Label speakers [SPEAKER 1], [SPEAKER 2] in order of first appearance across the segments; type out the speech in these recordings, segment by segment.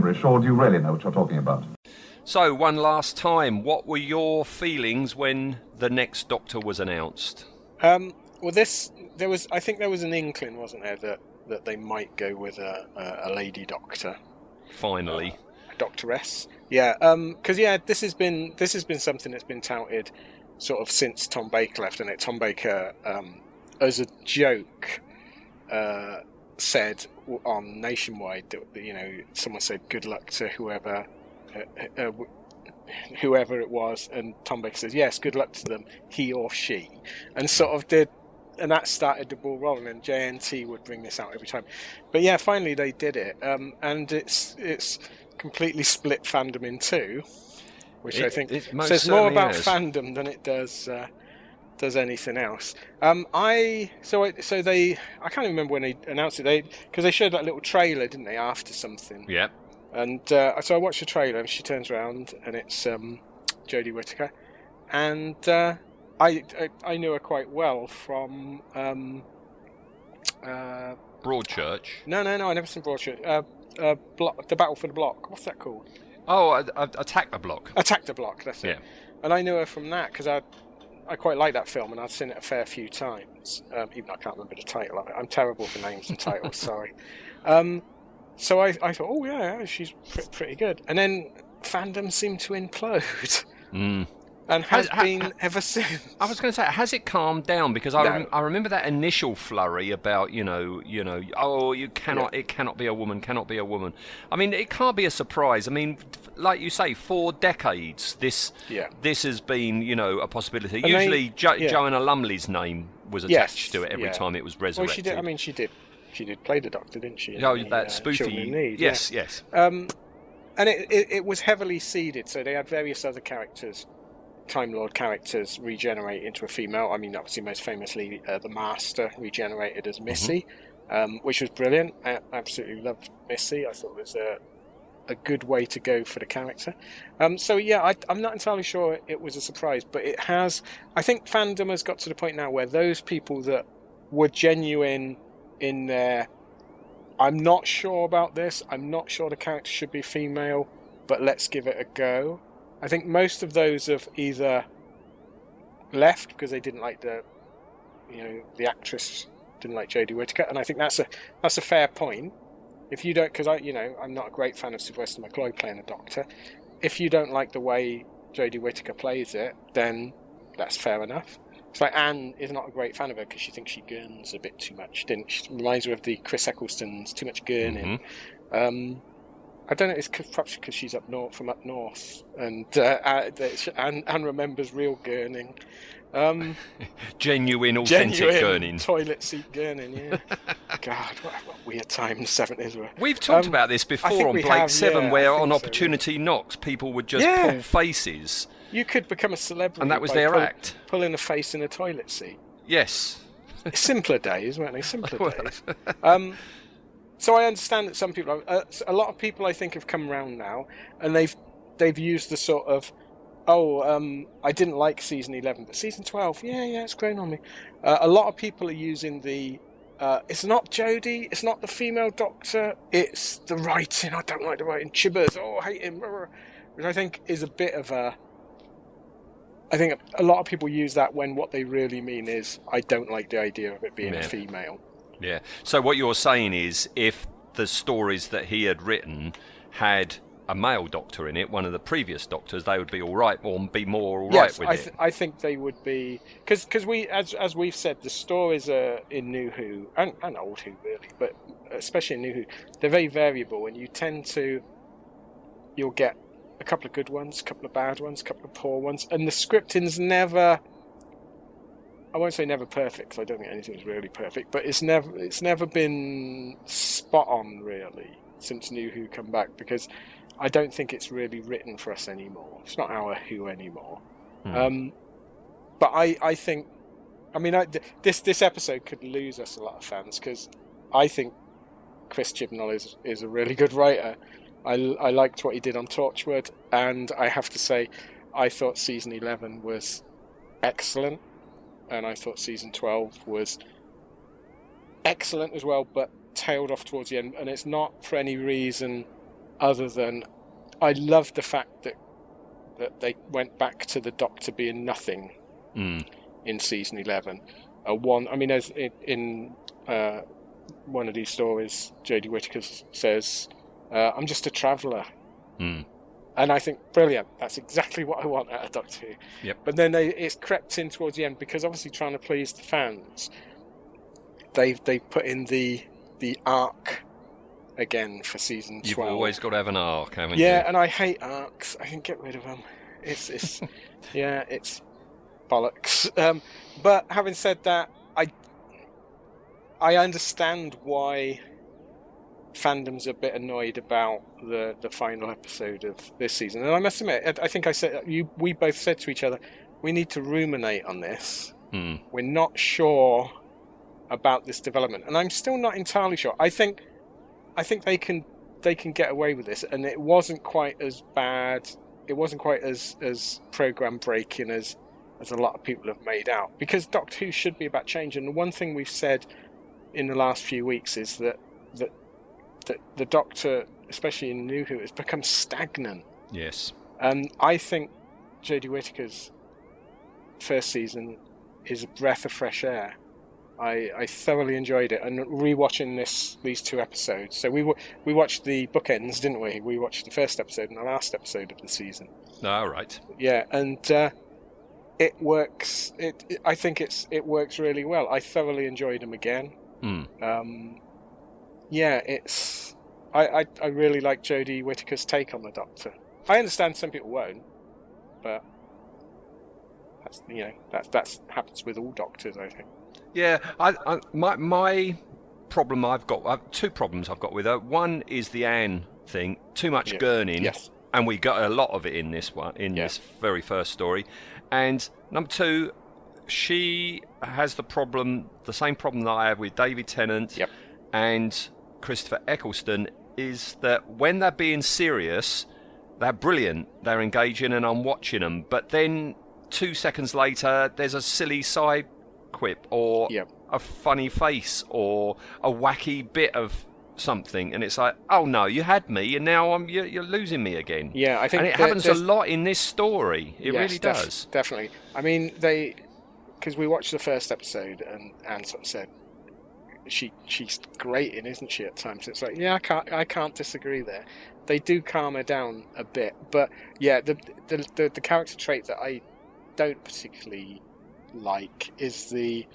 [SPEAKER 1] Is that gibberish, or do you really know what you're talking about?
[SPEAKER 2] So, one last time, what were your feelings when the next Doctor was announced?
[SPEAKER 3] Um, well, this there was. I think there was an inkling, wasn't there, that that they might go with a, a, a lady doctor,
[SPEAKER 2] Finally.
[SPEAKER 3] a doctoress. Yeah, because yeah, this has been this has been something that's been touted sort of since Tom Baker left, and it Tom Baker, um, as a joke, uh, said on Nationwide that you know someone said good luck to whoever. Uh, uh, whoever it was, and Tom Baker says, "Yes, good luck to them, he or she," and sort of did, and that started the ball rolling. And JNT would bring this out every time, but yeah, finally they did it, um, and it's it's completely split fandom in two, which
[SPEAKER 2] It-
[SPEAKER 3] I think says more about
[SPEAKER 2] has.
[SPEAKER 3] fandom than it does. Uh, does anything else? Um, I so I, so they I can't even remember when they announced it. They because they showed that little trailer, didn't they, after something?
[SPEAKER 2] Yeah.
[SPEAKER 3] And uh, so I watched the trailer, and she turns around, and it's um, Jodie Whittaker, and uh, I, I I knew her quite well from um, uh,
[SPEAKER 2] Broadchurch.
[SPEAKER 3] no no no I never seen Broadchurch. Uh, uh, block, the Battle for the Block. What's that called?
[SPEAKER 2] Oh, I, I, Attack the Block.
[SPEAKER 3] Attack the Block. That's it.
[SPEAKER 2] Yeah.
[SPEAKER 3] And I knew her from that because I I quite like that film, and I've seen it a fair few times. Um, even though I can't remember the title of it. I'm terrible for names and titles. sorry. Um, so I, I thought, oh yeah, yeah, she's pre- pretty good. And then fandom seemed to implode,
[SPEAKER 2] Mm.
[SPEAKER 3] And has
[SPEAKER 2] Ha- ha-
[SPEAKER 3] been
[SPEAKER 2] ha-
[SPEAKER 3] ever since.
[SPEAKER 2] I was going to say, has it calmed down? Because I,
[SPEAKER 3] No.
[SPEAKER 2] rem- I remember that initial flurry about, you know, you know, oh, you cannot, it cannot be a woman, cannot be a woman. I mean, it can't be a surprise. I mean, like you say, for decades, this,
[SPEAKER 3] Yeah.
[SPEAKER 2] this has been, you know, a possibility.
[SPEAKER 3] And they-
[SPEAKER 2] Usually, jo-
[SPEAKER 3] yeah.
[SPEAKER 2] Joanna Lumley's name was
[SPEAKER 3] Yes,
[SPEAKER 2] attached to it every
[SPEAKER 3] yeah.
[SPEAKER 2] time it was
[SPEAKER 3] Well,
[SPEAKER 2] resurrected.
[SPEAKER 3] she did. I mean, she did. She did play the Doctor, didn't she?
[SPEAKER 2] oh,
[SPEAKER 3] the,
[SPEAKER 2] that
[SPEAKER 3] uh, Children in
[SPEAKER 2] spoofy.
[SPEAKER 3] Need, yeah.
[SPEAKER 2] yes, yes.
[SPEAKER 3] Um, and it, it, it was heavily seeded, so they had various other characters, Time Lord characters, regenerate into a female. I mean, obviously, most famously, uh, the Master regenerated as Missy, um, which was brilliant. I absolutely loved Missy. I thought it was a, a good way to go for the character. Um, so, yeah, I, I'm not entirely sure it was a surprise, but it has. I think fandom has got to the point now where those people that were genuine in their I'm not sure about this. I'm not sure the character should be female, but let's give it a go. I think most of those have either left because they didn't like the, you know, the actress didn't like Jodie Whittaker, and I think that's a that's a fair point. If you don't, because I, you know, I'm not a great fan of Sylvester McCoy playing the Doctor. If you don't like the way Jodie Whittaker plays it, then that's fair enough. It's like Anne is not a great fan of her because she thinks she gurns a bit too much. Didn't she? Reminds her of the Chris Eccleston's too much gurning. Um, I don't know. It's perhaps because she's up north from up north, and uh, uh, Anne, Anne remembers real gurning. Um,
[SPEAKER 2] Genuine, authentic
[SPEAKER 3] genuine
[SPEAKER 2] gurning.
[SPEAKER 3] toilet seat gurning. Yeah. God, what, what weird times the seventies were.
[SPEAKER 2] We've talked
[SPEAKER 3] Um,
[SPEAKER 2] about this before on Blake
[SPEAKER 3] have,
[SPEAKER 2] Seven,
[SPEAKER 3] yeah,
[SPEAKER 2] where on
[SPEAKER 3] so, yeah.
[SPEAKER 2] Opportunity Knocks, people would just
[SPEAKER 3] Yeah.
[SPEAKER 2] pull faces.
[SPEAKER 3] You could become a celebrity,
[SPEAKER 2] And that was their
[SPEAKER 3] pull-
[SPEAKER 2] act.
[SPEAKER 3] Pulling a face in a toilet seat.
[SPEAKER 2] Yes.
[SPEAKER 3] simpler days, weren't they? Simpler days. Um, so I understand that some people, uh, a lot of people, I think, have come around now, and they've they've used the sort of, oh, um, I didn't like season eleven, but season twelve, yeah, yeah, it's grown on me. Uh, a lot of people are using the. Uh, it's not Jodie. It's not the female Doctor. It's the writing. I don't like the writing. Chibbers. Oh, I hate him. Which I think is a bit of a. I think a lot of people use that when what they really mean is, I don't like the idea of it being
[SPEAKER 2] Yeah.
[SPEAKER 3] a female.
[SPEAKER 2] Yeah. So what you're saying is, if the stories that he had written had a male doctor in it, one of the previous doctors, they would be all right, or be more all right
[SPEAKER 3] yes,
[SPEAKER 2] with
[SPEAKER 3] I,
[SPEAKER 2] it.
[SPEAKER 3] I think they would be because because we as as we've said the stories are in New Who and, and Old Who really, but especially in New Who, they're very variable, and you tend to you'll get a couple of good ones, a couple of bad ones, a couple of poor ones, and the scripting's never. I won't say never perfect. Cause I don't think anything's really perfect, but it's never it's never been spot on really since New Who come back because I don't think it's really written for us anymore. It's not our Who anymore. Um, but I, I think, I mean, I, this this episode could lose us a lot of fans because I think Chris Chibnall is is a really good writer. I, I liked what he did on Torchwood, and I have to say, I thought season eleven was excellent, and I thought season twelve was excellent as well, but tailed off towards the end. And it's not for any reason other than I love the fact that that they went back to the Doctor being nothing
[SPEAKER 2] Mm.
[SPEAKER 3] in season 11. A one, I mean, as in, in uh, one of these stories, Jodie Whittaker says, uh, "I'm just a traveller,"
[SPEAKER 2] Mm.
[SPEAKER 3] And I think brilliant. That's exactly what I want out of Doctor Who.
[SPEAKER 2] Yep.
[SPEAKER 3] But then they, it's crept in towards the end because obviously trying to please the fans, they've they put in the the arc again for season
[SPEAKER 2] You've
[SPEAKER 3] 12.
[SPEAKER 2] always got to have an arc, haven't
[SPEAKER 3] Yeah,
[SPEAKER 2] you?
[SPEAKER 3] and I hate arcs. I can get rid of them. It's, it's yeah, it's bollocks. Um, but having said that, I I understand why fandom's a bit annoyed about the the final episode of this season. And I must admit, I- I think I said you we both said to each other, we need to ruminate on this.
[SPEAKER 2] Mm.
[SPEAKER 3] We're not sure about this development, and I'm still not entirely sure. I think I think they can they can get away with this, and it wasn't quite as bad. It wasn't quite as as program breaking as as a lot of people have made out. Because Doctor Who should be about change, and the one thing we've said in the last few weeks is that that that the Doctor, especially in New Who, has become stagnant.
[SPEAKER 2] Yes.
[SPEAKER 3] And I think Jodie Whittaker's first season is a breath of fresh air. I, I thoroughly enjoyed it, and rewatching this these two episodes. So we we watched the bookends, didn't we? We watched the first episode and the last episode of the season.
[SPEAKER 2] All right.
[SPEAKER 3] Yeah, and uh, it works. It, it I think it's it works really well. I thoroughly enjoyed them again.
[SPEAKER 2] Mm.
[SPEAKER 3] Um, yeah, it's. I, I, I really like Jodie Whittaker's take on the Doctor. I understand some people won't, but that's you know that's that's happens with all Doctors. I think.
[SPEAKER 2] Yeah, I, I, my my problem I've got uh, two problems I've got with her. One is the Anne thing, too much
[SPEAKER 3] Yeah.
[SPEAKER 2] gurning,
[SPEAKER 3] Yes.
[SPEAKER 2] and we got a lot of it in this one, in
[SPEAKER 3] Yeah.
[SPEAKER 2] this very first story. And number two, she has the problem, the same problem that I have with David Tennant
[SPEAKER 3] Yep.
[SPEAKER 2] and Christopher Eccleston, is that when they're being serious, they're brilliant, they're engaging, and I'm watching them. But then two seconds later, there's a silly side quip or
[SPEAKER 3] Yep.
[SPEAKER 2] a funny face or a wacky bit of something, and it's like, oh no, you had me, and now I'm you're, you're losing me again.
[SPEAKER 3] Yeah, I think
[SPEAKER 2] and it
[SPEAKER 3] there-
[SPEAKER 2] happens a lot in this story. It
[SPEAKER 3] Yes,
[SPEAKER 2] really
[SPEAKER 3] def-
[SPEAKER 2] does.
[SPEAKER 3] definitely. I mean, they because we watched the first episode and Anne sort of said she she's great in, isn't she? At times, it's like yeah, I can't I can't disagree there. They do calm her down a bit, but yeah, the the the, the character trait that I don't particularly like is the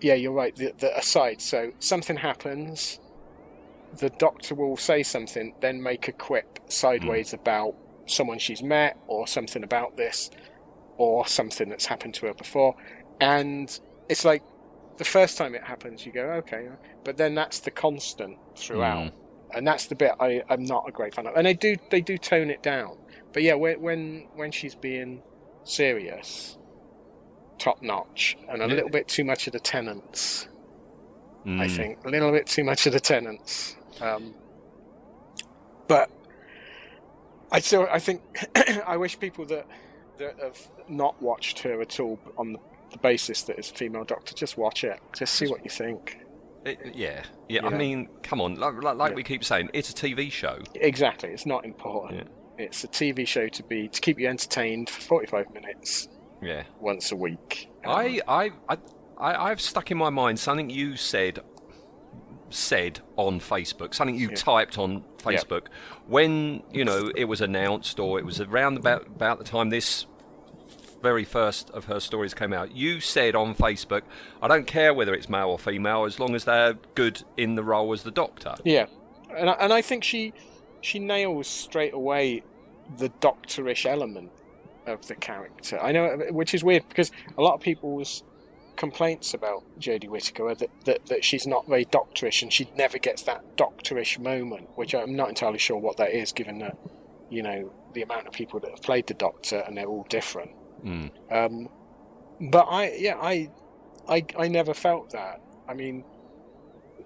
[SPEAKER 3] yeah, you're right. The, the aside, so something happens, the doctor will say something, then make a quip sideways hmm. about someone she's met or something about this or something that's happened to her before. And it's like the first time it happens, you go, okay, but then that's the constant throughout. And that's the bit I, I'm not a great fan of. And they do they do tone it down. But yeah, when when, when she's being serious, top notch, and a little bit too much of the Tennants. I
[SPEAKER 2] Mm.
[SPEAKER 3] think a little bit too much of the Tennants. Um, but I still, I think, I wish people that that have not watched her at all on the, the basis that it's a female doctor just watch it, just see what you think.
[SPEAKER 2] It- yeah, yeah. I mean, come on, like, like, like
[SPEAKER 3] Yeah.
[SPEAKER 2] we keep saying, it's a TV show.
[SPEAKER 3] Exactly, it's not important. It's a TV show to be to keep you entertained for forty-five minutes
[SPEAKER 2] Yeah.
[SPEAKER 3] once a week.
[SPEAKER 2] I, um, I, I, I, I've stuck in my mind something you said, said on Facebook, something you
[SPEAKER 3] Yeah.
[SPEAKER 2] typed on Facebook when you know it was announced, or it was around about about the time this very first of her stories came out. You said on Facebook, "I don't care whether it's male or female, as long as they're good in the role as the Doctor."
[SPEAKER 3] Yeah, and I, and I think she she nails straight away the doctorish element of the character. I know, which is weird because a lot of people's complaints about Jodie Whittaker are that, that, that she's not very doctorish and she never gets that doctorish moment, which I'm not entirely sure what that is, given that you know the amount of people that have played the Doctor and they're all different.
[SPEAKER 2] Mm.
[SPEAKER 3] Um, but I, yeah, I, I, I never felt that. I mean,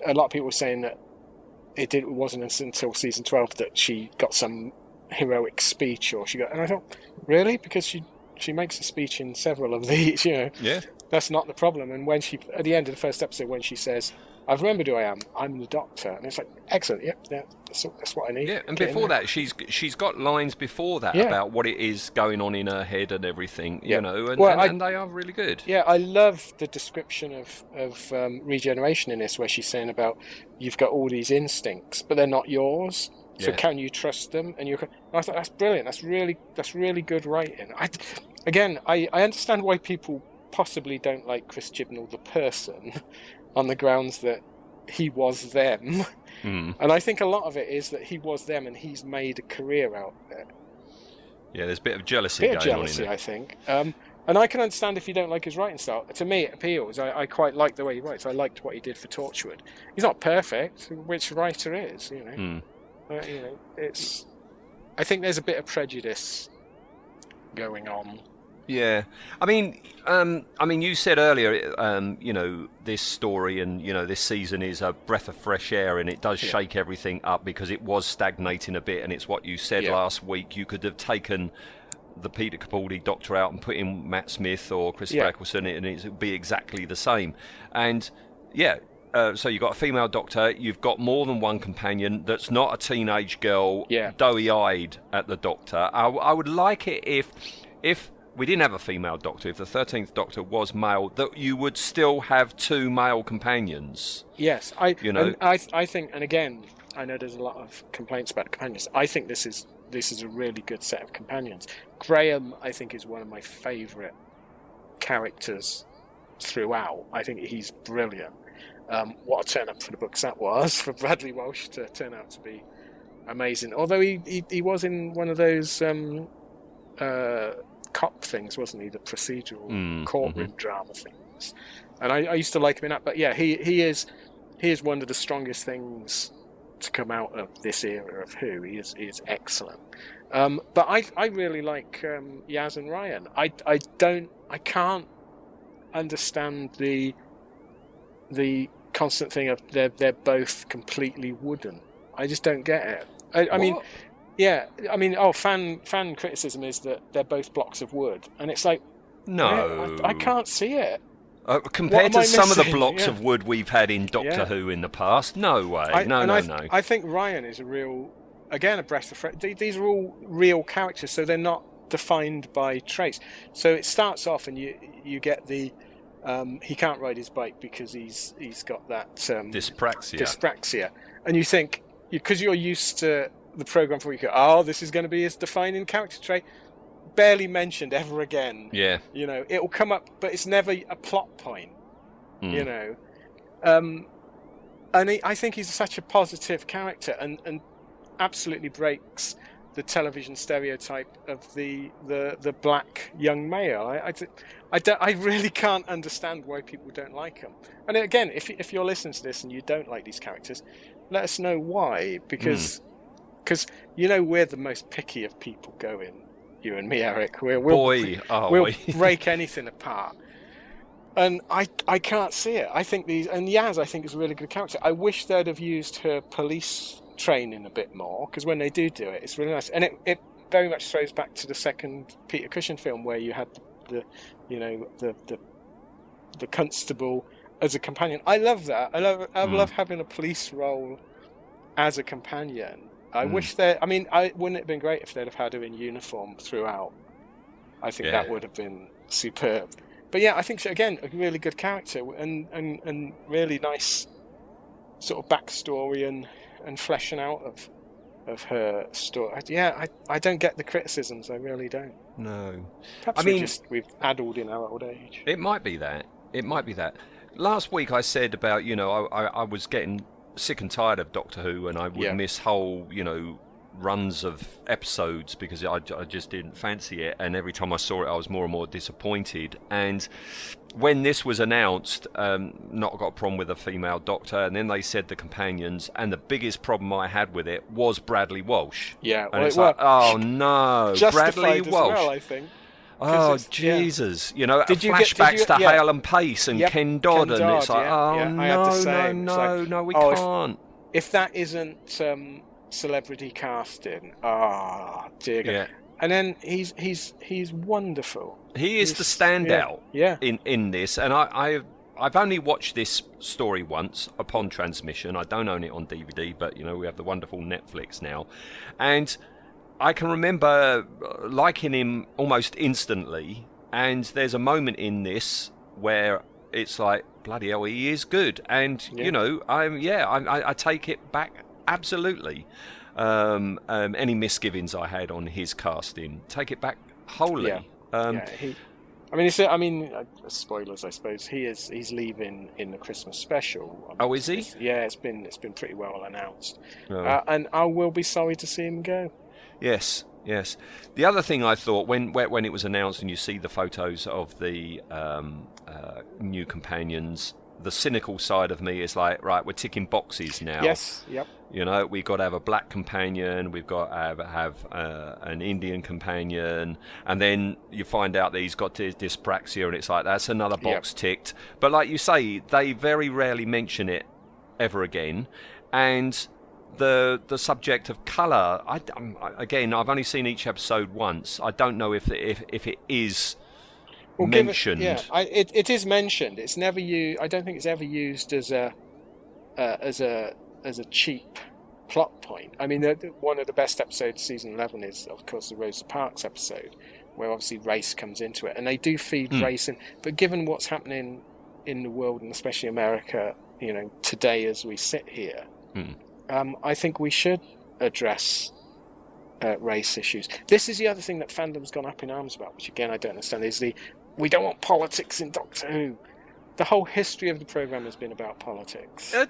[SPEAKER 3] a lot of people were saying that it did. Wasn't until season twelve that she got some heroic speech, or she got. And I thought, really, because she she makes a speech in several of these. You know,
[SPEAKER 2] Yeah.
[SPEAKER 3] that's not the problem. And when she at the end of the first episode, when she says, "I've remembered who I am. I'm the Doctor," and it's like, excellent. Yep, yeah, that's, that's what I need.
[SPEAKER 2] Yeah, and
[SPEAKER 3] in
[SPEAKER 2] before that, she's she's got lines before that
[SPEAKER 3] Yeah.
[SPEAKER 2] about what it is going on in her head and everything, you
[SPEAKER 3] Yeah.
[SPEAKER 2] know, and,
[SPEAKER 3] Well,
[SPEAKER 2] and,
[SPEAKER 3] I-
[SPEAKER 2] and they are really good.
[SPEAKER 3] Yeah, I love the description of of um, regeneration in this, where she's saying about you've got all these instincts, but they're not yours. So
[SPEAKER 2] Yeah.
[SPEAKER 3] can you trust them? And you, I thought that's brilliant. That's really that's really good writing. I, again, I, I understand why people possibly don't like Chris Chibnall the person, on the grounds that he was them.
[SPEAKER 2] Mm.
[SPEAKER 3] And I think a lot of it is that he was them, and he's made a career out of it.
[SPEAKER 2] Yeah, there's a bit of jealousy A
[SPEAKER 3] bit of jealousy,
[SPEAKER 2] on
[SPEAKER 3] I think. Um, and I can understand if you don't like his writing style. To me, it appeals. I, I quite like the way he writes. I liked what he did for Torchwood. He's not perfect, which writer is, you know.
[SPEAKER 2] Mm.
[SPEAKER 3] Uh, you know, it's. I think there's a bit of prejudice going on.
[SPEAKER 2] Yeah, I mean, um, I mean, you said earlier, um, you know, this story and you know this season is a breath of fresh air, and it does
[SPEAKER 3] Yeah.
[SPEAKER 2] shake everything up because it was stagnating a bit, and it's what you said
[SPEAKER 3] Yeah.
[SPEAKER 2] last week. You could have taken the Peter Capaldi Doctor out and put in Matt Smith or Chris
[SPEAKER 3] Yeah.
[SPEAKER 2] Eccleston, and it would be exactly the same. And yeah. Uh, so you've got a female doctor. You've got more than one companion that's not a teenage girl,
[SPEAKER 3] Yeah.
[SPEAKER 2] doughy-eyed at the doctor. I, I would like it if, if we didn't have a female doctor, if the thirteenth doctor was male, that you would still have two male companions.
[SPEAKER 3] Yes, I.
[SPEAKER 2] You know-
[SPEAKER 3] I, I think, and again, I know there's a lot of complaints about companions. I think this is this is a really good set of companions. Graham, I think, is one of my favourite characters throughout. I think he's brilliant. Um, what a turn up for the books that was for Bradley Walsh to turn out to be amazing. Although he he, he was in one of those um, uh, cop things, wasn't he? The procedural
[SPEAKER 2] Mm,
[SPEAKER 3] courtroom drama things. And I, I used to like him in that. But yeah, he he is he is one of the strongest things to come out of this era of Who. He is he is excellent. Um, but I I really like um, Yaz and Ryan. I I don't I can't understand the the constant thing of they're they're both completely wooden. I just don't get it. I, I mean,
[SPEAKER 2] What?
[SPEAKER 3] Yeah, I mean, oh, fan fan criticism is that they're both blocks of wood, and it's like,
[SPEAKER 2] no,
[SPEAKER 3] I, I can't see it.
[SPEAKER 2] Uh, compared to some of the blocks
[SPEAKER 3] Yeah.
[SPEAKER 2] of wood we've had in Doctor
[SPEAKER 3] Yeah.
[SPEAKER 2] Who in the past, no way,
[SPEAKER 3] I,
[SPEAKER 2] no, no,
[SPEAKER 3] I,
[SPEAKER 2] no.
[SPEAKER 3] I think Ryan is a real, again, a breath of fresh. These are all real characters, so they're not defined by traits. So it starts off, and you you get the um, he can't ride his bike because he's he's got that um,
[SPEAKER 2] Dyspraxia.
[SPEAKER 3] dyspraxia, and you think because you're used to the program for you go, oh, this is going to be his defining character trait. Barely mentioned ever again.
[SPEAKER 2] yeah,
[SPEAKER 3] You know, it'll come up, but it's never a plot point.
[SPEAKER 2] Mm.
[SPEAKER 3] You know, um, and he, I think he's such a positive character, and, and absolutely breaks the television stereotype of the the, the black young male. I don't- I really can't understand why people don't like him. And again, if if you're listening to this and you don't like these characters, let us know why. Because because you know we're the most picky of people going. You and me, Eric. We're, we'll,
[SPEAKER 2] boy, oh,
[SPEAKER 3] we'll
[SPEAKER 2] we.
[SPEAKER 3] break anything apart. And I, I can't see it. I think these, and Yaz, I think is a really good character. I wish they'd have used her police training a bit more because when they do do it, it's really nice. And it, it very much throws back to the second Peter Cushing film where you had the, the you know, the, the the constable as a companion. I love that. I love I
[SPEAKER 2] Mm.
[SPEAKER 3] love having a police role as a companion. I
[SPEAKER 2] Mm.
[SPEAKER 3] wish they. I mean, I wouldn't it have been great if they'd have had her in uniform throughout. I think that would have been superb. But yeah, I think she, again a really good character and, and, and really nice sort of backstory and, and fleshing out of of her story. Yeah, I, I don't get the criticisms. I really don't.
[SPEAKER 2] No.
[SPEAKER 3] Perhaps
[SPEAKER 2] I
[SPEAKER 3] we
[SPEAKER 2] mean-
[SPEAKER 3] just we've addled in our old age.
[SPEAKER 2] It might be that. It might be that. Last week I said about, you know, I, I, I was getting sick and tired of Doctor Who and I would
[SPEAKER 3] Yeah.
[SPEAKER 2] miss whole, you know, runs of episodes because I, I just didn't fancy it, and every time I saw it, I was more and more disappointed. And when this was announced, um, not got a problem with a female doctor, and then they said the companions, and the biggest problem I had with it was Bradley Walsh.
[SPEAKER 3] Yeah,
[SPEAKER 2] and
[SPEAKER 3] well,
[SPEAKER 2] it's
[SPEAKER 3] it
[SPEAKER 2] like, oh no, Bradley
[SPEAKER 3] as
[SPEAKER 2] Walsh.
[SPEAKER 3] well, I think.
[SPEAKER 2] Oh
[SPEAKER 3] it's- yeah.
[SPEAKER 2] Jesus! You know,
[SPEAKER 3] Did you get- did
[SPEAKER 2] flashbacks
[SPEAKER 3] you-
[SPEAKER 2] to
[SPEAKER 3] yeah.
[SPEAKER 2] Hale and Pace and
[SPEAKER 3] Yep,
[SPEAKER 2] Ken Dodd,
[SPEAKER 3] Ken
[SPEAKER 2] and it's like,
[SPEAKER 3] yeah,
[SPEAKER 2] oh
[SPEAKER 3] yeah, I had the
[SPEAKER 2] no,
[SPEAKER 3] same.
[SPEAKER 2] no, no,
[SPEAKER 3] like,
[SPEAKER 2] no, we
[SPEAKER 3] oh,
[SPEAKER 2] can't.
[SPEAKER 3] If that isn't um, celebrity casting, ah, dear God.
[SPEAKER 2] Yeah.
[SPEAKER 3] And then he's he's he's wonderful.
[SPEAKER 2] He is
[SPEAKER 3] He's-
[SPEAKER 2] the standout
[SPEAKER 3] Yeah,
[SPEAKER 2] in in this, and I, I I've only watched this story once upon transmission. I don't own it on DVD, but you know we have the wonderful Netflix now, and I can remember uh, liking him almost instantly. And there's a moment in this where it's like bloody hell, he is good, and
[SPEAKER 3] Yeah.
[SPEAKER 2] you know I'm yeah I, I, I take it back absolutely. Um, um, any misgivings I had on his casting, take it back wholly.
[SPEAKER 3] Yeah.
[SPEAKER 2] Um,
[SPEAKER 3] yeah. He, I mean, it's, I mean, uh, spoilers, I suppose. He is he's leaving in the Christmas special. I mean,
[SPEAKER 2] Oh, is he?
[SPEAKER 3] it's- yeah, it's been it's been pretty well announced,
[SPEAKER 2] Oh.
[SPEAKER 3] uh, and I will be sorry to see him go.
[SPEAKER 2] Yes, yes. The other thing I thought when when it was announced and you see the photos of the um, uh, new companions, the cynical side of me is like, right, we're ticking boxes now.
[SPEAKER 3] Yes, yep.
[SPEAKER 2] You know, we've got to have a black companion, we've got to have, have uh, an Indian companion, and then you find out that he's got dyspraxia, and it's like that's another box ticked. But like you say, they very rarely mention it ever again, and the the subject of color. I, um, again, I've only seen each episode once. I don't know if if if it is
[SPEAKER 3] Well, give it-
[SPEAKER 2] mentioned.
[SPEAKER 3] yeah, I, it, it is mentioned. It's never used. I don't think it's ever used as a uh, as a as a cheap plot point. I mean, one of the best episodes, season eleven, is of course the Rosa Parks episode, where obviously race comes into it, and they do feed
[SPEAKER 2] Hmm.
[SPEAKER 3] race in. But given what's happening in the world, and especially America, you know, today as we sit here,
[SPEAKER 2] Hmm.
[SPEAKER 3] Um, I think we should address uh, race issues. This is the other thing that fandom's gone up in arms about, which again I don't understand, is the we don't want politics in Doctor Who. The whole history of the program has been about politics.
[SPEAKER 2] Uh,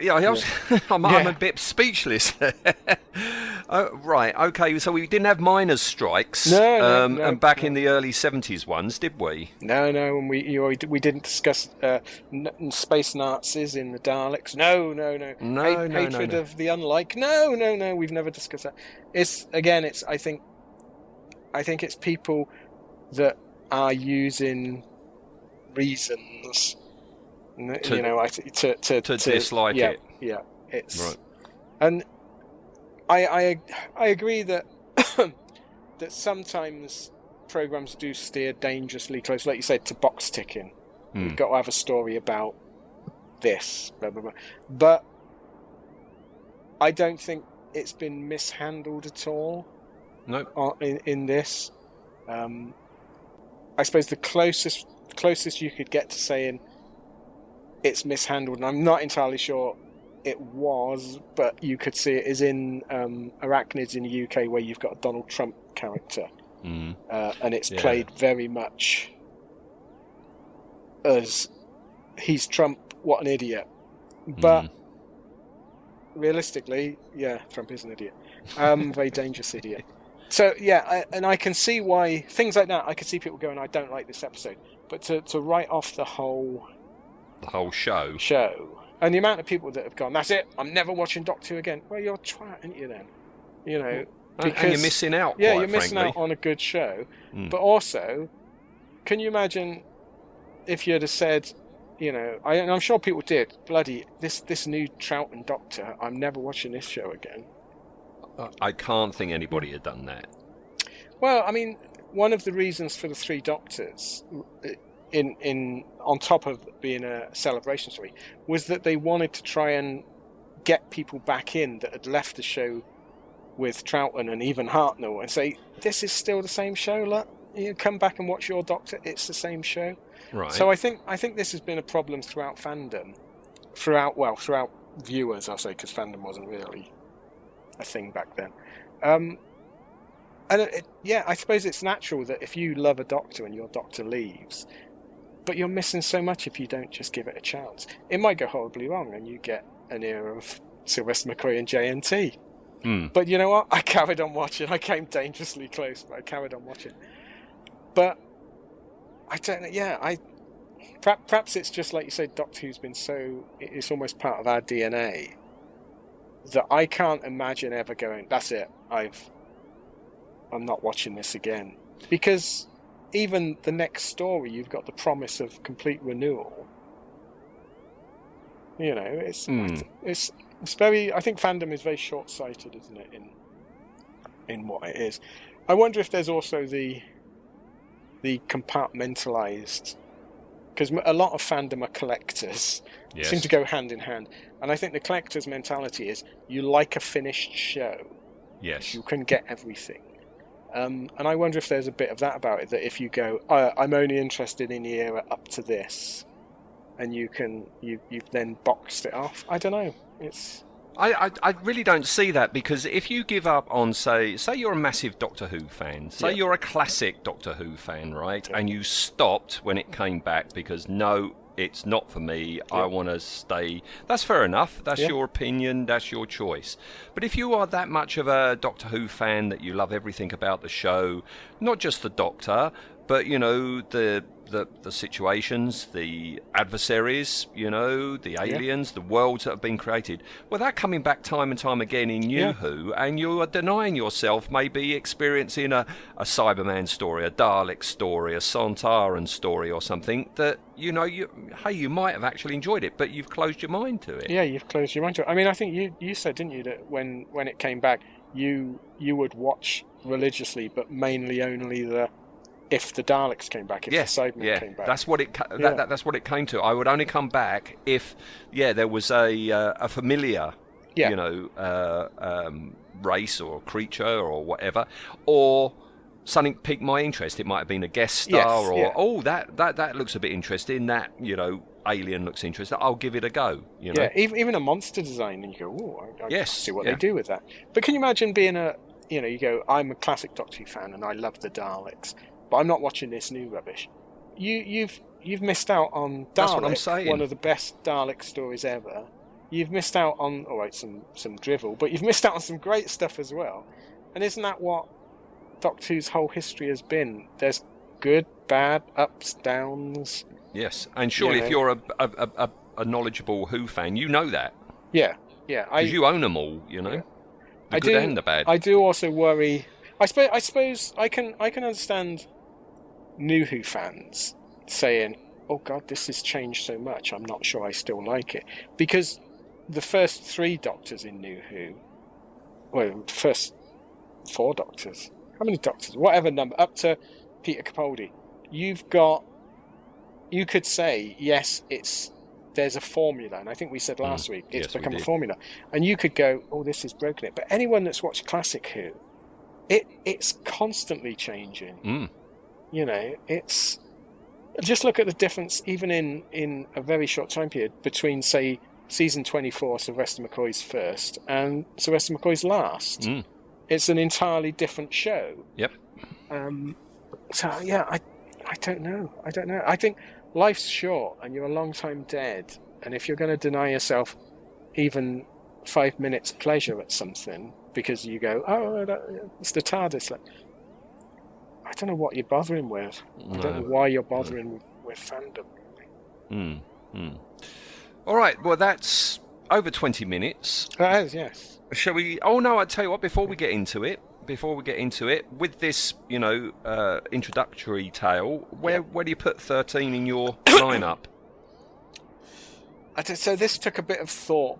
[SPEAKER 2] yeah, I was, I'm, I'm a bit speechless. oh, right, okay. So we didn't have miners' strikes,
[SPEAKER 3] No, no,
[SPEAKER 2] um,
[SPEAKER 3] no,
[SPEAKER 2] and back
[SPEAKER 3] no.
[SPEAKER 2] in the early '70s ones, did we?
[SPEAKER 3] No, no, and we you know, we didn't discuss uh, n- space Nazis in the Daleks. No, no, no.
[SPEAKER 2] No,
[SPEAKER 3] Ha-
[SPEAKER 2] no, no,
[SPEAKER 3] hatred of the unlike. No, no, no. We've never discussed that. It's again, it's I think, I think it's people that are using reasons,
[SPEAKER 2] To-
[SPEAKER 3] you know, I to to,
[SPEAKER 2] to dislike
[SPEAKER 3] yeah,
[SPEAKER 2] it.
[SPEAKER 3] Yeah, it's
[SPEAKER 2] Right.
[SPEAKER 3] and I I I agree that that sometimes programs do steer dangerously close, like you said, to box ticking.
[SPEAKER 2] Hmm.
[SPEAKER 3] We've got to have a story about this, blah, blah, blah. but I don't think it's been mishandled at all
[SPEAKER 2] No.
[SPEAKER 3] on- in, in this. Um, I suppose the closest closest you could get to saying it's mishandled, and I'm not entirely sure it was, but you could see it is in um, Arachnids in the UK, where you've got a Donald Trump character,
[SPEAKER 2] Mm.
[SPEAKER 3] uh, and it's
[SPEAKER 2] Yeah.
[SPEAKER 3] played very much as he's Trump, what an idiot. But
[SPEAKER 2] Mm.
[SPEAKER 3] realistically, yeah, Trump is an idiot. Um, very dangerous idiot. So yeah, I, and I can see why things like that. I can see people going, "I don't like this episode," but to to write off the whole
[SPEAKER 2] the whole show.
[SPEAKER 3] show and the amount of people that have gone, "That's it, I'm never watching Doctor Who again." Well, you're a twat, aren't you? Then, you know,
[SPEAKER 2] And- and you're missing out.
[SPEAKER 3] yeah, you're missing out on a good show.
[SPEAKER 2] Mm.
[SPEAKER 3] But also, can you imagine if you'd have said, you know, I, and I'm sure people did, bloody this this new Troughton Doctor, I'm never watching this show again.
[SPEAKER 2] I can't think anybody had done that.
[SPEAKER 3] Well, I mean, one of the reasons for the three Doctors, in in on top of being a celebration story, was that they wanted to try and get people back in that had left the show with Troughton and even Hartnell and say, "This is still the same show. Look, you come back and watch your Doctor. It's the same show."
[SPEAKER 2] Right.
[SPEAKER 3] So I think I think this has been a problem throughout fandom, throughout well throughout viewers I'll say because fandom wasn't really a thing back then. Um, and it, yeah, I suppose it's natural that if you love a doctor and your doctor leaves, but you're missing so much if you don't just give it a chance. It might go horribly wrong and you get an era of Sylvester McCoy and JNT.
[SPEAKER 2] Hmm.
[SPEAKER 3] But you know what? I carried on watching. I came dangerously close, but I carried on watching. But I don't know. Yeah, I perhaps, perhaps it's just like you said. Doctor Who's been so it's almost part of our DNA that I can't imagine ever going. That's it. I've I'm not watching this again because even the next story, you've got the promise of complete renewal. You know, it's
[SPEAKER 2] Hmm.
[SPEAKER 3] it's it's very. I think fandom is very short sighted, isn't it? In in what it is. I wonder if there's also the the compartmentalized because a lot of fandom are collectors
[SPEAKER 2] Yes.
[SPEAKER 3] seem to go hand in hand and i think the collector's mentality is you like a finished show
[SPEAKER 2] yes.
[SPEAKER 3] you can get everything um, and i wonder if there's a bit of that about it that if you go i'm only interested in the era up to this and you can you you've then boxed it off. I don't know. It's
[SPEAKER 2] I, I, I really don't see that because if you give up on say say you're a massive Doctor Who fan, say
[SPEAKER 3] Yeah.
[SPEAKER 2] you're a classic Doctor Who fan, right, and you stopped when it came back because no, it's not for me. I want to stay. That's fair enough. That's
[SPEAKER 3] Yeah.
[SPEAKER 2] your opinion. That's your choice. But if you are that much of a Doctor Who fan that you love everything about the show, not just the Doctor, but you know the the, the situations, the adversaries, you know, the aliens, the worlds that have been created. Well, they're coming back time and time again in New
[SPEAKER 3] Yeah.
[SPEAKER 2] Who, and you are denying yourself maybe experiencing a, a Cyberman story, a Dalek story, a Sontaran story, or something that you know. You hey, you might have actually enjoyed it, but you've closed your mind to it.
[SPEAKER 3] yeah you've closed your mind to it i mean i think you you said didn't you that when when it came back you you would watch religiously but mainly only the if the daleks came back if
[SPEAKER 2] Yes,
[SPEAKER 3] the Cybermen
[SPEAKER 2] yeah,
[SPEAKER 3] came back
[SPEAKER 2] that's what it. That,
[SPEAKER 3] Yeah.
[SPEAKER 2] that, that's what it came to. I would only come back if, yeah, there was a uh, a familiar,
[SPEAKER 3] Yeah.
[SPEAKER 2] you know, uh, um, race or creature or whatever, or something piqued my interest. It might have been a guest star,
[SPEAKER 3] Yes,
[SPEAKER 2] or
[SPEAKER 3] yeah.
[SPEAKER 2] oh, that that that looks a bit interesting. That you know, alien looks interesting. I'll give it a go. You know,
[SPEAKER 3] Yeah, even, even a monster design, and you go, "Oh, I, I
[SPEAKER 2] Yes,
[SPEAKER 3] see what they do with that." But can you imagine being a, you know, you go, "I'm a classic Doctor Who fan, and I love the Daleks, but I'm not watching this new rubbish." You, you've you've missed out on Dalek,
[SPEAKER 2] That's what I'm saying.
[SPEAKER 3] one of the best Dalek stories ever. You've missed out on, oh, all right, some some drivel, but you've missed out on some great stuff as well. And isn't that what Doctor Who's whole history has been? There's good, bad, ups, downs.
[SPEAKER 2] yes. And surely, if you're a a, a, a knowledgeable Who fan, you know that
[SPEAKER 3] Yeah, yeah. I,
[SPEAKER 2] because you own them all. You know,
[SPEAKER 3] Yeah.
[SPEAKER 2] the
[SPEAKER 3] I
[SPEAKER 2] good
[SPEAKER 3] do,
[SPEAKER 2] and the bad.
[SPEAKER 3] I do also worry. I suppose. I suppose I can. I can understand new Who fans saying, "Oh God, this has changed so much. I'm not sure I still like it." Because the first three Doctors in New Who, well, the first four Doctors. How many Doctors? Whatever number, up to Peter Capaldi. You've got. You could say yes. It's there's a formula, and I think we said last week it's
[SPEAKER 2] Mm. Yes,
[SPEAKER 3] become a formula. And you could go, "Oh, this has broken it." But anyone that's watched classic Who, it it's constantly changing.
[SPEAKER 2] Mm.
[SPEAKER 3] You know, it's just look at the difference, even in in a very short time period, between say season twenty four, Sylvester McCoy's first, and Sylvester McCoy's last.
[SPEAKER 2] Mm.
[SPEAKER 3] It's an entirely different show.
[SPEAKER 2] Yep.
[SPEAKER 3] Um, so yeah, I I don't know. I don't know. I think life's short, and you're a long time dead. And if you're going to deny yourself even five minutes pleasure at something because you go, oh, that, it's the TARDIS. Like, I don't know what you're bothering with. I don't know why you're bothering with, with fandom.
[SPEAKER 2] Mm, mm. All right. Well, that's over 20 minutes.
[SPEAKER 3] That is, yes.
[SPEAKER 2] Shall we? Oh, no, I tell you what, before we get into it, before we get into it, with this, you know, uh, introductory tale, where, where do you put 13 in your lineup?
[SPEAKER 3] Did- so this took a bit of thought.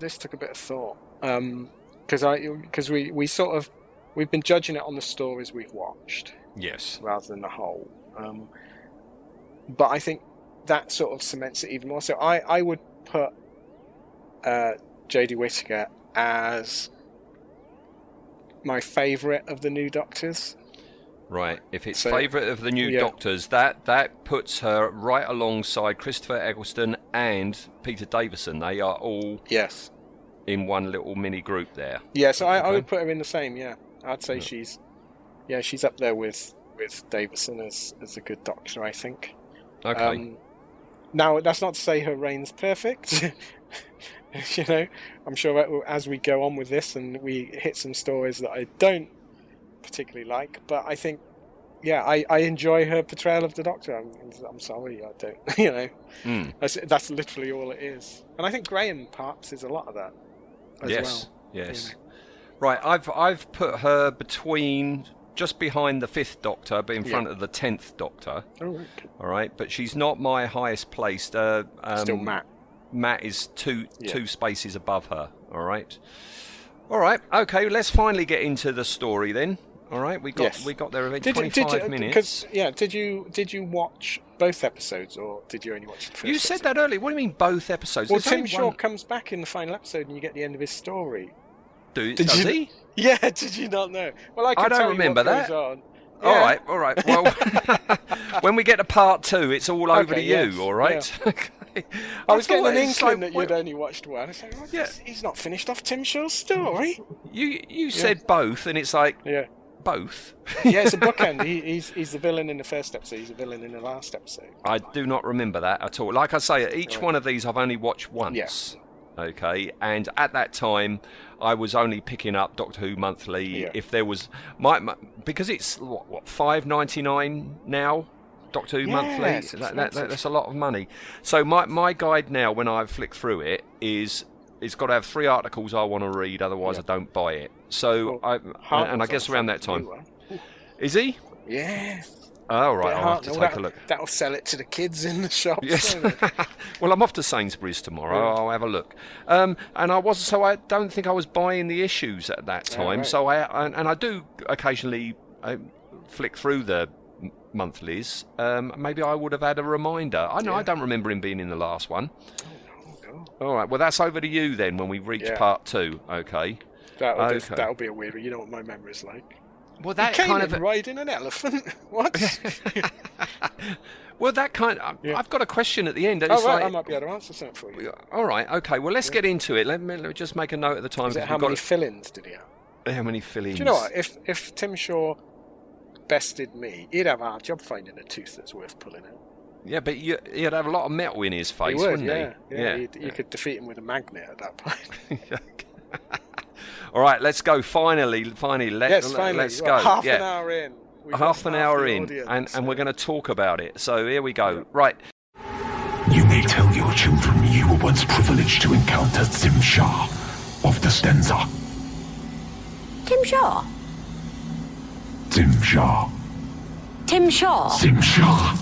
[SPEAKER 3] This took a bit of thought because I because we we sort of we've been judging it on the stories we've watched
[SPEAKER 2] Yes.
[SPEAKER 3] rather than the whole. Um, but I think that sort of cements it even more. So I I would put uh, Jodie Whittaker as my favourite of the new Doctors.
[SPEAKER 2] Right. If it's
[SPEAKER 3] So-
[SPEAKER 2] favourite of the new
[SPEAKER 3] yeah.
[SPEAKER 2] Doctors, that that puts her right alongside Christopher Eccleston and Peter Davison. They are all
[SPEAKER 3] Yes.
[SPEAKER 2] in one little mini group there.
[SPEAKER 3] Yeah, so I, I would put her in the same. Yeah, I'd say she's, yeah, she's up there with with Davison as as a good doctor. I think.
[SPEAKER 2] Okay.
[SPEAKER 3] Um, now that's not to say her reign's perfect. you know, I'm sure as we go on with this and we hit some stories that I don't particularly like, but I think, yeah, I, I enjoy her portrayal of the Doctor. I'm, I'm sorry, I don't, you know,
[SPEAKER 2] Mm.
[SPEAKER 3] that's, that's literally all it is. And I think Graham Parks is a lot of that as
[SPEAKER 2] yes,
[SPEAKER 3] well.
[SPEAKER 2] yes. Right, I've I've put her between just behind the fifth Doctor, but in
[SPEAKER 3] Yeah.
[SPEAKER 2] front of the tenth Doctor.
[SPEAKER 3] Oh, right.
[SPEAKER 2] All right, but she's not my highest placed. Uh, um,
[SPEAKER 3] Still Matt.
[SPEAKER 2] Matt is two
[SPEAKER 3] Yeah.
[SPEAKER 2] two spaces above her. All right. All right. Okay. Let's finally get into the story then. All right. We got
[SPEAKER 3] Yes.
[SPEAKER 2] we got there in twenty five minutes.
[SPEAKER 3] Because yeah, did you did you watch both episodes or did you only watch the first?
[SPEAKER 2] You said
[SPEAKER 3] episode?
[SPEAKER 2] that earlier. What do you mean both episodes?
[SPEAKER 3] Well,
[SPEAKER 2] There's
[SPEAKER 3] Tim
[SPEAKER 2] only
[SPEAKER 3] Shaw
[SPEAKER 2] one-
[SPEAKER 3] comes back in the final episode, and you get the end of his story.
[SPEAKER 2] Do,
[SPEAKER 3] Did
[SPEAKER 2] does
[SPEAKER 3] you-
[SPEAKER 2] he?
[SPEAKER 3] Yeah, did you not know? Well, I, can
[SPEAKER 2] I don't
[SPEAKER 3] you
[SPEAKER 2] remember that.
[SPEAKER 3] On.
[SPEAKER 2] All
[SPEAKER 3] Yeah.
[SPEAKER 2] right, all right. Well, when we get to part two, it's all over
[SPEAKER 3] Okay,
[SPEAKER 2] to you.
[SPEAKER 3] yes,
[SPEAKER 2] All right. Okay.
[SPEAKER 3] I was getting an inkling
[SPEAKER 2] like,
[SPEAKER 3] that you'd
[SPEAKER 2] well,
[SPEAKER 3] only watched one. I like, what,
[SPEAKER 2] Yeah.
[SPEAKER 3] he's not finished off Tim Shaw's story.
[SPEAKER 2] You you said both, and it's like
[SPEAKER 3] Yeah,
[SPEAKER 2] both.
[SPEAKER 3] yeah, it's a bookend. he, he's he's the villain in the first episode. He's the villain in the last episode.
[SPEAKER 2] I do not remember that at all. Like I say, each one of these I've only watched once. Okay, and at that time, I was only picking up Doctor Who monthly
[SPEAKER 3] Yeah.
[SPEAKER 2] if there was my, my because it's what, what five ninety nine now. Doctor Who
[SPEAKER 3] Yeah,
[SPEAKER 2] monthly
[SPEAKER 3] it's
[SPEAKER 2] that, that, that, that's a lot of money. So my my guide now, when I flick through it, is it's got to have three articles I want to read, otherwise I don't buy it. So I and I guess around that time, is he?
[SPEAKER 3] Yeah.
[SPEAKER 2] Oh right, I'll have to
[SPEAKER 3] Hartnell.
[SPEAKER 2] take
[SPEAKER 3] That-
[SPEAKER 2] a look.
[SPEAKER 3] That'll sell it to the kids in the shops.
[SPEAKER 2] Yes. well, I'm off to Sainsbury's tomorrow. I'll have a look. Um, and I was so I don't think I was buying the issues at that time.
[SPEAKER 3] right.
[SPEAKER 2] So I and, and I do occasionally uh, flick through the monthlies. Um, maybe I would have had a reminder. I know I don't remember him being in the last one.
[SPEAKER 3] Oh,
[SPEAKER 2] All right. Well, that's over to you then when we reach
[SPEAKER 3] Yeah.
[SPEAKER 2] part two. Okay.
[SPEAKER 3] That'll, be, that'll be a weird one. You know what my memory's like.
[SPEAKER 2] Well, that
[SPEAKER 3] Came
[SPEAKER 2] kind
[SPEAKER 3] in
[SPEAKER 2] of
[SPEAKER 3] riding an elephant. what?
[SPEAKER 2] well that kind. Of,
[SPEAKER 3] Yeah.
[SPEAKER 2] I've got a question at the end. Oh, it's
[SPEAKER 3] oh, right,
[SPEAKER 2] like,
[SPEAKER 3] I might be able to answer something for you.
[SPEAKER 2] all right. Okay. Well, let's get into it. Let me, let me just make a note at the time.
[SPEAKER 3] Is it
[SPEAKER 2] because
[SPEAKER 3] how many fill-ins did he have?
[SPEAKER 2] how many fillings?
[SPEAKER 3] Do you know what? If if Tim Shaw bested me, he'd have a hard job finding a tooth that's worth pulling out.
[SPEAKER 2] Yeah, but you, he'd have a lot of metal in his face,
[SPEAKER 3] he would,
[SPEAKER 2] wouldn't
[SPEAKER 3] yeah.
[SPEAKER 2] he?
[SPEAKER 3] Yeah, you'd- you could defeat him with a magnet at that point.
[SPEAKER 2] All right, let's go. Finally, finally, let,
[SPEAKER 3] yes,
[SPEAKER 2] let-
[SPEAKER 3] finally.
[SPEAKER 2] let's
[SPEAKER 3] Well,
[SPEAKER 2] go.
[SPEAKER 3] Half
[SPEAKER 2] yeah.
[SPEAKER 3] an hour in. we've
[SPEAKER 2] half an
[SPEAKER 3] half
[SPEAKER 2] hour in,
[SPEAKER 3] audience,
[SPEAKER 2] and, and we're going to talk about it. So here we go. Right.
[SPEAKER 4] You may tell your children you were once privileged to encounter T'Zim-Sha of the Stenza.
[SPEAKER 5] Tim Shaw.
[SPEAKER 4] T'Zim-Sha.
[SPEAKER 5] Tim Shaw.
[SPEAKER 4] T'Zim-Sha.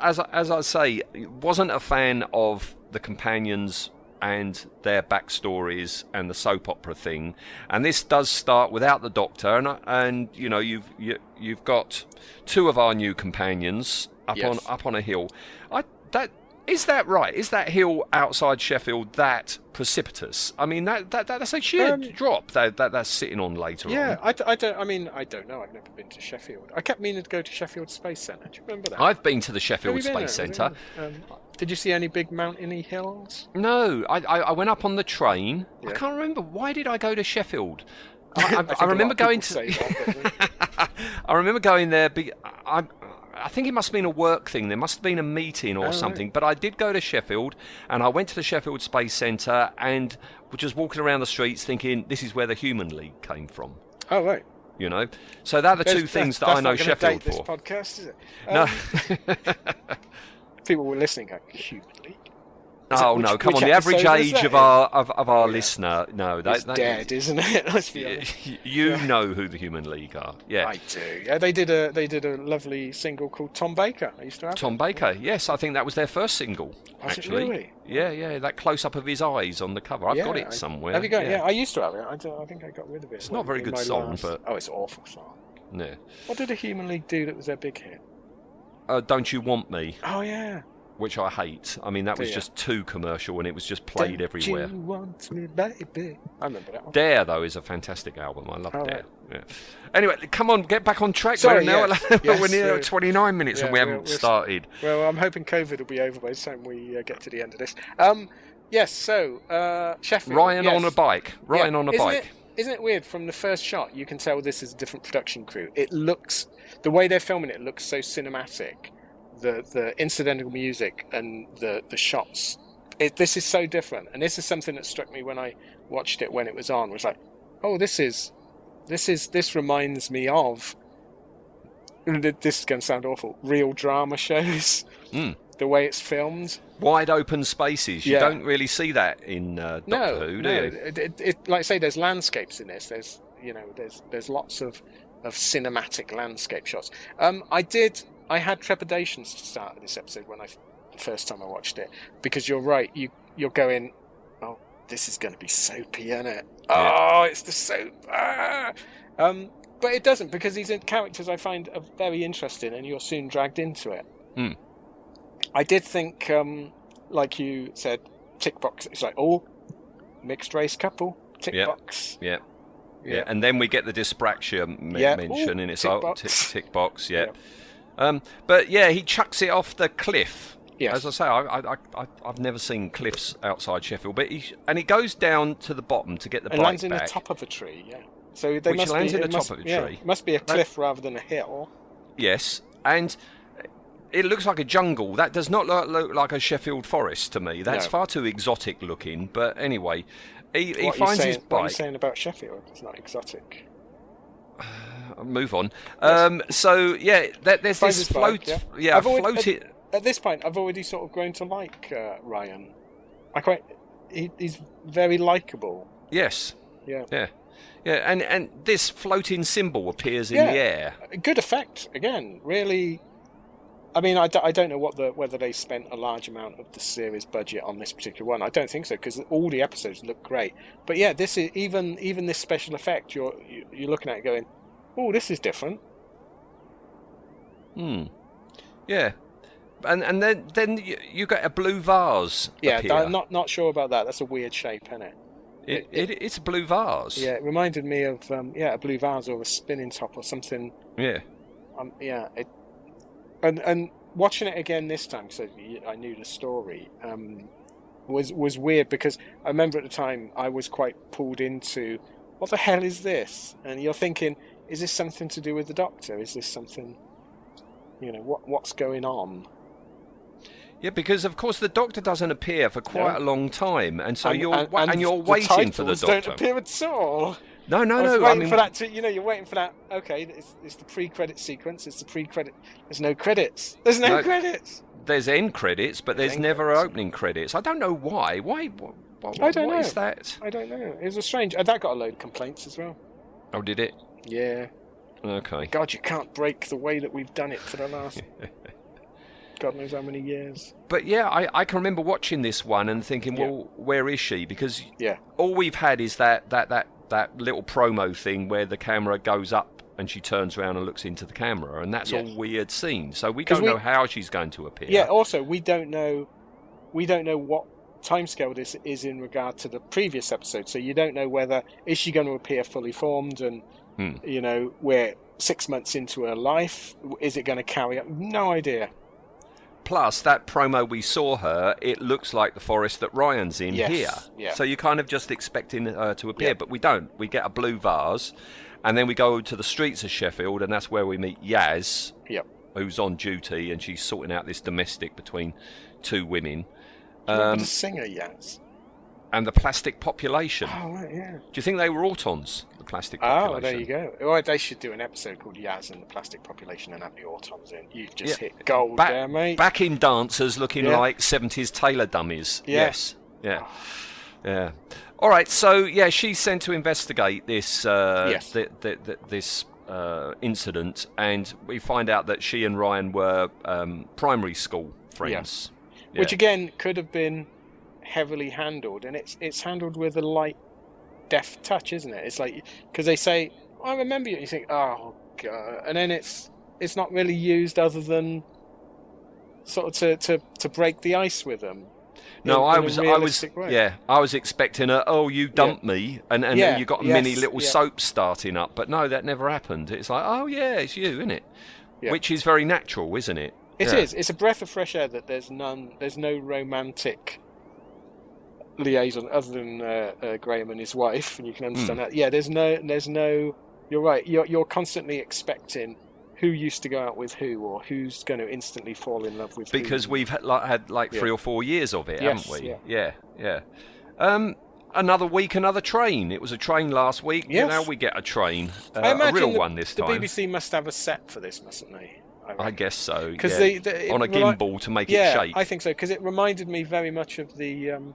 [SPEAKER 2] As as I say, wasn't a fan of the companions and their backstories and the soap opera thing. And this does start without the Doctor, and and you know you've you, you've got two of our new companions up
[SPEAKER 3] Yes.
[SPEAKER 2] on up on a hill. I that is that right? Is that hill outside Sheffield that precipitous? I mean that, that, that that's a sheer
[SPEAKER 3] Um,
[SPEAKER 2] drop that, that that's sitting on later
[SPEAKER 3] Yeah,
[SPEAKER 2] on.
[SPEAKER 3] I, d- I don't. I mean, I don't know. I've never been to Sheffield. I kept meaning to go to Sheffield Space Centre. Do you remember that?
[SPEAKER 2] I've been to the Sheffield Space
[SPEAKER 3] there? Have you
[SPEAKER 2] Centre.
[SPEAKER 3] Um, did you see any big mountainy hills?
[SPEAKER 2] No, I, I, I went up on the train. I can't remember why did I go to Sheffield. I, I, I
[SPEAKER 3] lot
[SPEAKER 2] remember going to.
[SPEAKER 3] that,
[SPEAKER 2] I remember going there. I, I think it must have been a work thing. There must have been a meeting or
[SPEAKER 3] Oh, right.
[SPEAKER 2] something. But I did go to Sheffield, and I went to the Sheffield Space Centre, and was just walking around the streets, thinking this is where the Human League came from.
[SPEAKER 3] Oh right.
[SPEAKER 2] You know, so that are the two things that I know Sheffield for.
[SPEAKER 3] This podcast, is it?
[SPEAKER 2] No.
[SPEAKER 3] Um, people were listening. Going, Human League.
[SPEAKER 2] Oh
[SPEAKER 3] which-
[SPEAKER 2] no! Come on, the average age of
[SPEAKER 3] in?
[SPEAKER 2] our of, of our
[SPEAKER 3] Yeah.
[SPEAKER 2] listener, no, they,
[SPEAKER 3] It's
[SPEAKER 2] they-
[SPEAKER 3] dead, isn't it? Let's be honest.
[SPEAKER 2] you know who the Human League are. Yeah.
[SPEAKER 3] I do. Yeah, they did a they did a lovely single called Tom Baker. I used to have.
[SPEAKER 2] Tom
[SPEAKER 3] it.
[SPEAKER 2] Baker, yes, I think that was their first single.
[SPEAKER 3] Was it
[SPEAKER 2] actually,
[SPEAKER 3] really?
[SPEAKER 2] yeah, yeah, that close up of his eyes on the cover. I've
[SPEAKER 3] Yeah,
[SPEAKER 2] got it
[SPEAKER 3] I-
[SPEAKER 2] somewhere.
[SPEAKER 3] Have you got? Yeah. I used to have it. I, don't- I think I got rid of it. It's
[SPEAKER 2] not a very good song, but-
[SPEAKER 3] oh, it's an awful song.
[SPEAKER 2] Yeah.
[SPEAKER 3] What did the Human League do that was their big hit?
[SPEAKER 2] Uh, Don't you want me?
[SPEAKER 3] Oh yeah.
[SPEAKER 2] Which I hate. I mean, that was
[SPEAKER 3] ya?
[SPEAKER 2] just too commercial, and it was just played
[SPEAKER 3] Don't
[SPEAKER 2] everywhere.
[SPEAKER 3] You want me, baby. I remember that one.
[SPEAKER 2] Dare though is a fantastic album. I love
[SPEAKER 3] Oh,
[SPEAKER 2] Dare. Yeah. Anyway, come on, get back on track.
[SPEAKER 3] Sorry,
[SPEAKER 2] We're now
[SPEAKER 3] yes,
[SPEAKER 2] we're near
[SPEAKER 3] uh,
[SPEAKER 2] 29 minutes
[SPEAKER 3] yeah,
[SPEAKER 2] and we haven't
[SPEAKER 3] we're-
[SPEAKER 2] started.
[SPEAKER 3] Well, I'm hoping COVID will be over by the time we uh, get to the end of this. Um, yes. So uh, Sheffield.
[SPEAKER 2] Ryan
[SPEAKER 3] yes.
[SPEAKER 2] on a bike. Ryan
[SPEAKER 3] Yeah,
[SPEAKER 2] on a
[SPEAKER 3] isn't
[SPEAKER 2] bike.
[SPEAKER 3] It, isn't it weird? From the first shot, you can tell this is a different production crew. It looks the way they're filming it looks so cinematic. The the incidental music and the the shots it, this is so different, and this is something that struck me when I watched it when it was on. Was like, oh, this is, this is, this reminds me of. This is going to sound awful. Real drama shows,
[SPEAKER 2] Mm.
[SPEAKER 3] the way it's filmed.
[SPEAKER 2] Wide open spaces. You
[SPEAKER 3] Yeah.
[SPEAKER 2] don't really see that in uh, Doctor
[SPEAKER 3] no,
[SPEAKER 2] Who, do
[SPEAKER 3] no.
[SPEAKER 2] you?
[SPEAKER 3] It, it, it, like I say, there's landscapes in this. There's you know, there's there's lots of of cinematic landscape shots. Um, I did. I had trepidations to start this episode when I the first time I watched it because you're right. You you're going, oh, this is going to be soapy, isn't it? Oh, it's the soap. Ah! Um, but it doesn't because these are characters I find are very interesting, and you're soon dragged into it.
[SPEAKER 2] Hmm.
[SPEAKER 3] I did think, um, like you said, tick box. It's like, oh, mixed race couple, tick
[SPEAKER 2] Yeah.
[SPEAKER 3] box.
[SPEAKER 2] Yeah. Yeah.
[SPEAKER 3] Yeah.
[SPEAKER 2] and then we get the dyspraxia m-
[SPEAKER 3] Yeah.
[SPEAKER 2] mention,
[SPEAKER 3] Ooh,
[SPEAKER 2] and it's
[SPEAKER 3] tick box.
[SPEAKER 2] tick, tick box, yeah.
[SPEAKER 3] Yeah.
[SPEAKER 2] Um, but yeah, he chucks it off the cliff.
[SPEAKER 3] Yes.
[SPEAKER 2] As I say, I, I, I, I've never seen cliffs outside Sheffield, but he and he goes down to the bottom to get the
[SPEAKER 3] and
[SPEAKER 2] bike
[SPEAKER 3] lands in
[SPEAKER 2] back.
[SPEAKER 3] the top of a tree. Yeah. So they
[SPEAKER 2] Which
[SPEAKER 3] must
[SPEAKER 2] lands
[SPEAKER 3] be,
[SPEAKER 2] in
[SPEAKER 3] it
[SPEAKER 2] the
[SPEAKER 3] must,
[SPEAKER 2] top of a
[SPEAKER 3] yeah,
[SPEAKER 2] tree.
[SPEAKER 3] it must be a cliff rather than a hill.
[SPEAKER 2] Yes, and it looks like a jungle. That does not look, look like a Sheffield forest to me. That's
[SPEAKER 3] No.
[SPEAKER 2] far too exotic looking. But anyway, he, he finds
[SPEAKER 3] saying,
[SPEAKER 2] his
[SPEAKER 3] what are you
[SPEAKER 2] bike.
[SPEAKER 3] saying about Sheffield? It's not exotic.
[SPEAKER 2] Move on. Um, so yeah, there, there's this
[SPEAKER 3] his bike,
[SPEAKER 2] float.
[SPEAKER 3] yeah.
[SPEAKER 2] yeah,
[SPEAKER 3] I've already-
[SPEAKER 2] floated.
[SPEAKER 3] At this point, I've already sort of grown to like uh, Ryan. I quite. He, he's very likable.
[SPEAKER 2] Yes.
[SPEAKER 3] Yeah.
[SPEAKER 2] Yeah. Yeah, and, and this floating symbol appears in
[SPEAKER 3] Yeah.
[SPEAKER 2] the air.
[SPEAKER 3] Good effect again. Really. I mean, I, d- I don't know what the whether they spent a large amount of the series budget on this particular one. I don't think so because all the episodes look great. But yeah, this is even even this special effect. You're you- you're looking at going, oh, this is different.
[SPEAKER 2] Hmm. Yeah. And and then then you, you get a blue vase
[SPEAKER 3] Yeah. I'm not not sure about that. That's a weird shape, isn't it?
[SPEAKER 2] it, it, it's a blue vase.
[SPEAKER 3] Yeah, it reminded me of um, yeah a blue vase or a spinning top or something.
[SPEAKER 2] Yeah.
[SPEAKER 3] Um, yeah, it, and and watching it again this time because I knew the story um, was was weird because I remember at the time I was quite pulled into what the hell is this? And you're thinking, is this something to do with the Doctor? Is this something? You know what what's going on?
[SPEAKER 2] Yeah, because of course the Doctor doesn't appear for quite
[SPEAKER 3] No.
[SPEAKER 2] a long time, and so
[SPEAKER 3] and,
[SPEAKER 2] you're
[SPEAKER 3] and, and
[SPEAKER 2] and you're
[SPEAKER 3] the
[SPEAKER 2] waiting for the Doctor.
[SPEAKER 3] Don't appear at all.
[SPEAKER 2] No, no,
[SPEAKER 3] I was
[SPEAKER 2] no. I mean,
[SPEAKER 3] for that to, you know, you're waiting for that. Okay, it's, it's the pre-credit sequence. It's the pre-credit. There's no credits. There's no,
[SPEAKER 2] No.
[SPEAKER 3] credits.
[SPEAKER 2] there's end credits, but there's
[SPEAKER 3] End
[SPEAKER 2] never
[SPEAKER 3] credits.
[SPEAKER 2] opening credits. I don't know why. Why? What, what,
[SPEAKER 3] I don't
[SPEAKER 2] what
[SPEAKER 3] know.
[SPEAKER 2] is that?
[SPEAKER 3] I don't know. It was a strange. That got a load of complaints as well.
[SPEAKER 2] Oh, did it?
[SPEAKER 3] Yeah.
[SPEAKER 2] Okay.
[SPEAKER 3] God, you can't break the way that we've done it for the last. God knows how many years.
[SPEAKER 2] But yeah, I, I can remember watching this one and thinking,
[SPEAKER 3] Yeah.
[SPEAKER 2] well, where is she? Because
[SPEAKER 3] Yeah.
[SPEAKER 2] all we've had is that, that, that, that little promo thing where the camera goes up and she turns around and looks into the camera, and that's
[SPEAKER 3] Yes.
[SPEAKER 2] all weird scenes. So we don't
[SPEAKER 3] we-
[SPEAKER 2] know how she's going to appear.
[SPEAKER 3] Yeah. Also, we don't know. We don't know what timescale this is in regard to the previous episode. So you don't know whether is she going to appear fully formed and
[SPEAKER 2] Hmm.
[SPEAKER 3] you know we're six months into her life. Is it going to carry up? No idea.
[SPEAKER 2] Plus, that promo we saw her, it looks like the forest that Ryan's in
[SPEAKER 3] Yes,
[SPEAKER 2] here.
[SPEAKER 3] yeah.
[SPEAKER 2] So you're kind of just expecting her to appear,
[SPEAKER 3] Yeah.
[SPEAKER 2] but we don't. We get a blue vase, and then we go to the streets of Sheffield, and that's where we meet Yaz,
[SPEAKER 3] Yep.
[SPEAKER 2] who's on duty, and she's sorting out this domestic between two women. Um,
[SPEAKER 3] the singer Yaz?
[SPEAKER 2] And the plastic population.
[SPEAKER 3] Oh right, yeah.
[SPEAKER 2] Do you think they were Autons, the plastic population?
[SPEAKER 3] Oh, there you go. Well, they should do an episode called Yaz and the Plastic Population and have the Autons in. You've just
[SPEAKER 2] Yeah.
[SPEAKER 3] hit gold
[SPEAKER 2] Back,
[SPEAKER 3] there, mate.
[SPEAKER 2] back in dancers looking
[SPEAKER 3] Yeah.
[SPEAKER 2] like 70s tailor dummies.
[SPEAKER 3] Yeah.
[SPEAKER 2] Yes. Yeah. Yeah. All right. So yeah, she's sent to investigate this uh,
[SPEAKER 3] Yes.
[SPEAKER 2] th- th- th- this uh, incident, and we find out that she and Ryan were um, primary school friends.
[SPEAKER 3] Which
[SPEAKER 2] Yeah.
[SPEAKER 3] again could have been heavily handled, and it's it's handled with a light, deft touch, isn't it? It's like because they say, oh, "I remember you," and you think, "Oh god," and then it's it's not really used other than sort of to to, to break the ice with them.
[SPEAKER 2] No,
[SPEAKER 3] in-
[SPEAKER 2] I
[SPEAKER 3] in
[SPEAKER 2] was, I was, yeah, I was expecting a, oh, you dumped me, and and
[SPEAKER 3] Yeah,
[SPEAKER 2] you got a
[SPEAKER 3] yes,
[SPEAKER 2] mini little
[SPEAKER 3] yeah.
[SPEAKER 2] soap starting up, but no, that never happened. It's like, oh yeah, it's you, isn't it?
[SPEAKER 3] Yeah.
[SPEAKER 2] Which is very natural, isn't it?
[SPEAKER 3] It
[SPEAKER 2] Yeah.
[SPEAKER 3] is. It's a breath of fresh air that there's none. There's no romantic liaison other than uh, uh, Graham and his wife, and you can understand
[SPEAKER 2] Hmm.
[SPEAKER 3] that. Yeah, there's no. There's no. You're right. You're you're constantly expecting who used to go out with who, or who's going to instantly fall in love with who.
[SPEAKER 2] because we've had like, had like three
[SPEAKER 3] Yeah.
[SPEAKER 2] or four years of it,
[SPEAKER 3] Yes,
[SPEAKER 2] haven't we?
[SPEAKER 3] yeah.
[SPEAKER 2] yeah, yeah. Um, another week, another train. It was a train last week.
[SPEAKER 3] Yes.
[SPEAKER 2] Now we get a train, uh,
[SPEAKER 3] I
[SPEAKER 2] a real
[SPEAKER 3] the,
[SPEAKER 2] one this time. the.
[SPEAKER 3] BBC must have a set for this, mustn't they?
[SPEAKER 2] I guess so.
[SPEAKER 3] because
[SPEAKER 2] yeah. on a
[SPEAKER 3] it remi-
[SPEAKER 2] gimbal to make
[SPEAKER 3] yeah,
[SPEAKER 2] it shake.
[SPEAKER 3] I think so because it reminded me very much of the um,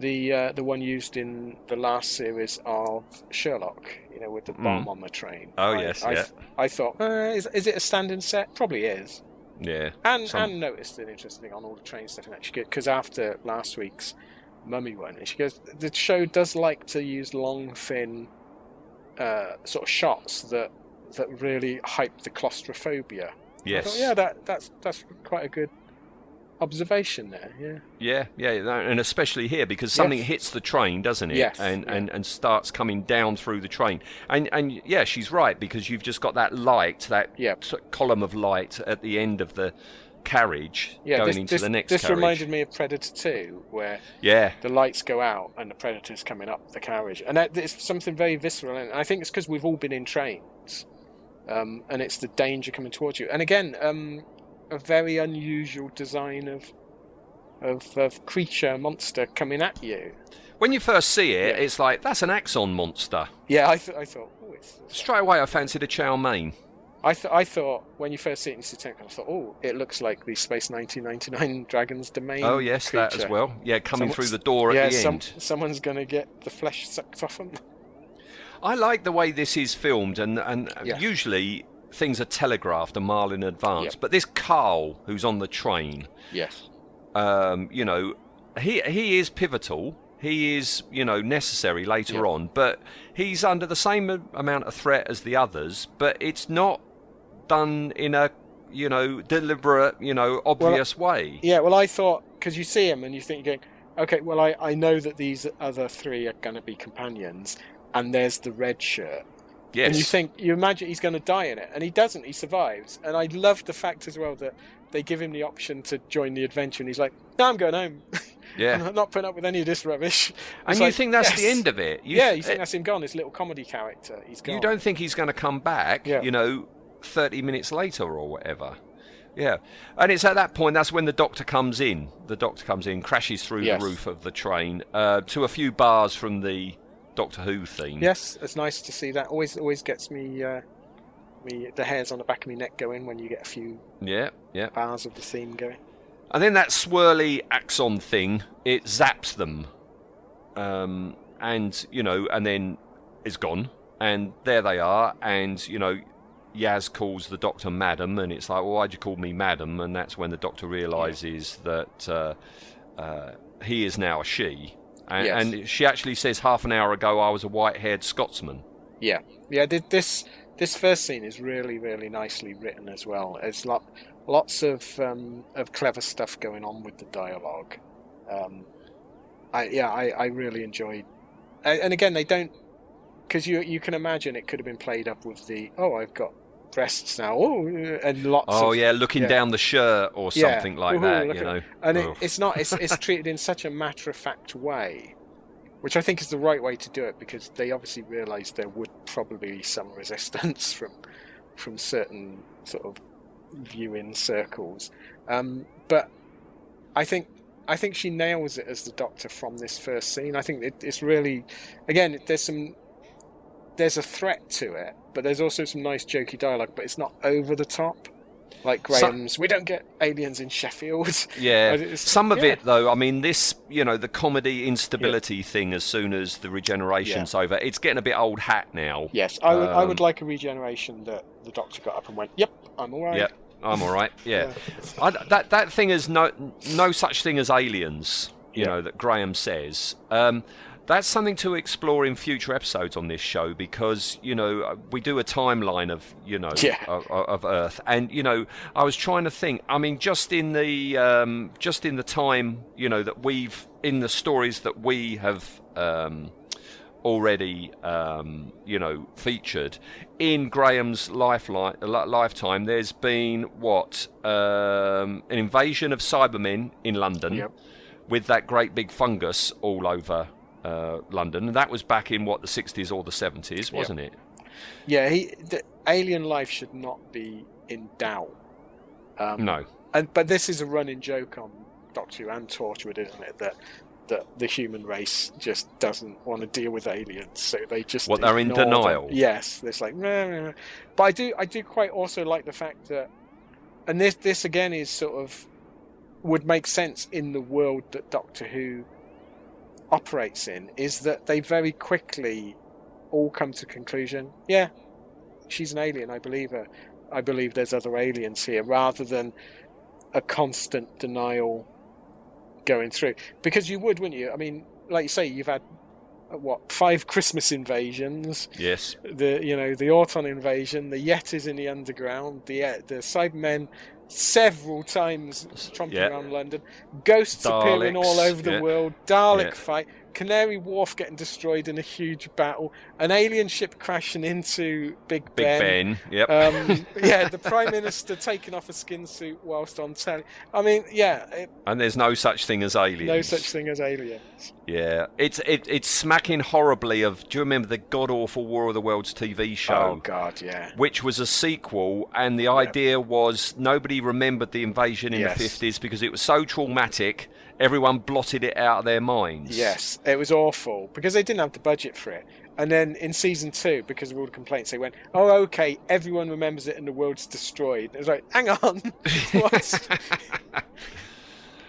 [SPEAKER 3] the uh, the one used in the last series of Sherlock. You know, with the bomb on the train.
[SPEAKER 2] Mm. Oh,
[SPEAKER 3] I,
[SPEAKER 2] yes,
[SPEAKER 3] I,
[SPEAKER 2] yeah.
[SPEAKER 3] I thought, uh, is, is it a standing set? Probably is.
[SPEAKER 2] yeah.
[SPEAKER 3] And
[SPEAKER 2] Some-
[SPEAKER 3] and noticed an interesting thing on all the train stuff and actually because after last week's Mummy one, and she goes, the show does like to use long, thin, uh, sort of shots that that really hype the claustrophobia. I
[SPEAKER 2] yes.
[SPEAKER 3] thought, yeah, that that's that's quite a good observation there. Yeah.
[SPEAKER 2] Yeah, yeah, no, and especially here because something
[SPEAKER 3] Yes.
[SPEAKER 2] hits the train, doesn't it?
[SPEAKER 3] Yes,
[SPEAKER 2] and,
[SPEAKER 3] yeah.
[SPEAKER 2] and and starts coming down through the train. And and yeah, she's right because you've just got that light, that sort of column of light at the end of the carriage
[SPEAKER 3] Yeah,
[SPEAKER 2] going
[SPEAKER 3] this,
[SPEAKER 2] into
[SPEAKER 3] this,
[SPEAKER 2] the next
[SPEAKER 3] this
[SPEAKER 2] carriage.
[SPEAKER 3] reminded me of Predator 2, where
[SPEAKER 2] Yeah,
[SPEAKER 3] the lights go out and the predator's coming up the carriage, and that, it's something very visceral. And I think it's because we've all been in trains, um, and it's the danger coming towards you. And again, um, a very unusual design of of, of creature monster coming at you.
[SPEAKER 2] when you first see it,
[SPEAKER 3] Yeah.
[SPEAKER 2] it's like that's an axon monster.
[SPEAKER 3] Yeah, I, th- I thought, oh, it's, it's
[SPEAKER 2] Straight away, I fancied a chow mein.
[SPEAKER 3] I, th- I thought when you first see it in Sutenka, I thought, oh, it looks like the Space 1999 Dragon's Domain.
[SPEAKER 2] Oh yes, that as well. Yeah, coming
[SPEAKER 3] Someone-
[SPEAKER 2] through the door at
[SPEAKER 3] yeah,
[SPEAKER 2] the
[SPEAKER 3] some-
[SPEAKER 2] end.
[SPEAKER 3] someone's going to get the flesh sucked off them.
[SPEAKER 2] I like the way this is filmed, and and
[SPEAKER 3] Yeah.
[SPEAKER 2] usually things are telegraphed a mile in advance.
[SPEAKER 3] Yeah.
[SPEAKER 2] But this Carl, who's on the train,
[SPEAKER 3] Yes.
[SPEAKER 2] um, you know, he he is pivotal. He is, you know, necessary later
[SPEAKER 3] Yeah.
[SPEAKER 2] on, but he's under the same amount of threat as the others. But it's not done in a, you know, deliberate, you know, obvious way.
[SPEAKER 3] Yeah, well, I thought because you see him and you think, you're going, okay, well, I, I know that these other three are going to be companions, and there's the red shirt,
[SPEAKER 2] Yes.
[SPEAKER 3] and you think you imagine he's going to die in it, and he doesn't. He survives, and I love the fact as well that they give him the option to join the adventure, and he's like, no, I'm going home.
[SPEAKER 2] yeah.
[SPEAKER 3] I'm not putting up with any of this rubbish.
[SPEAKER 2] And
[SPEAKER 3] It's
[SPEAKER 2] you
[SPEAKER 3] like,
[SPEAKER 2] think that's the end of it? You
[SPEAKER 3] yeah, you think that's him gone. His little comedy character. He's gone.
[SPEAKER 2] You don't think he's going to come back,
[SPEAKER 3] Yeah.
[SPEAKER 2] you know, 30 minutes later or whatever. Yeah. And it's at that point, that's when the doctor comes in. The doctor comes in, crashes through
[SPEAKER 3] Yes.
[SPEAKER 2] the roof of the train uh, to a few bars from the Doctor Who theme.
[SPEAKER 3] Yes, it's nice to see that. Always, always gets me, uh, me the hairs on the back of my neck going when you get a few
[SPEAKER 2] Yeah, yeah.
[SPEAKER 3] bars of the theme going.
[SPEAKER 2] And then that swirly axon thing, it zaps them. Um, and, you know, and then it's gone. And there they are. And, you know, Yaz calls the doctor madam. And it's like, well, why'd you call me madam? And that's when the doctor realizes that uh, uh, he is now a she. And,
[SPEAKER 3] Yes.
[SPEAKER 2] and she actually says half an hour ago I was a white haired Scotsman.
[SPEAKER 3] Yeah, yeah. This this first scene is really, really nicely written as well. There's lot, lots of um, of clever stuff going on with the dialogue. Um, I yeah, I, I really enjoyed. And again, they don't because you you can imagine it could have been played up with the oh I've got breasts now oh and lots
[SPEAKER 2] Oh,
[SPEAKER 3] of
[SPEAKER 2] yeah, looking
[SPEAKER 3] yeah.
[SPEAKER 2] down the shirt or
[SPEAKER 3] Yeah.
[SPEAKER 2] something like
[SPEAKER 3] Ooh,
[SPEAKER 2] that, you know.
[SPEAKER 3] and it, it's not it's, it's treated in such a matter of fact way which i think is the right way to do it because they obviously realized there would probably be some resistance from from certain sort of viewing circles um, but i think i think she nails it as the doctor from this first scene i think it, it's really again there's some there's a threat to it but there's also some nice jokey dialogue but it's not over the top like
[SPEAKER 2] So-
[SPEAKER 3] Graham's, we don't get aliens in Sheffield.
[SPEAKER 2] Yeah, some of
[SPEAKER 3] yeah.
[SPEAKER 2] it though. I mean, this you know the comedy instability thing. As soon as the regeneration's over, it's getting a bit old hat now.
[SPEAKER 3] Yes, I would. I
[SPEAKER 2] Um,
[SPEAKER 3] would like a regeneration that the Doctor got up and went, "Yep, I'm all right."
[SPEAKER 2] Yep, I'm all right. Yeah, I, that that thing is no no such thing as aliens. You
[SPEAKER 3] Yeah.
[SPEAKER 2] know that Graham says. Um, that's something to explore in future episodes on this show because you know we do a timeline of you know
[SPEAKER 3] Yeah.
[SPEAKER 2] of, of Earth, and you know I was trying to think. I mean, just in the um, just in the time you know that we've in the stories that we have. Um, already, um, you know, featured in Graham's lifeline, lifetime. There's been what um, an invasion of Cybermen in London,
[SPEAKER 3] Yep.
[SPEAKER 2] with that great big fungus all over uh, London, and that was back in what the 60s or the 70s, wasn't it?
[SPEAKER 3] Yeah, he alien life should not be in doubt. Um,
[SPEAKER 2] No.
[SPEAKER 3] and but this is a running joke on Doctor Who and Torchwood, isn't it? That that the human race just doesn't want to deal with aliens, so they just
[SPEAKER 2] What, they're in
[SPEAKER 3] ignore them.
[SPEAKER 2] denial?
[SPEAKER 3] Yes, it's like, "Meh, meh, meh." but I do I do quite also like the fact that, and this this again is sort of would make sense in the world that Doctor Who operates in, is that they very quickly all come to conclusion, yeah, she's an alien, I believe her. I believe there's other aliens here, rather than a constant denial going through. Because you would, wouldn't you? I mean, like you say, you've had what five Christmas invasions,
[SPEAKER 2] Yes.
[SPEAKER 3] the you know the Auton invasion, the Yetis in the underground, the the Cybermen several times tromping
[SPEAKER 2] Yeah.
[SPEAKER 3] around London, ghosts appearing all over the
[SPEAKER 2] yeah.
[SPEAKER 3] world, Dalek
[SPEAKER 2] Yeah.
[SPEAKER 3] fight, Canary Wharf getting destroyed in a huge battle, an alien ship crashing into Big
[SPEAKER 2] Big
[SPEAKER 3] Ben.
[SPEAKER 2] Ben. Yep.
[SPEAKER 3] Um, yeah, the Prime Minister taking off a skin suit whilst on telly. I mean, yeah, it,
[SPEAKER 2] and there's no such thing as aliens.
[SPEAKER 3] no such thing as aliens.
[SPEAKER 2] Yeah, it's it, it's smacking horribly of. Do you remember the god awful War of the Worlds TV show?
[SPEAKER 3] Oh God, yeah.
[SPEAKER 2] which was a sequel, and the idea was nobody remembered the invasion in
[SPEAKER 3] Yes.
[SPEAKER 2] the 50s because it was so traumatic, everyone blotted it out of their minds.
[SPEAKER 3] Yes, it was awful because they didn't have the budget for it. And then in season two, because of all the complaints, they went, "Oh, okay, everyone remembers it, and the world's destroyed." It was like, "Hang on, what?"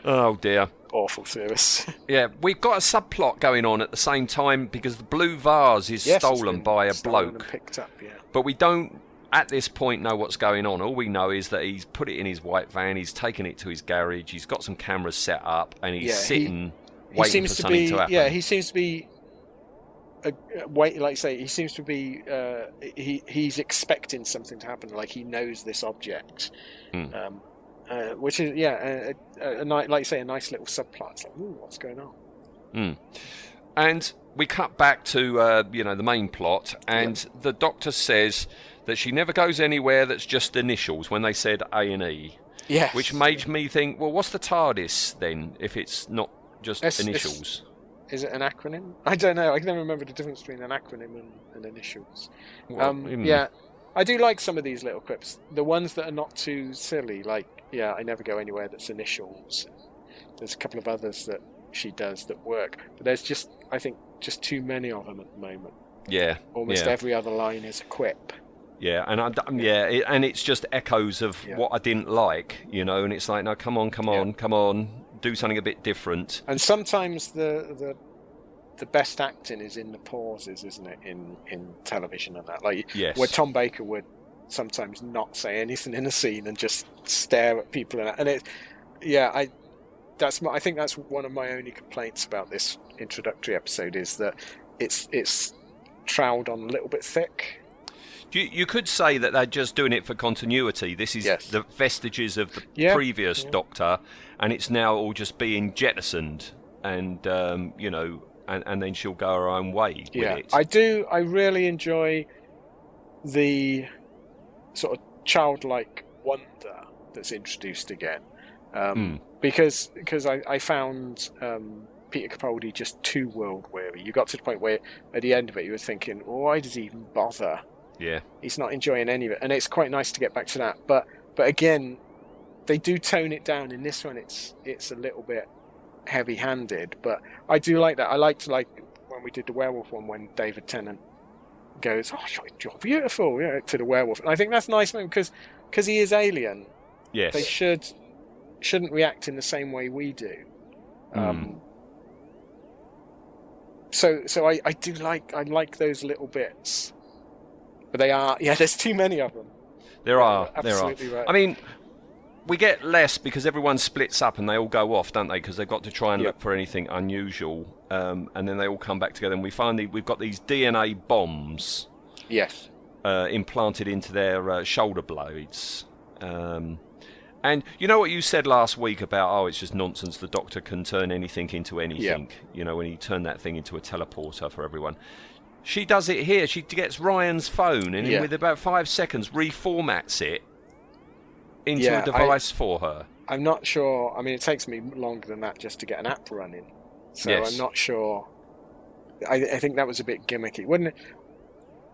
[SPEAKER 2] Oh dear.
[SPEAKER 3] awful service.
[SPEAKER 2] Yeah, we've got a subplot going on at the same time because the blue vase is
[SPEAKER 3] Yes,
[SPEAKER 2] stolen by a
[SPEAKER 3] stolen
[SPEAKER 2] bloke.
[SPEAKER 3] picked up. Yeah,
[SPEAKER 2] But we don't, at this point, know what's going on. All we know is that he's put it in his white van, he's taken it to his garage, he's got some cameras set up, and he's
[SPEAKER 3] Yeah,
[SPEAKER 2] sitting
[SPEAKER 3] he
[SPEAKER 2] waiting
[SPEAKER 3] seems
[SPEAKER 2] for
[SPEAKER 3] to
[SPEAKER 2] something
[SPEAKER 3] be.
[SPEAKER 2] to happen.
[SPEAKER 3] yeah, he seems to be. Uh, wait, like I say, he seems to be. Uh, he he's expecting something to happen. Like he knows this object,
[SPEAKER 2] Hmm.
[SPEAKER 3] um, uh, which is yeah, a, a, a, like you say, a nice little subplot. It's like, ooh, what's going on?
[SPEAKER 2] And we cut back to uh, you know the main plot, and the doctor says that she never goes anywhere that's just initials. When they said A and E,
[SPEAKER 3] Yes.
[SPEAKER 2] which made me think, well, what's the TARDIS then if it's not just
[SPEAKER 3] It's- it's-
[SPEAKER 2] initials?
[SPEAKER 3] Is it an acronym? I don't know. I can never remember the difference between an acronym and, and initials.
[SPEAKER 2] Well,
[SPEAKER 3] um,
[SPEAKER 2] hmm.
[SPEAKER 3] Yeah, I do like some of these little quips. The ones that are not too silly, like yeah, I never go anywhere that's initials. There's a couple of others that she does that work, but there's just I think just too many of them at the moment.
[SPEAKER 2] yeah,
[SPEAKER 3] Almost
[SPEAKER 2] yeah.
[SPEAKER 3] every other line is a quip.
[SPEAKER 2] Yeah, and I, d- um, yeah, it, and it's just echoes of
[SPEAKER 3] Yeah.
[SPEAKER 2] what I didn't like, you know. And it's like, no, come on, come
[SPEAKER 3] Yeah.
[SPEAKER 2] on, come on, do something a bit different.
[SPEAKER 3] And sometimes the the the best acting is in the pauses, isn't it? In in television and that, like
[SPEAKER 2] Yes.
[SPEAKER 3] where Tom Baker would sometimes not say anything in a scene and just stare at people, and, and it, yeah, I that's my, I think that's one of my only complaints about this introductory episode is that it's it's troweled on a little bit thick.
[SPEAKER 2] You, you could say that they're just doing it for continuity. This is
[SPEAKER 3] Yes.
[SPEAKER 2] the vestiges of the
[SPEAKER 3] Yeah,
[SPEAKER 2] previous
[SPEAKER 3] yeah.
[SPEAKER 2] Doctor, and it's now all just being jettisoned, and um, you know, and, and then she'll go her own way
[SPEAKER 3] Yeah,
[SPEAKER 2] with it.
[SPEAKER 3] I do. I really enjoy the sort of childlike wonder that's introduced again, um, because because I, I found um, Peter Capaldi just too world weary. You got to the point where at the end of it you were thinking, why does he even bother?
[SPEAKER 2] Yeah,
[SPEAKER 3] He's not enjoying any of it, and it's quite nice to get back to that. But but again, they do tone it down. In this one, it's it's a little bit heavy-handed, but I do like that. I liked like when we did the werewolf one when David Tennant goes, "Oh, you're, beautiful," yeah, to the werewolf, and I think that's nice because because he is alien.
[SPEAKER 2] yes,
[SPEAKER 3] They should shouldn't react in the same way we do. Um, so so I, I do like I like those little bits, but they are yeah. There's too many of them.
[SPEAKER 2] there are, there are.
[SPEAKER 3] absolutely right.
[SPEAKER 2] I mean, we get less because everyone splits up and they all go off, don't they? Because they've got to try and
[SPEAKER 3] Yep.
[SPEAKER 2] look for anything unusual, um, and then they all come back together. And we finally we've got these DNA bombs.
[SPEAKER 3] Yes.
[SPEAKER 2] uh, implanted into their uh, shoulder blades. Um, and you know what you said last week about oh it's just nonsense the doctor can turn anything into anything you know when he turned that thing into a teleporter for everyone she does it here she gets Ryan's phone and
[SPEAKER 3] Yeah.
[SPEAKER 2] with about five seconds reformats it into
[SPEAKER 3] Yeah,
[SPEAKER 2] a device for her
[SPEAKER 3] I'm not sure. I mean, it takes me longer than that just to get an app running, so
[SPEAKER 2] Yes.
[SPEAKER 3] I'm not sure. I, I think that was a bit gimmicky, wouldn't it?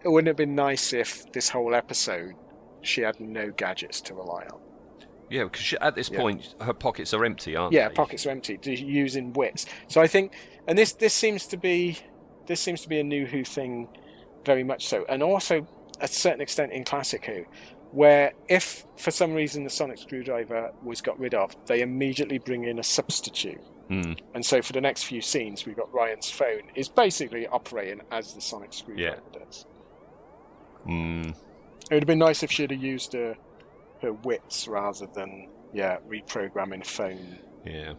[SPEAKER 3] it wouldn't have been nice if this whole episode she had no gadgets to rely on.
[SPEAKER 2] Yeah, because at this
[SPEAKER 3] Yeah.
[SPEAKER 2] point her pockets are empty, aren't
[SPEAKER 3] Yeah,
[SPEAKER 2] they?
[SPEAKER 3] Yeah, pockets are empty. Using wits. So I think, and this this seems to be this seems to be a new Who thing, very much so, and also a certain extent in classic Who, where if for some reason the sonic screwdriver was got rid of, they immediately bring in a substitute.
[SPEAKER 2] Hmm.
[SPEAKER 3] And so for the next few scenes, we've got Ryan's phone is basically operating as the sonic screwdriver does.
[SPEAKER 2] Mm.
[SPEAKER 3] It would have been nice if she'd have used her her wits rather than yeah reprogramming phone.
[SPEAKER 2] Yeah.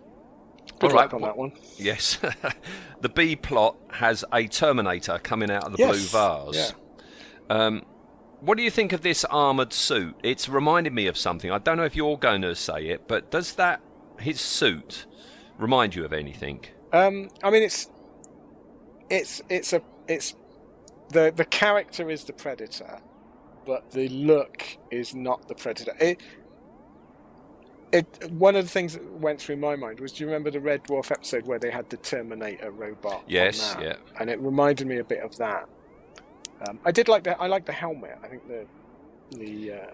[SPEAKER 3] Good
[SPEAKER 2] All right,
[SPEAKER 3] on that one.
[SPEAKER 2] Yes. the B plot has a Terminator coming out of the
[SPEAKER 3] Yes,
[SPEAKER 2] blue vase. Um, what do you think of this armoured suit? It's reminded me of something. I don't know if you're going to say it, but does that his suit remind you of anything?
[SPEAKER 3] Um, I mean, it's it's it's a it's the the character is the predator, but the look is not the predator. It, it one of the things that went through my mind was, do you remember the Red Dwarf episode where they had the Terminator robot?
[SPEAKER 2] Yes,
[SPEAKER 3] that?
[SPEAKER 2] yeah.
[SPEAKER 3] and it reminded me a bit of that. Um, I did like the I like the helmet. I think the the uh,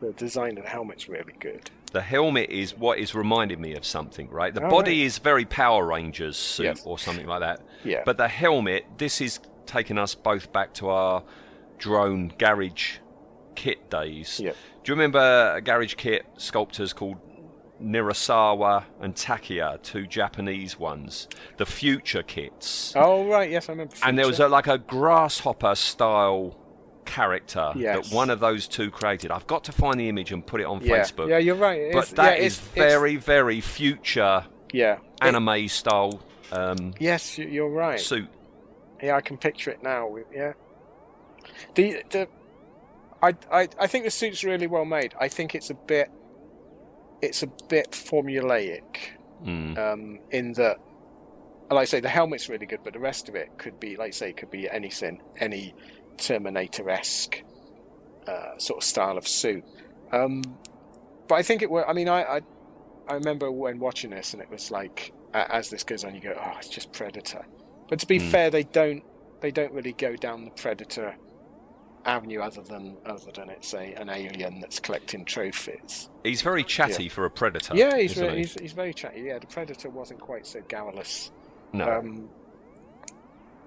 [SPEAKER 3] the design of the helmet's really good.
[SPEAKER 2] The helmet is what is reminding me of something, right? The
[SPEAKER 3] Oh,
[SPEAKER 2] body
[SPEAKER 3] right.
[SPEAKER 2] is very Power Rangers suit
[SPEAKER 3] Yes.
[SPEAKER 2] or something like that.
[SPEAKER 3] Yeah.
[SPEAKER 2] But the helmet, this is taking us both back to our drone garage kit days.
[SPEAKER 3] Yep.
[SPEAKER 2] Do you remember a garage kit sculptors called Nirasawa and Takeya, two Japanese ones? The future kits.
[SPEAKER 3] Oh right, yes, I remember.
[SPEAKER 2] and there was a, like a grasshopper style character
[SPEAKER 3] Yes.
[SPEAKER 2] that one of those two created. I've got to find the image and put it on
[SPEAKER 3] yeah.
[SPEAKER 2] Facebook.
[SPEAKER 3] Yeah, you're right.
[SPEAKER 2] But that
[SPEAKER 3] yeah,
[SPEAKER 2] is
[SPEAKER 3] it's- it's-
[SPEAKER 2] very, very future
[SPEAKER 3] yeah. It-
[SPEAKER 2] anime style um,
[SPEAKER 3] Yes, you- you're right.
[SPEAKER 2] suit.
[SPEAKER 3] Yeah, I can picture it now. Yeah. The the I I I think the suit's really well made. I think it's a bit it's a bit formulaic
[SPEAKER 2] Mm.
[SPEAKER 3] um, in that like I say the helmet's really good, but the rest of it could be like I say could be anything, any Terminator esque uh, sort of style of suit. Um, but I think it were. I mean, I, I I remember when watching this, and it was like as this goes on, you go, oh, it's just Predator. But to be
[SPEAKER 2] Mm.
[SPEAKER 3] fair, they don't they don't really go down the Predator avenue other than other than it's a an alien that's collecting trophies.
[SPEAKER 2] He's very chatty for a predator.
[SPEAKER 3] yeah, he's,
[SPEAKER 2] he?
[SPEAKER 3] he's he's very chatty. Yeah, the Predator wasn't quite so garrulous.
[SPEAKER 2] no.
[SPEAKER 3] Um,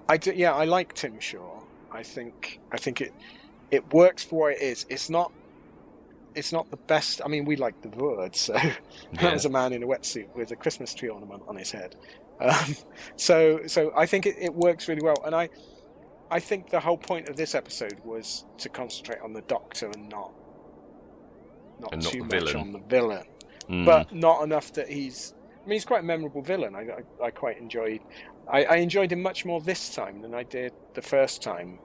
[SPEAKER 3] I do, yeah, I like Tim Shaw. I think I think it it works for what it is. It's not it's not the best. I mean, we like the word, so
[SPEAKER 2] Yeah.
[SPEAKER 3] that was a man in a wetsuit with a Christmas tree ornament on his head. Um, so so I think it, it works really well, and I I think the whole point of this episode was to concentrate on the Doctor and not not
[SPEAKER 2] And
[SPEAKER 3] too
[SPEAKER 2] the
[SPEAKER 3] much
[SPEAKER 2] villain.
[SPEAKER 3] on the villain
[SPEAKER 2] Mm.
[SPEAKER 3] but not enough that he's. I mean, he's quite a memorable villain. I, I, I quite enjoyed. I, I enjoyed him much more this time than I did the first time.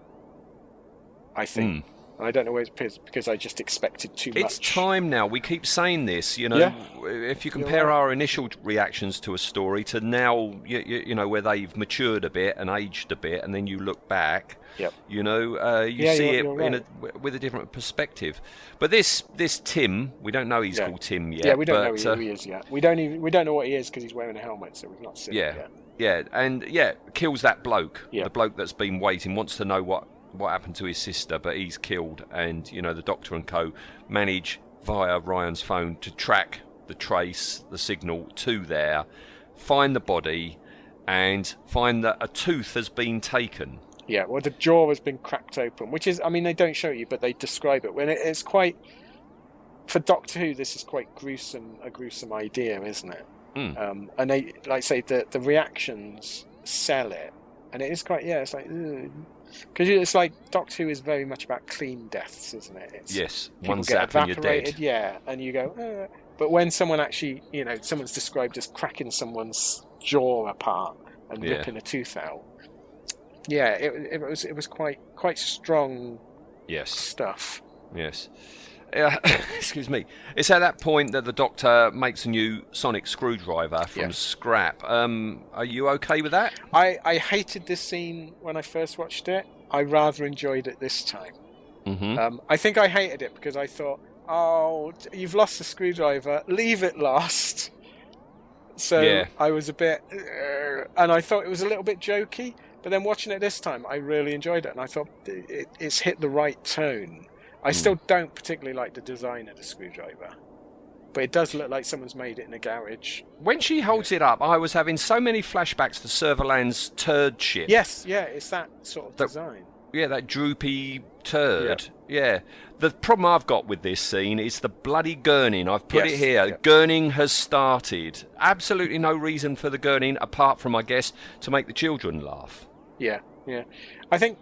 [SPEAKER 3] I think. And I don't know where it's because I just expected too much.
[SPEAKER 2] It's time now. We keep saying this, you know.
[SPEAKER 3] Yeah.
[SPEAKER 2] If you compare
[SPEAKER 3] right.
[SPEAKER 2] our initial reactions to a story to now, you, you, you know, where they've matured a bit and aged a bit, and then you look back,
[SPEAKER 3] Yep.
[SPEAKER 2] you know, uh, you
[SPEAKER 3] Yeah,
[SPEAKER 2] see it
[SPEAKER 3] right.
[SPEAKER 2] a, with a different perspective. But this this Tim, we don't know he's
[SPEAKER 3] Yeah.
[SPEAKER 2] called Tim yet.
[SPEAKER 3] yeah, we don't
[SPEAKER 2] but,
[SPEAKER 3] know
[SPEAKER 2] uh,
[SPEAKER 3] who he is yet. We don't even we don't know what he is because he's wearing a helmet, so we've not seen
[SPEAKER 2] Yeah,
[SPEAKER 3] it yet.
[SPEAKER 2] yeah, and yeah, kills that bloke.
[SPEAKER 3] Yeah.
[SPEAKER 2] The bloke that's been waiting wants to know what what happened to his sister, but he's killed. And you know, the doctor and co manage via Ryan's phone to track the trace, the signal to there, find the body, and find that a tooth has been taken.
[SPEAKER 3] Yeah, well, the jaw has been cracked open, which is, I mean, they don't show you, but they describe it. When it, it's quite, for Doctor Who, this is quite gruesome, a gruesome idea, isn't it?
[SPEAKER 2] Mm.
[SPEAKER 3] Um, and they, like I say, the the reactions sell it, and it is quite, yeah, it's like, because it's like Doctor Who is very much about clean deaths, isn't it? It's,
[SPEAKER 2] Yes, one zap and you're
[SPEAKER 3] evaporated,
[SPEAKER 2] dead.
[SPEAKER 3] yeah, and you go, uh, but when someone actually, you know, someone's described as cracking someone's jaw apart and
[SPEAKER 2] Yeah.
[SPEAKER 3] ripping a tooth out, yeah, it, it was it was quite quite strong
[SPEAKER 2] Yes.
[SPEAKER 3] stuff.
[SPEAKER 2] Yes. Uh, excuse me. It's at that point that the Doctor makes a new sonic screwdriver from
[SPEAKER 3] Yeah.
[SPEAKER 2] scrap. Um, are you okay with that?
[SPEAKER 3] I I hated this scene when I first watched it. I rather enjoyed it this time.
[SPEAKER 2] Mm-hmm.
[SPEAKER 3] Um, I think I hated it because I thought, oh, you've lost the screwdriver, leave it lost. So
[SPEAKER 2] Yeah.
[SPEAKER 3] I was a bit, uh, and I thought it was a little bit jokey. But then watching it this time, I really enjoyed it, and I thought it, it's hit the right tone. I hmm. still don't particularly like the design of the screwdriver, but it does look like someone's made it in a garage.
[SPEAKER 2] When she holds it up, I was having so many flashbacks to Serverland's turd ship.
[SPEAKER 3] Yes, yeah, it's that sort of design.
[SPEAKER 2] Yeah, that droopy turd. Yeah. The problem I've got with this scene is the bloody gurning. I've put
[SPEAKER 3] Yes,
[SPEAKER 2] it here.
[SPEAKER 3] yeah.
[SPEAKER 2] Gurning has started. Absolutely no reason for the gurning apart from, I guess, to make the children laugh.
[SPEAKER 3] Yeah, yeah. I think,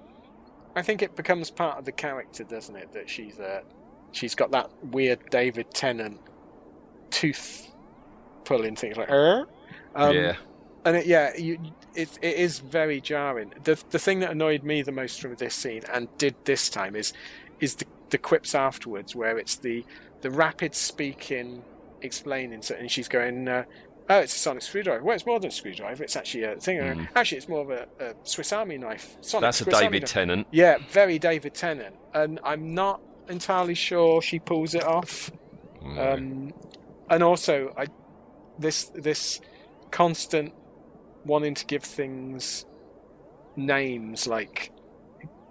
[SPEAKER 3] I think it becomes part of the character, doesn't it? That she's uh, she's got that weird David Tennant tooth pulling things like, er? um,
[SPEAKER 2] yeah.
[SPEAKER 3] and it, yeah, you, it it is very jarring. The the thing that annoyed me the most from this scene and did this time is is the the quips afterwards where it's the the rapid speaking explaining so, and she's going. Uh, Oh, it's a sonic screwdriver. Well, it's more than a screwdriver. It's actually a thing. uh, Actually, it's more of a, a Swiss Army knife. Sonic.
[SPEAKER 2] That's a
[SPEAKER 3] Swiss
[SPEAKER 2] David. Tennant.
[SPEAKER 3] Yeah, very David Tennant, and I'm not entirely sure she pulls it off. Um, and also, I this this constant wanting to give things names like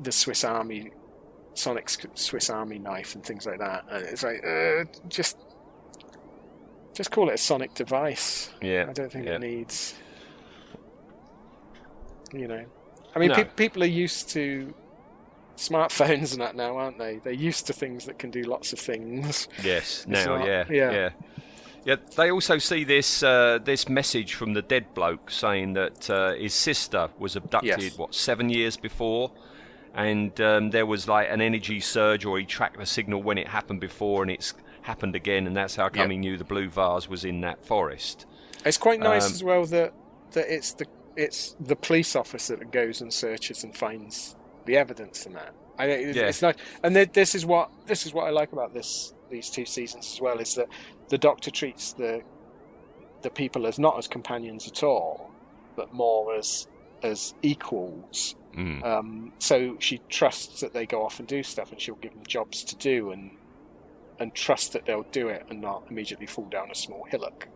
[SPEAKER 3] the Swiss Army, Sonic Swiss Army knife, and things like that. And it's like uh, just just call it a Sonic device.
[SPEAKER 2] Yeah.
[SPEAKER 3] I don't think
[SPEAKER 2] yeah.
[SPEAKER 3] it needs. You know, I mean,
[SPEAKER 2] No.
[SPEAKER 3] pe- people are used to smartphones and that now, aren't they? They're used to things that can do lots of things.
[SPEAKER 2] Yes, now,
[SPEAKER 3] not-
[SPEAKER 2] yeah,
[SPEAKER 3] yeah.
[SPEAKER 2] yeah, yeah. They also see this uh, this message from the dead bloke saying that uh, his sister was abducted.
[SPEAKER 3] Yes.
[SPEAKER 2] What seven years before, and um, there was like an energy surge, or he tracked the signal when it happened before, and it's happened again, and that's how come
[SPEAKER 3] Yeah.
[SPEAKER 2] he knew the blue vase was in that forest.
[SPEAKER 3] It's quite nice
[SPEAKER 2] Um,
[SPEAKER 3] as well that that it's the it's the police officer that goes and searches and finds the evidence in that. I it's,
[SPEAKER 2] Yeah.
[SPEAKER 3] it's nice, and th- this is what this is what I like about this these two seasons as well is that the Doctor treats the the people as not as companions at all, but more as as equals.
[SPEAKER 2] Mm.
[SPEAKER 3] Um, so she trusts that they go off and do stuff, and she'll give them jobs to do, and and trust that they'll do it and not immediately fall down a small hillock.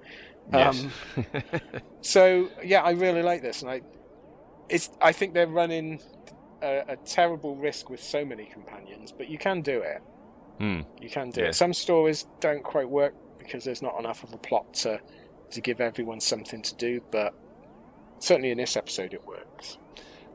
[SPEAKER 2] Yes.
[SPEAKER 3] Um, so yeah, I really like this, and I it's I think they're running a, a terrible risk with so many companions, but you can do it.
[SPEAKER 2] Hmm.
[SPEAKER 3] You can do
[SPEAKER 2] Yeah.
[SPEAKER 3] it. Some stories don't quite work because there's not enough of a plot to to give everyone something to do, but certainly in this episode it works.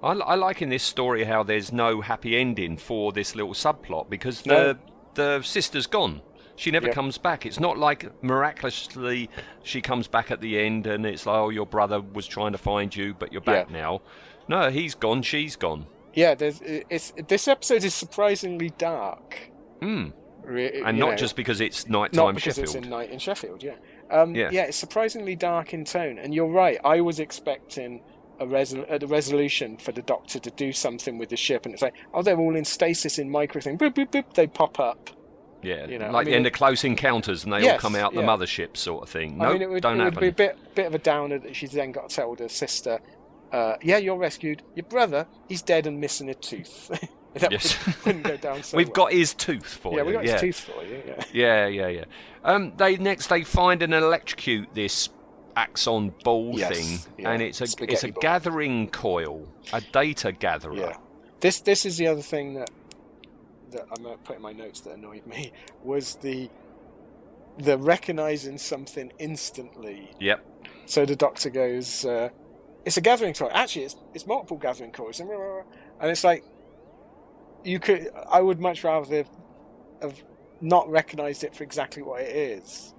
[SPEAKER 2] I, I like in this story how there's no happy ending for this little subplot because the
[SPEAKER 3] No.
[SPEAKER 2] The sister's gone. She never
[SPEAKER 3] Yep.
[SPEAKER 2] comes back. It's not like miraculously she comes back at the end and it's like, oh, your brother was trying to find you, but you're back
[SPEAKER 3] Yeah.
[SPEAKER 2] now. No, he's gone. She's gone.
[SPEAKER 3] Yeah, there's it's this episode is surprisingly dark.
[SPEAKER 2] Hmm.
[SPEAKER 3] Re-
[SPEAKER 2] And not
[SPEAKER 3] know.
[SPEAKER 2] just because it's nighttime
[SPEAKER 3] not because
[SPEAKER 2] Sheffield.
[SPEAKER 3] it's in night in Sheffield. Yeah, um,
[SPEAKER 2] Yeah.
[SPEAKER 3] yeah, It's surprisingly dark in tone, and you're right. I was expecting a, resol- a resolution for the Doctor to do something with the ship, and it's like, oh, they're all in stasis in micro thing. Boop boop boop. They pop up.
[SPEAKER 2] yeah,
[SPEAKER 3] you know, I
[SPEAKER 2] like the end of Close Encounters, and they all come out the
[SPEAKER 3] yeah.
[SPEAKER 2] mothership sort of thing. No,
[SPEAKER 3] I mean, would,
[SPEAKER 2] don't
[SPEAKER 3] it would
[SPEAKER 2] happen.
[SPEAKER 3] be a bit bit of a downer that she's then got to tell her sister, uh, "Yeah, you're rescued. Your brother, he's dead and missing a tooth." that
[SPEAKER 2] Yes.
[SPEAKER 3] would, wouldn't go down so
[SPEAKER 2] We've
[SPEAKER 3] well.
[SPEAKER 2] got his tooth for
[SPEAKER 3] yeah,
[SPEAKER 2] you.
[SPEAKER 3] Yeah, we got
[SPEAKER 2] yeah.
[SPEAKER 3] his tooth for you. Yeah.
[SPEAKER 2] Yeah, yeah, yeah. Um, they next they find and electrocute this axon ball
[SPEAKER 3] Yes,
[SPEAKER 2] thing,
[SPEAKER 3] yeah,
[SPEAKER 2] and it's a it's a
[SPEAKER 3] ball.
[SPEAKER 2] gathering coil, a data gatherer.
[SPEAKER 3] Yeah. This this is the other thing that that I'm gonna put in my notes that annoyed me was the the recognizing something instantly.
[SPEAKER 2] Yep.
[SPEAKER 3] So the doctor goes, uh, "It's a gathering coil. Actually, it's it's multiple gathering coils." And it's like you could. I would much rather have not recognized it for exactly what it is.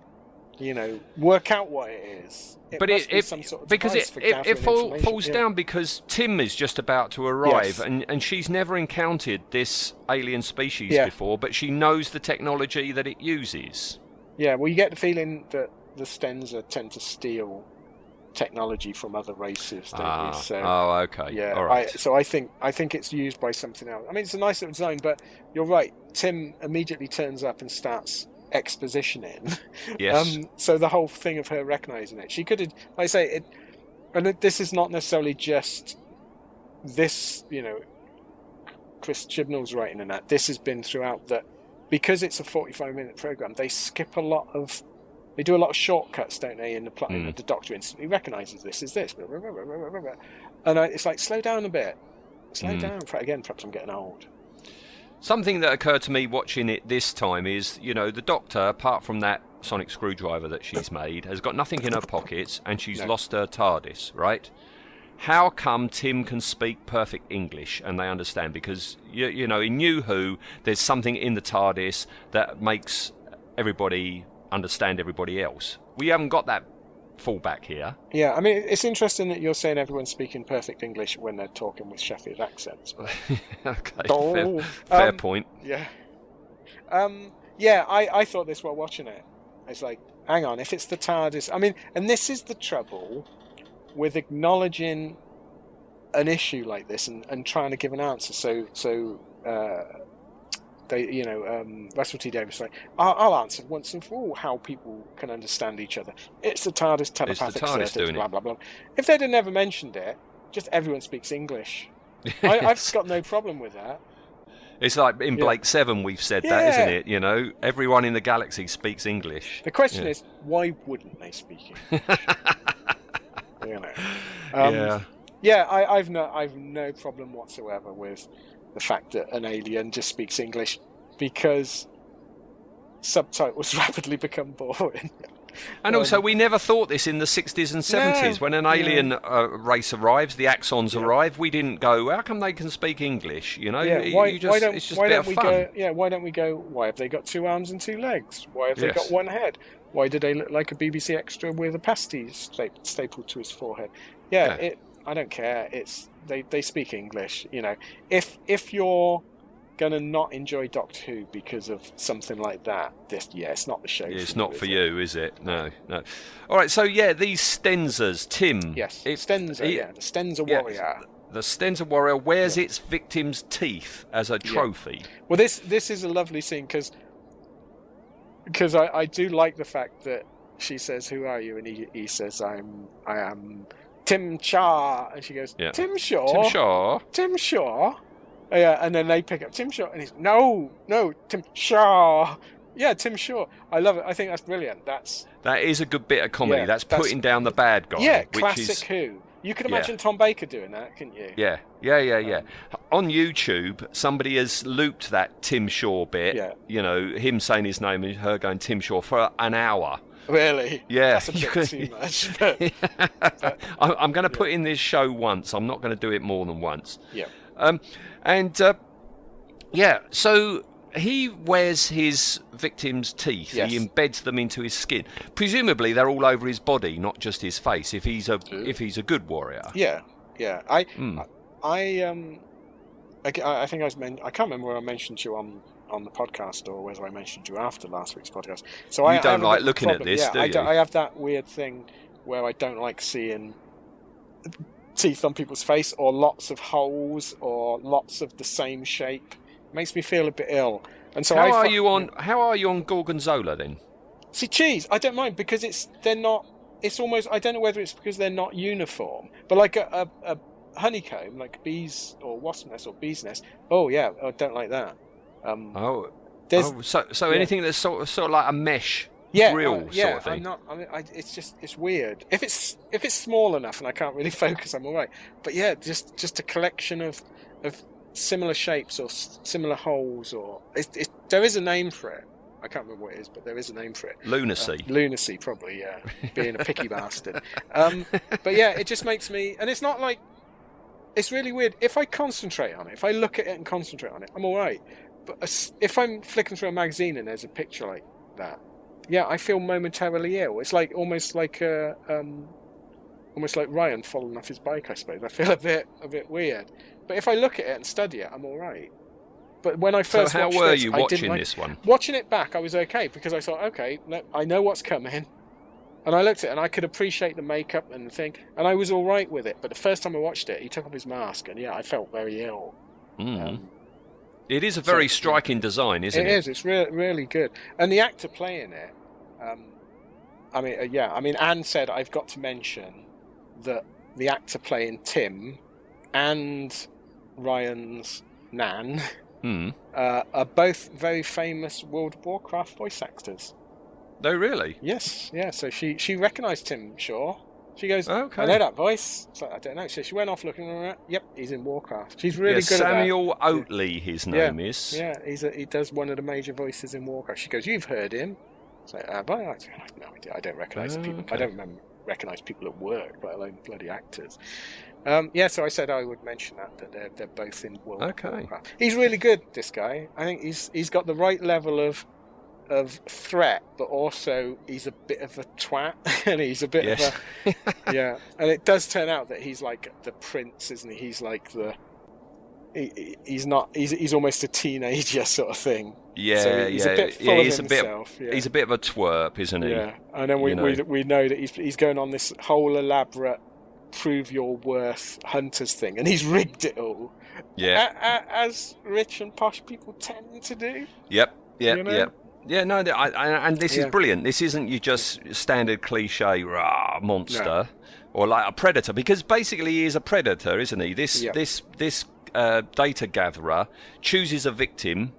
[SPEAKER 3] You know, work out what it is. It
[SPEAKER 2] but
[SPEAKER 3] must
[SPEAKER 2] it,
[SPEAKER 3] be some sort of
[SPEAKER 2] because it it, it fall, falls
[SPEAKER 3] Yeah.
[SPEAKER 2] down because Tim is just about to arrive,
[SPEAKER 3] Yes.
[SPEAKER 2] and and she's never encountered this alien species
[SPEAKER 3] Yeah.
[SPEAKER 2] before, but she knows the technology that it uses.
[SPEAKER 3] Yeah, well, you get the feeling that the Stenza tend to steal technology from other races, don't
[SPEAKER 2] Ah,
[SPEAKER 3] you? So,
[SPEAKER 2] oh, okay.
[SPEAKER 3] yeah,
[SPEAKER 2] All right.
[SPEAKER 3] I, so I think I think it's used by something else. I mean, it's a nice little design, but you're right. Tim immediately turns up and starts expositioning.
[SPEAKER 2] Yes.
[SPEAKER 3] Um, so the whole thing of her recognizing it, she could have, like I say, it, and it, this is not necessarily just this, you know, Chris Chibnall's writing and that. This has been throughout that because it's a 45 minute program, they skip a lot of They do a lot of shortcuts, don't they? In the plot,
[SPEAKER 2] Mm.
[SPEAKER 3] the Doctor instantly recognizes this is this, and I, it's like slow down a bit, slow
[SPEAKER 2] Mm.
[SPEAKER 3] down. Again, perhaps I'm getting old.
[SPEAKER 2] Something that occurred to me watching it this time is, you know, the Doctor, apart from that sonic screwdriver that she's made, has got nothing in her pockets, and she's
[SPEAKER 3] No.
[SPEAKER 2] lost her TARDIS, right? How come Tim can speak perfect English and they understand? Because you, you know, in New Who, there's something in the TARDIS that makes everybody understand everybody else. We haven't got that fallback here.
[SPEAKER 3] Yeah, I mean, it's interesting that you're saying everyone's speaking perfect English when they're talking with Sheffield accents. But
[SPEAKER 2] okay,
[SPEAKER 3] Oh,
[SPEAKER 2] fair, fair
[SPEAKER 3] um,
[SPEAKER 2] point.
[SPEAKER 3] yeah, um, yeah, I, I thought this while watching it. It's like, hang on, if it's the TARDIS, I mean, and this is the trouble with acknowledging an issue like this and, and trying to give an answer. So, so uh, they, you know, um, Russell T Davies like, I'll, I'll answer once and for all how people can understand each other. It's the TARDIS telepathic
[SPEAKER 2] TARDIS
[SPEAKER 3] circuits,
[SPEAKER 2] doing it.
[SPEAKER 3] blah blah blah. If they'd have never mentioned it, just everyone speaks English. I, I've got no problem with that.
[SPEAKER 2] It's like in
[SPEAKER 3] Yeah.
[SPEAKER 2] Blake Seven, we've said that, isn't it? You know, everyone in the galaxy speaks English.
[SPEAKER 3] The question
[SPEAKER 2] Yeah.
[SPEAKER 3] is, why wouldn't they speak English? you know. Um,
[SPEAKER 2] yeah.
[SPEAKER 3] Yeah, I, I've no, I've no problem whatsoever with the fact that an alien just speaks English because subtitles rapidly become boring.
[SPEAKER 2] And also, we never thought this in the 60s and 70s. when an alien uh, race arrives, the Axons
[SPEAKER 3] Yeah.
[SPEAKER 2] arrive, we didn't go, how come they can speak English? You know,
[SPEAKER 3] yeah, why,
[SPEAKER 2] you just,
[SPEAKER 3] why don't,
[SPEAKER 2] it's just
[SPEAKER 3] why don't we
[SPEAKER 2] fun.
[SPEAKER 3] go? Yeah, why don't we go? Why have they got two arms and two legs? Why have they got one head? Why do they look like a BBC extra with a pasty sta- stapled to his forehead? Yeah,
[SPEAKER 2] Yeah.
[SPEAKER 3] it. I don't care. It's they, they speak English. You know, if if you're gonna not enjoy Doctor Who because of something like that, this yeah, it's not the show.
[SPEAKER 2] Yeah, it's not
[SPEAKER 3] you,
[SPEAKER 2] for
[SPEAKER 3] is
[SPEAKER 2] you, is it? No, no. All right, so yeah, these Stenzas, Tim.
[SPEAKER 3] Yes,
[SPEAKER 2] it-
[SPEAKER 3] Stenza.
[SPEAKER 2] it-
[SPEAKER 3] yeah, the Stenza
[SPEAKER 2] yeah,
[SPEAKER 3] warrior.
[SPEAKER 2] The Stenza warrior wears
[SPEAKER 3] Yeah.
[SPEAKER 2] its victim's teeth as a trophy.
[SPEAKER 3] Well, this this is a lovely scene because because I, I do like the fact that she says, "Who are you?" and he, he says, "I'm I am Tim Shaw," and she goes,
[SPEAKER 2] Yeah.
[SPEAKER 3] "Tim Shaw,
[SPEAKER 2] Tim Shaw.
[SPEAKER 3] Tim Shaw." Oh, yeah, and then they pick up Tim Shaw, and he's no, no, Tim Shaw. Yeah, Tim Shaw. I love it. I think that's brilliant. That's
[SPEAKER 2] That is a good bit of comedy.
[SPEAKER 3] Yeah,
[SPEAKER 2] that's,
[SPEAKER 3] that's-
[SPEAKER 2] putting down the bad guy.
[SPEAKER 3] yeah, classic
[SPEAKER 2] is
[SPEAKER 3] Who. You could
[SPEAKER 2] Yeah.
[SPEAKER 3] imagine Tom Baker doing that, couldn't you?
[SPEAKER 2] Yeah, yeah, yeah, yeah.
[SPEAKER 3] Um,
[SPEAKER 2] On YouTube, somebody has looped that Tim Shaw bit.
[SPEAKER 3] Yeah.
[SPEAKER 2] You know, him saying his name and her going Tim Shaw for an hour.
[SPEAKER 3] Really?
[SPEAKER 2] Yeah,
[SPEAKER 3] That's a bit too much. But,
[SPEAKER 2] I- I'm going to put in this show once. I'm not going to do it more than once.
[SPEAKER 3] yeah.
[SPEAKER 2] Um, and uh, yeah, so he wears his victim's teeth.
[SPEAKER 3] Yes.
[SPEAKER 2] He embeds them into his skin. Presumably, they're all over his body, not just his face. If he's a if he's a good warrior.
[SPEAKER 3] Yeah, yeah. I,
[SPEAKER 2] Hmm.
[SPEAKER 3] I, um, I, I think I was men- I can't remember whether I mentioned to you on on the podcast or whether I mentioned you after last week's podcast. So I
[SPEAKER 2] You
[SPEAKER 3] I
[SPEAKER 2] don't
[SPEAKER 3] a
[SPEAKER 2] like
[SPEAKER 3] bit of a
[SPEAKER 2] looking at
[SPEAKER 3] problem.
[SPEAKER 2] this,
[SPEAKER 3] yeah,
[SPEAKER 2] do
[SPEAKER 3] I,
[SPEAKER 2] you?
[SPEAKER 3] I have that weird thing where I don't like seeing teeth on people's face or lots of holes or lots of the same shape. makes me feel a bit ill. And so
[SPEAKER 2] how
[SPEAKER 3] I
[SPEAKER 2] are you on? How are you on Gorgonzola then?
[SPEAKER 3] See, cheese, I don't mind because it's they're not. It's almost I don't know whether it's because they're not uniform, but like a, a, a honeycomb, like bees or wasp nest or bee's nest. Oh yeah, I don't like that. Um,
[SPEAKER 2] Oh,
[SPEAKER 3] there's
[SPEAKER 2] oh so so
[SPEAKER 3] yeah.
[SPEAKER 2] anything that's sort of sort of like a mesh
[SPEAKER 3] yeah,
[SPEAKER 2] grill
[SPEAKER 3] uh, yeah.
[SPEAKER 2] sort of thing.
[SPEAKER 3] I'm not. I mean, I, it's just it's weird. If it's if it's small enough and I can't really focus, I'm all right. But yeah, just just a collection of of similar shapes or s- similar holes or it, it, there is a name for it. I can't remember what it is, but there is a name for it.
[SPEAKER 2] Lunacy.
[SPEAKER 3] Uh, lunacy, probably, yeah. Being a picky bastard. Um, but yeah, it just makes me. And it's not like. It's really weird. If I concentrate on it, if I look at it and concentrate on it, I'm alright. But if I'm flicking through a magazine and there's a picture like that, yeah, I feel momentarily ill. It's like almost like uh, um, almost like Ryan falling off his bike. I suppose I feel a bit a bit weird. But if I look at it and study it, I'm all right. But when I first
[SPEAKER 2] so
[SPEAKER 3] how
[SPEAKER 2] were
[SPEAKER 3] this,
[SPEAKER 2] you
[SPEAKER 3] I didn't
[SPEAKER 2] watching
[SPEAKER 3] like-
[SPEAKER 2] this one?
[SPEAKER 3] Watching it back, I was okay because I thought, okay, I know what's coming. And I looked at it and I could appreciate the makeup and the thing, and I was all right with it. But the first time I watched it, he took off his mask, and yeah, I felt very ill.
[SPEAKER 2] Mm.
[SPEAKER 3] Um,
[SPEAKER 2] it is a very
[SPEAKER 3] so-
[SPEAKER 2] striking design, isn't
[SPEAKER 3] it
[SPEAKER 2] it?
[SPEAKER 3] is. It's re- really good, and the actor playing it. Um, I mean, uh, yeah. I mean, Anne said I've got to mention that the actor playing Tim and Ryan's Nan
[SPEAKER 2] Mm.
[SPEAKER 3] uh, are both very famous World of Warcraft voice actors.
[SPEAKER 2] Oh, really?
[SPEAKER 3] Yes, yeah. So she she recognised Tim Shaw. She goes,
[SPEAKER 2] Okay.
[SPEAKER 3] I know that voice. It's like, I don't know. So she went off looking around. Yep, he's in Warcraft. She's really
[SPEAKER 2] yeah,
[SPEAKER 3] good
[SPEAKER 2] Samuel Oatley, his
[SPEAKER 3] at that.
[SPEAKER 2] name is.
[SPEAKER 3] Yeah, he's a, he does one of the major voices in Warcraft. She goes, you've heard him. It's like, but I, I have no idea. I don't
[SPEAKER 2] Oh,
[SPEAKER 3] people.
[SPEAKER 2] okay.
[SPEAKER 3] I don't remember recognise people at work, let alone bloody actors. Um, yeah, so I said I would mention that that they're, they're both in World
[SPEAKER 2] Okay.
[SPEAKER 3] Warcraft. He's really good. This guy, I think he's he's got the right level of of threat, but also he's a bit of a twat, and he's a bit
[SPEAKER 2] Yes.
[SPEAKER 3] of a yeah. And it does turn out that he's like the prince, isn't he? He's like the he, he- he's not he's he's almost a teenager sort of thing.
[SPEAKER 2] Yeah,
[SPEAKER 3] So he's a
[SPEAKER 2] yeah,
[SPEAKER 3] bit full
[SPEAKER 2] yeah.
[SPEAKER 3] of
[SPEAKER 2] He's a bit.
[SPEAKER 3] himself, yeah.
[SPEAKER 2] He's a bit of a twerp, isn't he?
[SPEAKER 3] Yeah, and then we,
[SPEAKER 2] You
[SPEAKER 3] we
[SPEAKER 2] know.
[SPEAKER 3] we know that he's he's going on this whole elaborate prove your worth hunters thing, and he's rigged it all,
[SPEAKER 2] Yeah.
[SPEAKER 3] a- a- as rich and posh people tend to do.
[SPEAKER 2] Yep. Yep.
[SPEAKER 3] You know?
[SPEAKER 2] Yep. Yeah, no, I, I, and this
[SPEAKER 3] Yeah.
[SPEAKER 2] is brilliant. This isn't you just standard cliche rah, monster or like a predator because basically he is a predator, isn't he? This
[SPEAKER 3] Yeah.
[SPEAKER 2] this this uh, data gatherer chooses a victim,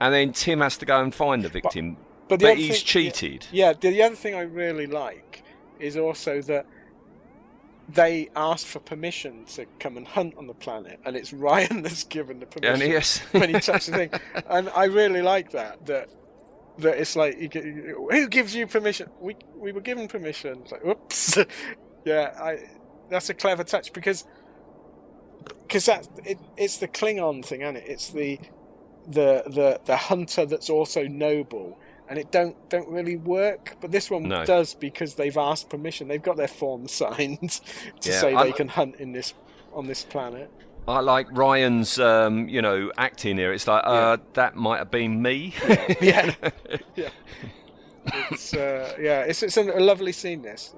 [SPEAKER 2] and then Tim has to go and find the victim.
[SPEAKER 3] But,
[SPEAKER 2] But,
[SPEAKER 3] the other
[SPEAKER 2] he's
[SPEAKER 3] thing-
[SPEAKER 2] cheated.
[SPEAKER 3] Yeah, the, the other thing I really like is also that they asked for permission to come and hunt on the planet, and it's Ryan that's given the permission
[SPEAKER 2] And yes,
[SPEAKER 3] when he touched the thing. And I really like that. That that it's like you get- who gives you permission? We we were given permission. It's like, oops. yeah, I that's a clever touch because because that it, it's the Klingon thing, and it? It's the the the the hunter that's also noble. And it don't don't really work, but this one
[SPEAKER 2] No.
[SPEAKER 3] does because they've asked permission. They've got their form signed to
[SPEAKER 2] Yeah,
[SPEAKER 3] say
[SPEAKER 2] I-
[SPEAKER 3] they can hunt in this on this planet.
[SPEAKER 2] I like Ryan's, um, you know, acting here. It's like uh, that might have been me.
[SPEAKER 3] yeah, yeah. It's uh, yeah, it's it's a lovely scene. This,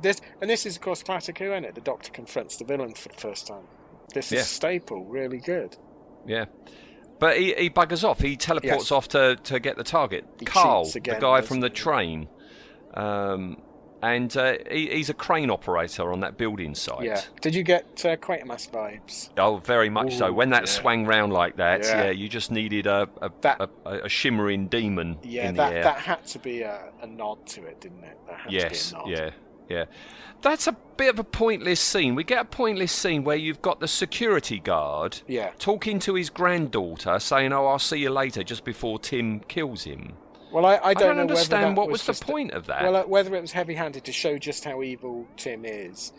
[SPEAKER 3] this, and this is of course classic Who, isn't it? The Doctor confronts the villain for the first time. This is
[SPEAKER 2] Yeah.
[SPEAKER 3] staple, really good.
[SPEAKER 2] Yeah. But he, he buggers off. He teleports
[SPEAKER 3] Yes.
[SPEAKER 2] off to, to get the target.
[SPEAKER 3] He
[SPEAKER 2] Carl, the guy from the train. Um, and uh, he, he's a crane operator on that building site.
[SPEAKER 3] Yeah. Did you get uh, Quatermass vibes?
[SPEAKER 2] Oh, very much so. When that
[SPEAKER 3] yeah.
[SPEAKER 2] swung round like that,
[SPEAKER 3] Yeah.
[SPEAKER 2] yeah, you just needed a a,
[SPEAKER 3] That-
[SPEAKER 2] a, a shimmering demon
[SPEAKER 3] Yeah, that that had to be a, a nod to it, didn't it? That had
[SPEAKER 2] yes,
[SPEAKER 3] to be a nod.
[SPEAKER 2] yeah, yeah. That's a bit of a pointless scene. We get a pointless scene where you've got the security guard
[SPEAKER 3] Yeah.
[SPEAKER 2] talking to his granddaughter, saying, "Oh, I'll see you later," just before Tim kills him.
[SPEAKER 3] Well, I, I
[SPEAKER 2] I
[SPEAKER 3] don't,
[SPEAKER 2] don't
[SPEAKER 3] know whether
[SPEAKER 2] understand what was, the
[SPEAKER 3] just-
[SPEAKER 2] point of that.
[SPEAKER 3] Well, uh, whether it was heavy-handed to show just how evil Tim is,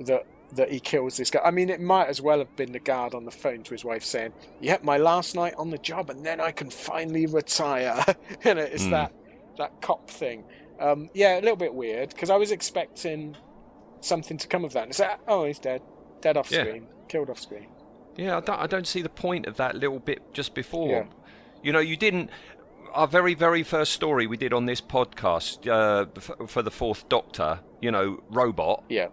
[SPEAKER 3] that that he kills this guy. I mean, it might as well have been the guard on the phone to his wife saying, "Yep, my last night on the job, and then I can finally retire." you know, it's
[SPEAKER 2] Hmm.
[SPEAKER 3] that that cop thing. Um, yeah, a little bit weird because I was expecting something to come of that. And it's like, oh, he's dead, dead off
[SPEAKER 2] Yeah.
[SPEAKER 3] screen, killed off screen.
[SPEAKER 2] Yeah, I don't, I don't see the point of that little bit just before.
[SPEAKER 3] Yeah.
[SPEAKER 2] You know, you didn't. Our very, very first story we did on this podcast uh, f- for the Fourth Doctor, you know, robot.
[SPEAKER 3] Yeah,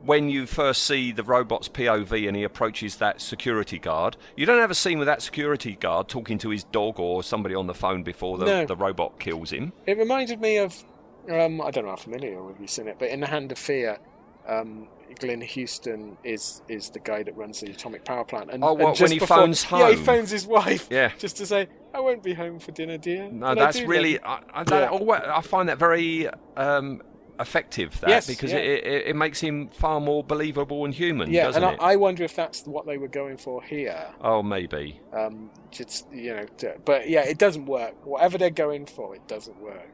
[SPEAKER 2] When you first see the robot's POV and he approaches that security guard, you don't have a scene with that security guard talking to his dog or somebody on the phone before the,
[SPEAKER 3] No.
[SPEAKER 2] the robot kills him.
[SPEAKER 3] It reminded me of um, I don't know how familiar with you seen it, but in the Hand of Fear, um, Glyn Houston is is the guy that runs the atomic power plant. And,
[SPEAKER 2] Oh,
[SPEAKER 3] and
[SPEAKER 2] what, when he
[SPEAKER 3] before-
[SPEAKER 2] phones
[SPEAKER 3] Yeah, he phones his wife.
[SPEAKER 2] Yeah.
[SPEAKER 3] just to say, "I won't be home for dinner, dear."
[SPEAKER 2] No,
[SPEAKER 3] I
[SPEAKER 2] that's
[SPEAKER 3] do
[SPEAKER 2] really. I, I, that,
[SPEAKER 3] Yeah.
[SPEAKER 2] I find that very um, effective. That
[SPEAKER 3] Yes,
[SPEAKER 2] because
[SPEAKER 3] yeah.
[SPEAKER 2] it, it, it makes him far more believable and human.
[SPEAKER 3] Yeah, and? I, I wonder if that's what they were going for here.
[SPEAKER 2] Oh, maybe.
[SPEAKER 3] Um, just you know, but yeah, it doesn't work. Whatever they're going for, it doesn't work.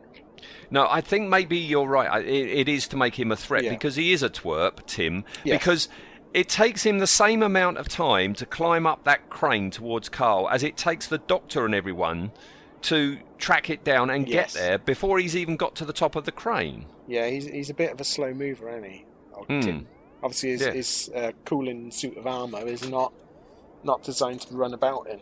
[SPEAKER 2] No, I think maybe you're right. It, it is to make him a threat
[SPEAKER 3] Yeah.
[SPEAKER 2] because he is a twerp, Tim.
[SPEAKER 3] Yes.
[SPEAKER 2] Because it takes him the same amount of time to climb up that crane towards Carl as it takes the doctor and everyone to track it down and
[SPEAKER 3] Yes.
[SPEAKER 2] get there before he's even got to the top of the crane.
[SPEAKER 3] Yeah, he's he's a bit of a slow mover, isn't he?
[SPEAKER 2] Hmm.
[SPEAKER 3] Tim. Obviously, his,
[SPEAKER 2] Yeah.
[SPEAKER 3] his uh, cooling suit of armor is not not designed to run about in.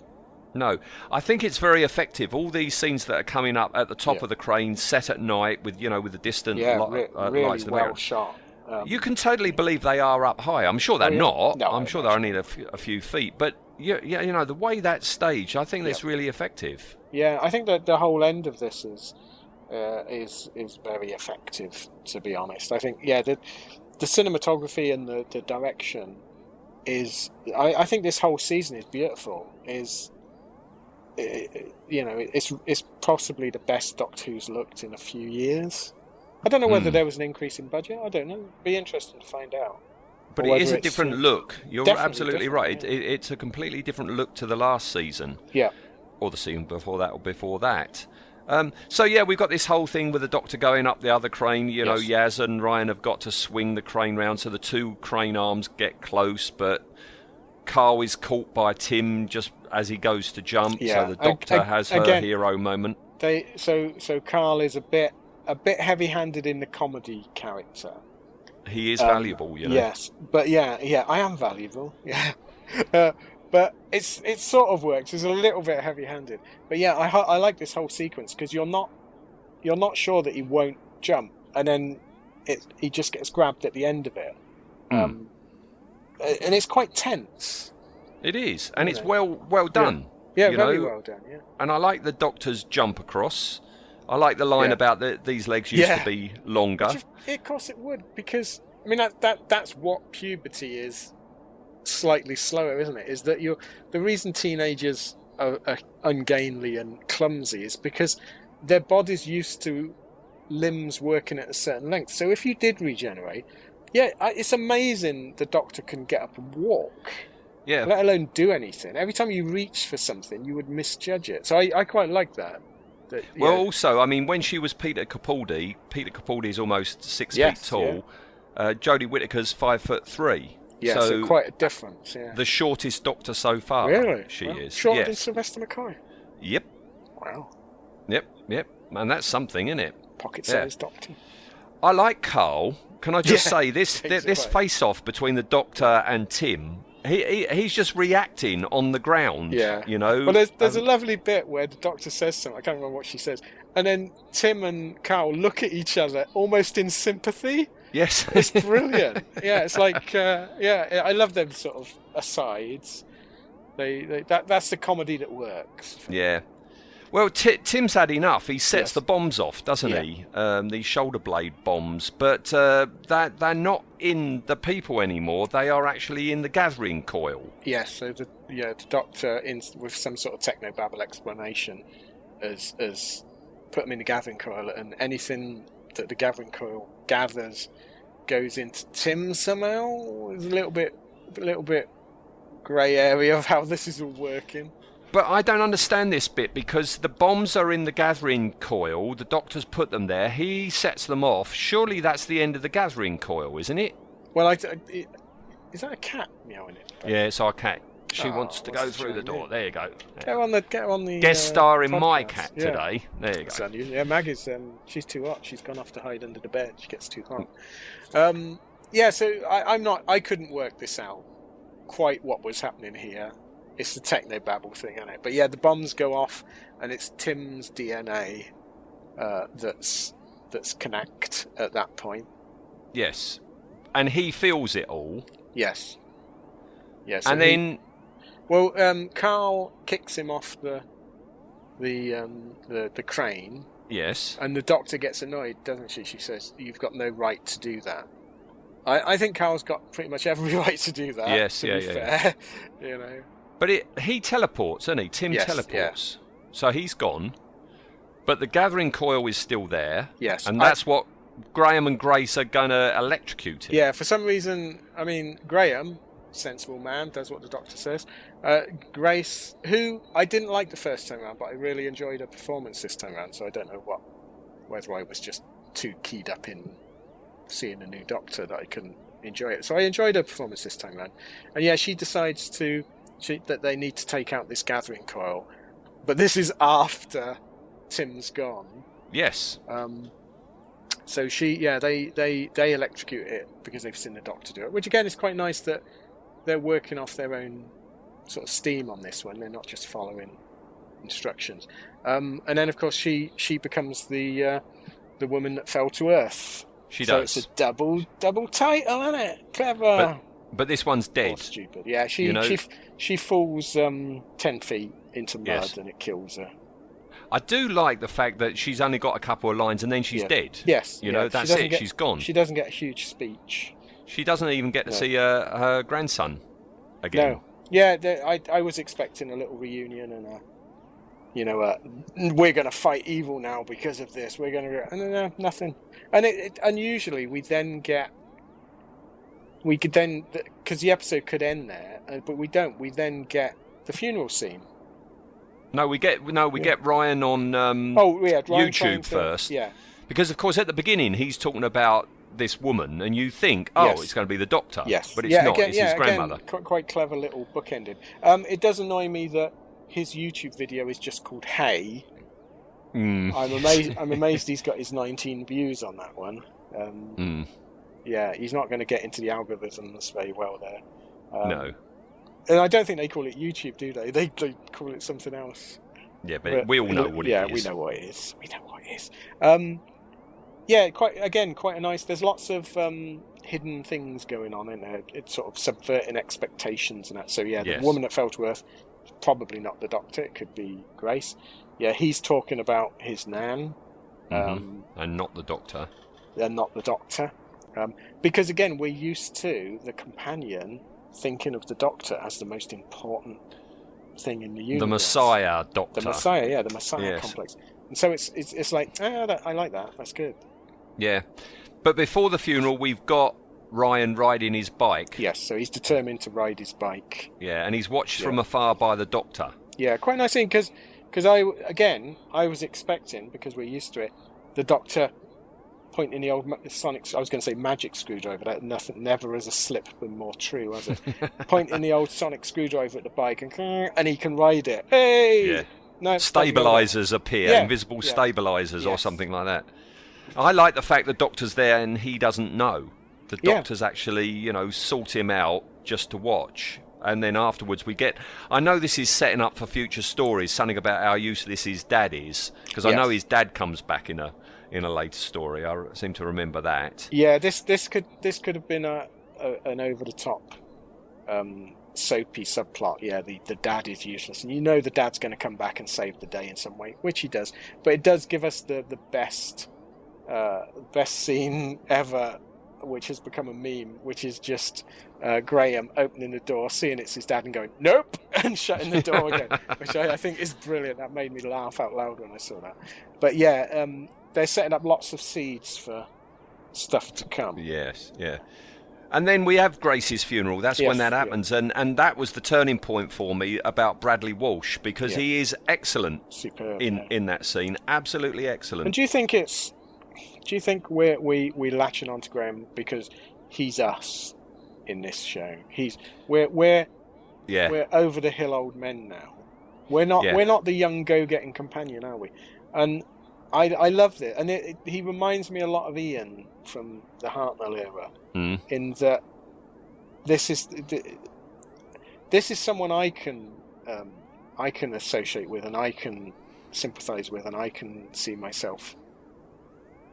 [SPEAKER 2] No, I think it's very effective. All these scenes that are coming up at the top
[SPEAKER 3] Yeah.
[SPEAKER 2] of the crane, set at night with you know with the distant
[SPEAKER 3] Yeah, re-
[SPEAKER 2] uh,
[SPEAKER 3] really
[SPEAKER 2] lights
[SPEAKER 3] well shot. Um,
[SPEAKER 2] You can totally believe they are up high. I'm sure they're
[SPEAKER 3] Oh, yeah.
[SPEAKER 2] not.
[SPEAKER 3] No,
[SPEAKER 2] I'm sure they're only a few, a few feet. But yeah, yeah, you know the way that's staged, I think that's really effective.
[SPEAKER 3] yeah, I think that the whole end of this is uh, is is very effective. To be honest, I think yeah, the the cinematography and the, the direction is. I, I think this whole season is beautiful. Is it, you know, it's it's possibly the best Doctor Who's looked in a few years. I don't know whether
[SPEAKER 2] Hmm.
[SPEAKER 3] there was an increase in budget. I don't know. Be interesting to find out.
[SPEAKER 2] But it is a different
[SPEAKER 3] uh,
[SPEAKER 2] look. You're absolutely right.
[SPEAKER 3] yeah.
[SPEAKER 2] It, it's a completely different look to the last season,
[SPEAKER 3] Yeah,
[SPEAKER 2] or the season before that, or before that. Um, so yeah, we've got this whole thing with the Doctor going up the other crane. You know,
[SPEAKER 3] Yes.
[SPEAKER 2] Yaz and Ryan have got to swing the crane round, so the two crane arms get close, but. Carl is caught by Tim just as he goes to jump,
[SPEAKER 3] Yeah,
[SPEAKER 2] so the Doctor has her
[SPEAKER 3] again-
[SPEAKER 2] hero moment.
[SPEAKER 3] they so so Carl is a bit a bit heavy-handed in the comedy character.
[SPEAKER 2] He is
[SPEAKER 3] Um,
[SPEAKER 2] valuable, you know.
[SPEAKER 3] Yes, but yeah, yeah, I am valuable. Yeah, uh, but it's it sort of works. It's a little bit heavy-handed, but yeah, I I like this whole sequence because you're not you're not sure that he won't jump, and then it he just gets grabbed at the end of it,
[SPEAKER 2] Hmm.
[SPEAKER 3] um, and it's quite tense.
[SPEAKER 2] It is, and it's well well done.
[SPEAKER 3] Yeah,
[SPEAKER 2] you
[SPEAKER 3] very
[SPEAKER 2] know?
[SPEAKER 3] well done. Yeah,
[SPEAKER 2] and I like the Doctor's jump across. I like the line
[SPEAKER 3] Yeah.
[SPEAKER 2] about the, these legs used
[SPEAKER 3] Yeah.
[SPEAKER 2] to be longer.
[SPEAKER 3] Which of, course it would because I mean that that that's what puberty is. Slightly slower, isn't it? Is that you're the reason teenagers are, are ungainly and clumsy is because their body's used to limbs working at a certain length. So if you did regenerate, yeah, it's amazing the doctor can get up and walk,
[SPEAKER 2] yeah,
[SPEAKER 3] let alone do anything. Every time you reach for something, you would misjudge it. So I, I quite like that. that
[SPEAKER 2] Well,
[SPEAKER 3] yeah.
[SPEAKER 2] also, I mean, when she was Peter Capaldi, Peter Capaldi is almost six
[SPEAKER 3] Yes,
[SPEAKER 2] feet tall. Uh, Jodie Whittaker's five foot three.
[SPEAKER 3] yeah,
[SPEAKER 2] so,
[SPEAKER 3] so, quite a difference. Yeah,
[SPEAKER 2] the shortest Doctor so far.
[SPEAKER 3] really,
[SPEAKER 2] She
[SPEAKER 3] Well,
[SPEAKER 2] is.
[SPEAKER 3] shorter than. Sylvester McCoy.
[SPEAKER 2] Yep.
[SPEAKER 3] Wow.
[SPEAKER 2] Yep. Yep. And that's something, isn't it?
[SPEAKER 3] Pocket
[SPEAKER 2] Yeah.
[SPEAKER 3] sized doctor.
[SPEAKER 2] I like Carl. Can I just
[SPEAKER 3] Yeah,
[SPEAKER 2] say this?
[SPEAKER 3] takes
[SPEAKER 2] this face-off between the Doctor and Tim. He, he he's just reacting on the ground.
[SPEAKER 3] Yeah.
[SPEAKER 2] You know.
[SPEAKER 3] Well, there's there's a lovely bit where the doctor says something. I can't remember what she says, and then Tim and Carl look at each other almost in sympathy.
[SPEAKER 2] yes.
[SPEAKER 3] It's brilliant. yeah, it's like uh, yeah, I love them sort of asides. They, they that that's the comedy that works.
[SPEAKER 2] Yeah. Well, Ti Tim's had enough. He sets
[SPEAKER 3] Yes.
[SPEAKER 2] the bombs off, doesn't
[SPEAKER 3] Yeah.
[SPEAKER 2] he? Um, these shoulder blade bombs, but uh, that they're not in the people anymore. They are actually in the gathering coil.
[SPEAKER 3] Yes, so the yeah the doctor in with some sort of techno babble explanation has has put them in the gathering coil, and anything that the gathering coil gathers goes into Tim somehow. There's a little bit a little bit grey area of how this is all working.
[SPEAKER 2] But I don't understand this bit because the bombs are in the gathering coil. The doctor's put them there. He sets them off. Surely that's the end of the gathering coil, isn't it?
[SPEAKER 3] Well, I, I- is that a cat meowing it?
[SPEAKER 2] Yeah, it's our cat. She
[SPEAKER 3] Oh,
[SPEAKER 2] wants to go through the door. There you go.
[SPEAKER 3] Get on the get on the
[SPEAKER 2] Guest
[SPEAKER 3] uh,
[SPEAKER 2] star in my cat
[SPEAKER 3] Yeah.
[SPEAKER 2] today. There you go.
[SPEAKER 3] Yeah, Maggie's um, she's too hot. She's gone off to hide under the bed. She gets too hot. Um, yeah, so I, I'm not. I couldn't work this out quite what was happening here. It's the techno babble thing, isn't it? But yeah, the bombs go off, and it's Tim's DNA uh, that's that's connect at that point.
[SPEAKER 2] Yes. And he feels it all.
[SPEAKER 3] Yes. Yes.
[SPEAKER 2] and then
[SPEAKER 3] well, um, Carl kicks him off the the um, the the crane.
[SPEAKER 2] yes.
[SPEAKER 3] And the doctor gets annoyed, doesn't she? She says, "You've got no right to do that." I, I think Carl's got pretty much every right to do that.
[SPEAKER 2] Yes,
[SPEAKER 3] to
[SPEAKER 2] yeah,
[SPEAKER 3] be
[SPEAKER 2] yeah,
[SPEAKER 3] fair. you know.
[SPEAKER 2] But it, he teleports, doesn't he? Tim
[SPEAKER 3] Yes,
[SPEAKER 2] teleports. So he's gone. But the gathering coil is still there.
[SPEAKER 3] Yes,
[SPEAKER 2] And
[SPEAKER 3] I-
[SPEAKER 2] that's what Graham and Grace are going to electrocute him.
[SPEAKER 3] Yeah, for some reason, I mean, Graham, sensible man, does what the doctor says. Uh, Grace, who I didn't like the first time around, but I really enjoyed her performance this time around. So I don't know what, whether I was just too keyed up in seeing a new doctor that I couldn't enjoy it. So I enjoyed her performance this time around. And yeah, she decides to she, that they need to take out this gathering coil, but this is after Tim's gone.
[SPEAKER 2] Yes.
[SPEAKER 3] Um, so she, yeah, they, they, they electrocute it because they've seen the doctor do it. Which again is quite nice that they're working off their own sort of steam on this one. They're not just following instructions. Um, and then of course she she becomes the uh, the woman that fell to earth.
[SPEAKER 2] She
[SPEAKER 3] so
[SPEAKER 2] does.
[SPEAKER 3] it's a double double title, isn't it? Clever.
[SPEAKER 2] But, but this one's
[SPEAKER 3] or
[SPEAKER 2] dead.
[SPEAKER 3] stupid. Yeah, she
[SPEAKER 2] You know-
[SPEAKER 3] she she falls um, ten feet into mud
[SPEAKER 2] Yes.
[SPEAKER 3] and it kills her.
[SPEAKER 2] I do like the fact that she's only got a couple of lines and then she's
[SPEAKER 3] Yeah.
[SPEAKER 2] dead.
[SPEAKER 3] Yes,
[SPEAKER 2] You
[SPEAKER 3] yeah,
[SPEAKER 2] know, that's it.
[SPEAKER 3] get-
[SPEAKER 2] she's gone.
[SPEAKER 3] She doesn't get a huge speech.
[SPEAKER 2] She doesn't even get to
[SPEAKER 3] No.
[SPEAKER 2] see her, her grandson again.
[SPEAKER 3] No. Yeah, I I was expecting a little reunion and a you know, uh, we're going to fight evil now because of this. We're going to, no, no, nothing. And it, it, and usually we then get, we could then, because the episode could end there, uh, but we don't. We then get the funeral scene.
[SPEAKER 2] No, we get no, we
[SPEAKER 3] Yeah.
[SPEAKER 2] get Ryan on um,
[SPEAKER 3] Oh, yeah, Ryan
[SPEAKER 2] YouTube
[SPEAKER 3] to-
[SPEAKER 2] first.
[SPEAKER 3] Yeah,
[SPEAKER 2] because of course at the beginning he's talking about this woman, and you think, oh,
[SPEAKER 3] Yes.
[SPEAKER 2] it's going to be the doctor.
[SPEAKER 3] yes,
[SPEAKER 2] but it's
[SPEAKER 3] yeah,
[SPEAKER 2] not.
[SPEAKER 3] Again,
[SPEAKER 2] it's
[SPEAKER 3] yeah,
[SPEAKER 2] his grandmother.
[SPEAKER 3] Again, quite, quite clever little bookended. Um, it does annoy me that his YouTube video is just called "Hey."
[SPEAKER 2] Mm.
[SPEAKER 3] I'm amazed. I'm amazed he's got his 19 views on that one. Um,
[SPEAKER 2] Mm.
[SPEAKER 3] Yeah, he's not going to get into the algorithms very well there. Um,
[SPEAKER 2] no.
[SPEAKER 3] and I don't think they call it YouTube, do they? They, they call it something else.
[SPEAKER 2] Yeah, but, we all know what
[SPEAKER 3] yeah,
[SPEAKER 2] it is.
[SPEAKER 3] we know what it is. We know what it is. Um, yeah, quite again, quite a nice. There's lots of um, hidden things going on in there. It's sort of subverting expectations and that. So yeah,
[SPEAKER 2] Yes.
[SPEAKER 3] the woman that fell to earth, probably not the doctor. It could be Grace. Yeah, he's talking about his nan,
[SPEAKER 2] Mhm.
[SPEAKER 3] um,
[SPEAKER 2] and not the doctor.
[SPEAKER 3] and not the doctor. Um, because again, we're used to the companion thinking of the doctor as the most important thing in the universe.
[SPEAKER 2] The Messiah doctor.
[SPEAKER 3] The Messiah, yeah, the Messiah
[SPEAKER 2] Yes.
[SPEAKER 3] complex. And so it's it's, it's like, ah, that, I like that. That's good.
[SPEAKER 2] Yeah, but before the funeral, we've got Ryan riding his bike.
[SPEAKER 3] Yes, so he's determined to ride his bike.
[SPEAKER 2] Yeah, and he's watched
[SPEAKER 3] Yeah.
[SPEAKER 2] from afar by the doctor.
[SPEAKER 3] Yeah, quite nice thing because because I again I was expecting because we're used to it, the Doctor pointing the old sonic. I was going to say magic screwdriver. That nothing never has a slip been more true, has it? pointing the old sonic screwdriver at the bike and and he can ride it. Hey,
[SPEAKER 2] Yeah.
[SPEAKER 3] no
[SPEAKER 2] Stabilizers appear,
[SPEAKER 3] Yeah,
[SPEAKER 2] invisible
[SPEAKER 3] yeah.
[SPEAKER 2] stabilizers or something like that. I like the fact the doctor's there and he doesn't know. The doctors actually, you know, sort him out just to watch. And then afterwards, we get. I know this is setting up for future stories, something about how useless his dad is, because I know his dad comes back in a in a later story. I seem to remember that.
[SPEAKER 3] Yeah, this this could this could have been a, a an over the top, um, soapy subplot. Yeah, the the dad is useless, and you know the dad's going to come back and save the day in some way, which he does. But it does give us the the best uh, best scene ever, which has become a meme, which is just uh, Graham opening the door, seeing it's his dad, and going nope, and shutting the door again, which I, I think is brilliant. That made me laugh out loud when I saw that. But yeah, um, they're setting up lots of seeds for stuff to come.
[SPEAKER 2] Yes, yeah. And then we have Grace's funeral. That's
[SPEAKER 3] Yes,
[SPEAKER 2] when that
[SPEAKER 3] yeah.
[SPEAKER 2] happens, and and that was the turning point for me about Bradley Walsh because
[SPEAKER 3] Yeah.
[SPEAKER 2] he is excellent
[SPEAKER 3] Superb.
[SPEAKER 2] in
[SPEAKER 3] yeah.
[SPEAKER 2] in that scene. Absolutely excellent.
[SPEAKER 3] And do you think it's? Do you think we're we we latching onto Graham because he's us in this show? He's we're we're
[SPEAKER 2] Yeah,
[SPEAKER 3] we're over the hill old men now. We're not
[SPEAKER 2] Yeah.
[SPEAKER 3] we're not the young go getting companion, are we? And I I loved it, and it, it, he reminds me a lot of Ian from the Hartnell era.
[SPEAKER 2] Mm.
[SPEAKER 3] in that this is this is someone I can um, I can associate with and I can sympathise with and I can see myself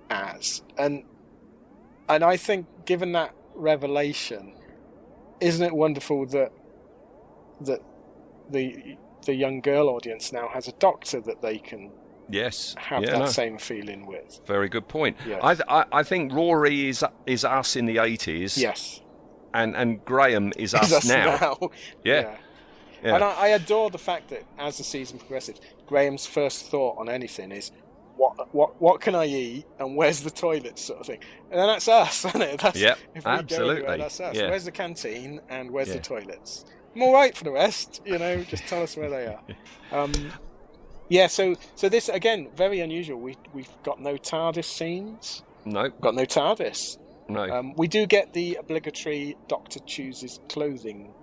[SPEAKER 3] as and and I think given that revelation isn't it wonderful that that the the young girl audience now has a doctor that they can
[SPEAKER 2] yes,
[SPEAKER 3] have
[SPEAKER 2] yeah,
[SPEAKER 3] that
[SPEAKER 2] no.
[SPEAKER 3] same feeling with
[SPEAKER 2] Very good point.
[SPEAKER 3] Yes.
[SPEAKER 2] I, th- I I think Rory is is us in the eighties.
[SPEAKER 3] yes
[SPEAKER 2] and and Graham is us,
[SPEAKER 3] us
[SPEAKER 2] now. Yeah. Yeah.
[SPEAKER 3] And I, I adore the fact that as the season progresses, Graham's first thought on anything is, "What, what, what can I eat, and where's the toilet?" sort of thing. And then that's us, isn't it? That's,
[SPEAKER 2] Yep,
[SPEAKER 3] if we
[SPEAKER 2] absolutely.
[SPEAKER 3] anywhere, that's us.
[SPEAKER 2] Yeah.
[SPEAKER 3] Where's the canteen, and where's
[SPEAKER 2] Yeah.
[SPEAKER 3] the toilets? I'm all right for the rest, you know. Just tell us where they are. Um, yeah. So, so this again, very unusual. We we've got no TARDIS scenes.
[SPEAKER 2] No,
[SPEAKER 3] Got no TARDIS.
[SPEAKER 2] no.
[SPEAKER 3] Um, we do get the obligatory Doctor chooses clothing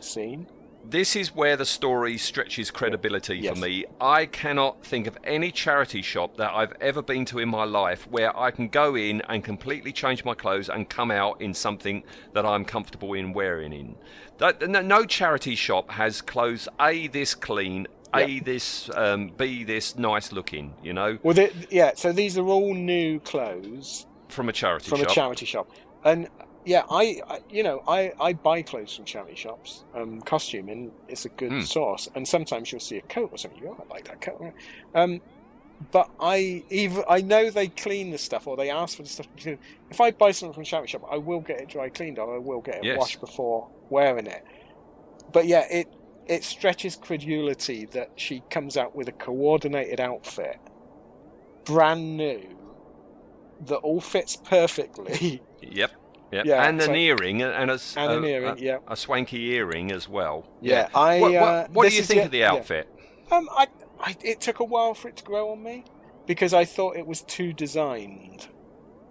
[SPEAKER 3] scene.
[SPEAKER 2] This is where the story stretches credibility
[SPEAKER 3] Yes.
[SPEAKER 2] for me. I cannot think of any charity shop that I've ever been to in my life where I can go in and completely change my clothes and come out in something that I'm comfortable in wearing in. That, no, no charity shop has clothes A this clean, A this um, B this nice looking, you know,
[SPEAKER 3] Well, they, yeah. So these are all new clothes
[SPEAKER 2] from a charity
[SPEAKER 3] from
[SPEAKER 2] shop.
[SPEAKER 3] a charity shop, and yeah, I, I you know I, I buy clothes from charity shops. Um, costuming is a good
[SPEAKER 2] Hmm.
[SPEAKER 3] source, and sometimes you'll see a coat or something. You "Oh, I like that coat. Um, but I even I know they clean the stuff or they ask for the stuff. to be cleaned. If I buy something from a charity shop, I will get it dry cleaned or I will get it
[SPEAKER 2] Yes.
[SPEAKER 3] washed before wearing it. But yeah, it it stretches credulity that she comes out with a coordinated outfit, brand new, that all fits perfectly.
[SPEAKER 2] Yep. Yep.
[SPEAKER 3] Yeah,
[SPEAKER 2] and an earring and a,
[SPEAKER 3] And an
[SPEAKER 2] a-
[SPEAKER 3] earring,
[SPEAKER 2] a-
[SPEAKER 3] yeah.
[SPEAKER 2] a swanky earring as well.
[SPEAKER 3] Yeah, I,
[SPEAKER 2] What, what,
[SPEAKER 3] uh,
[SPEAKER 2] what do you think of the
[SPEAKER 3] yeah.
[SPEAKER 2] outfit?
[SPEAKER 3] Um, I, I, it took a while for it to grow on me because I thought it was too designed.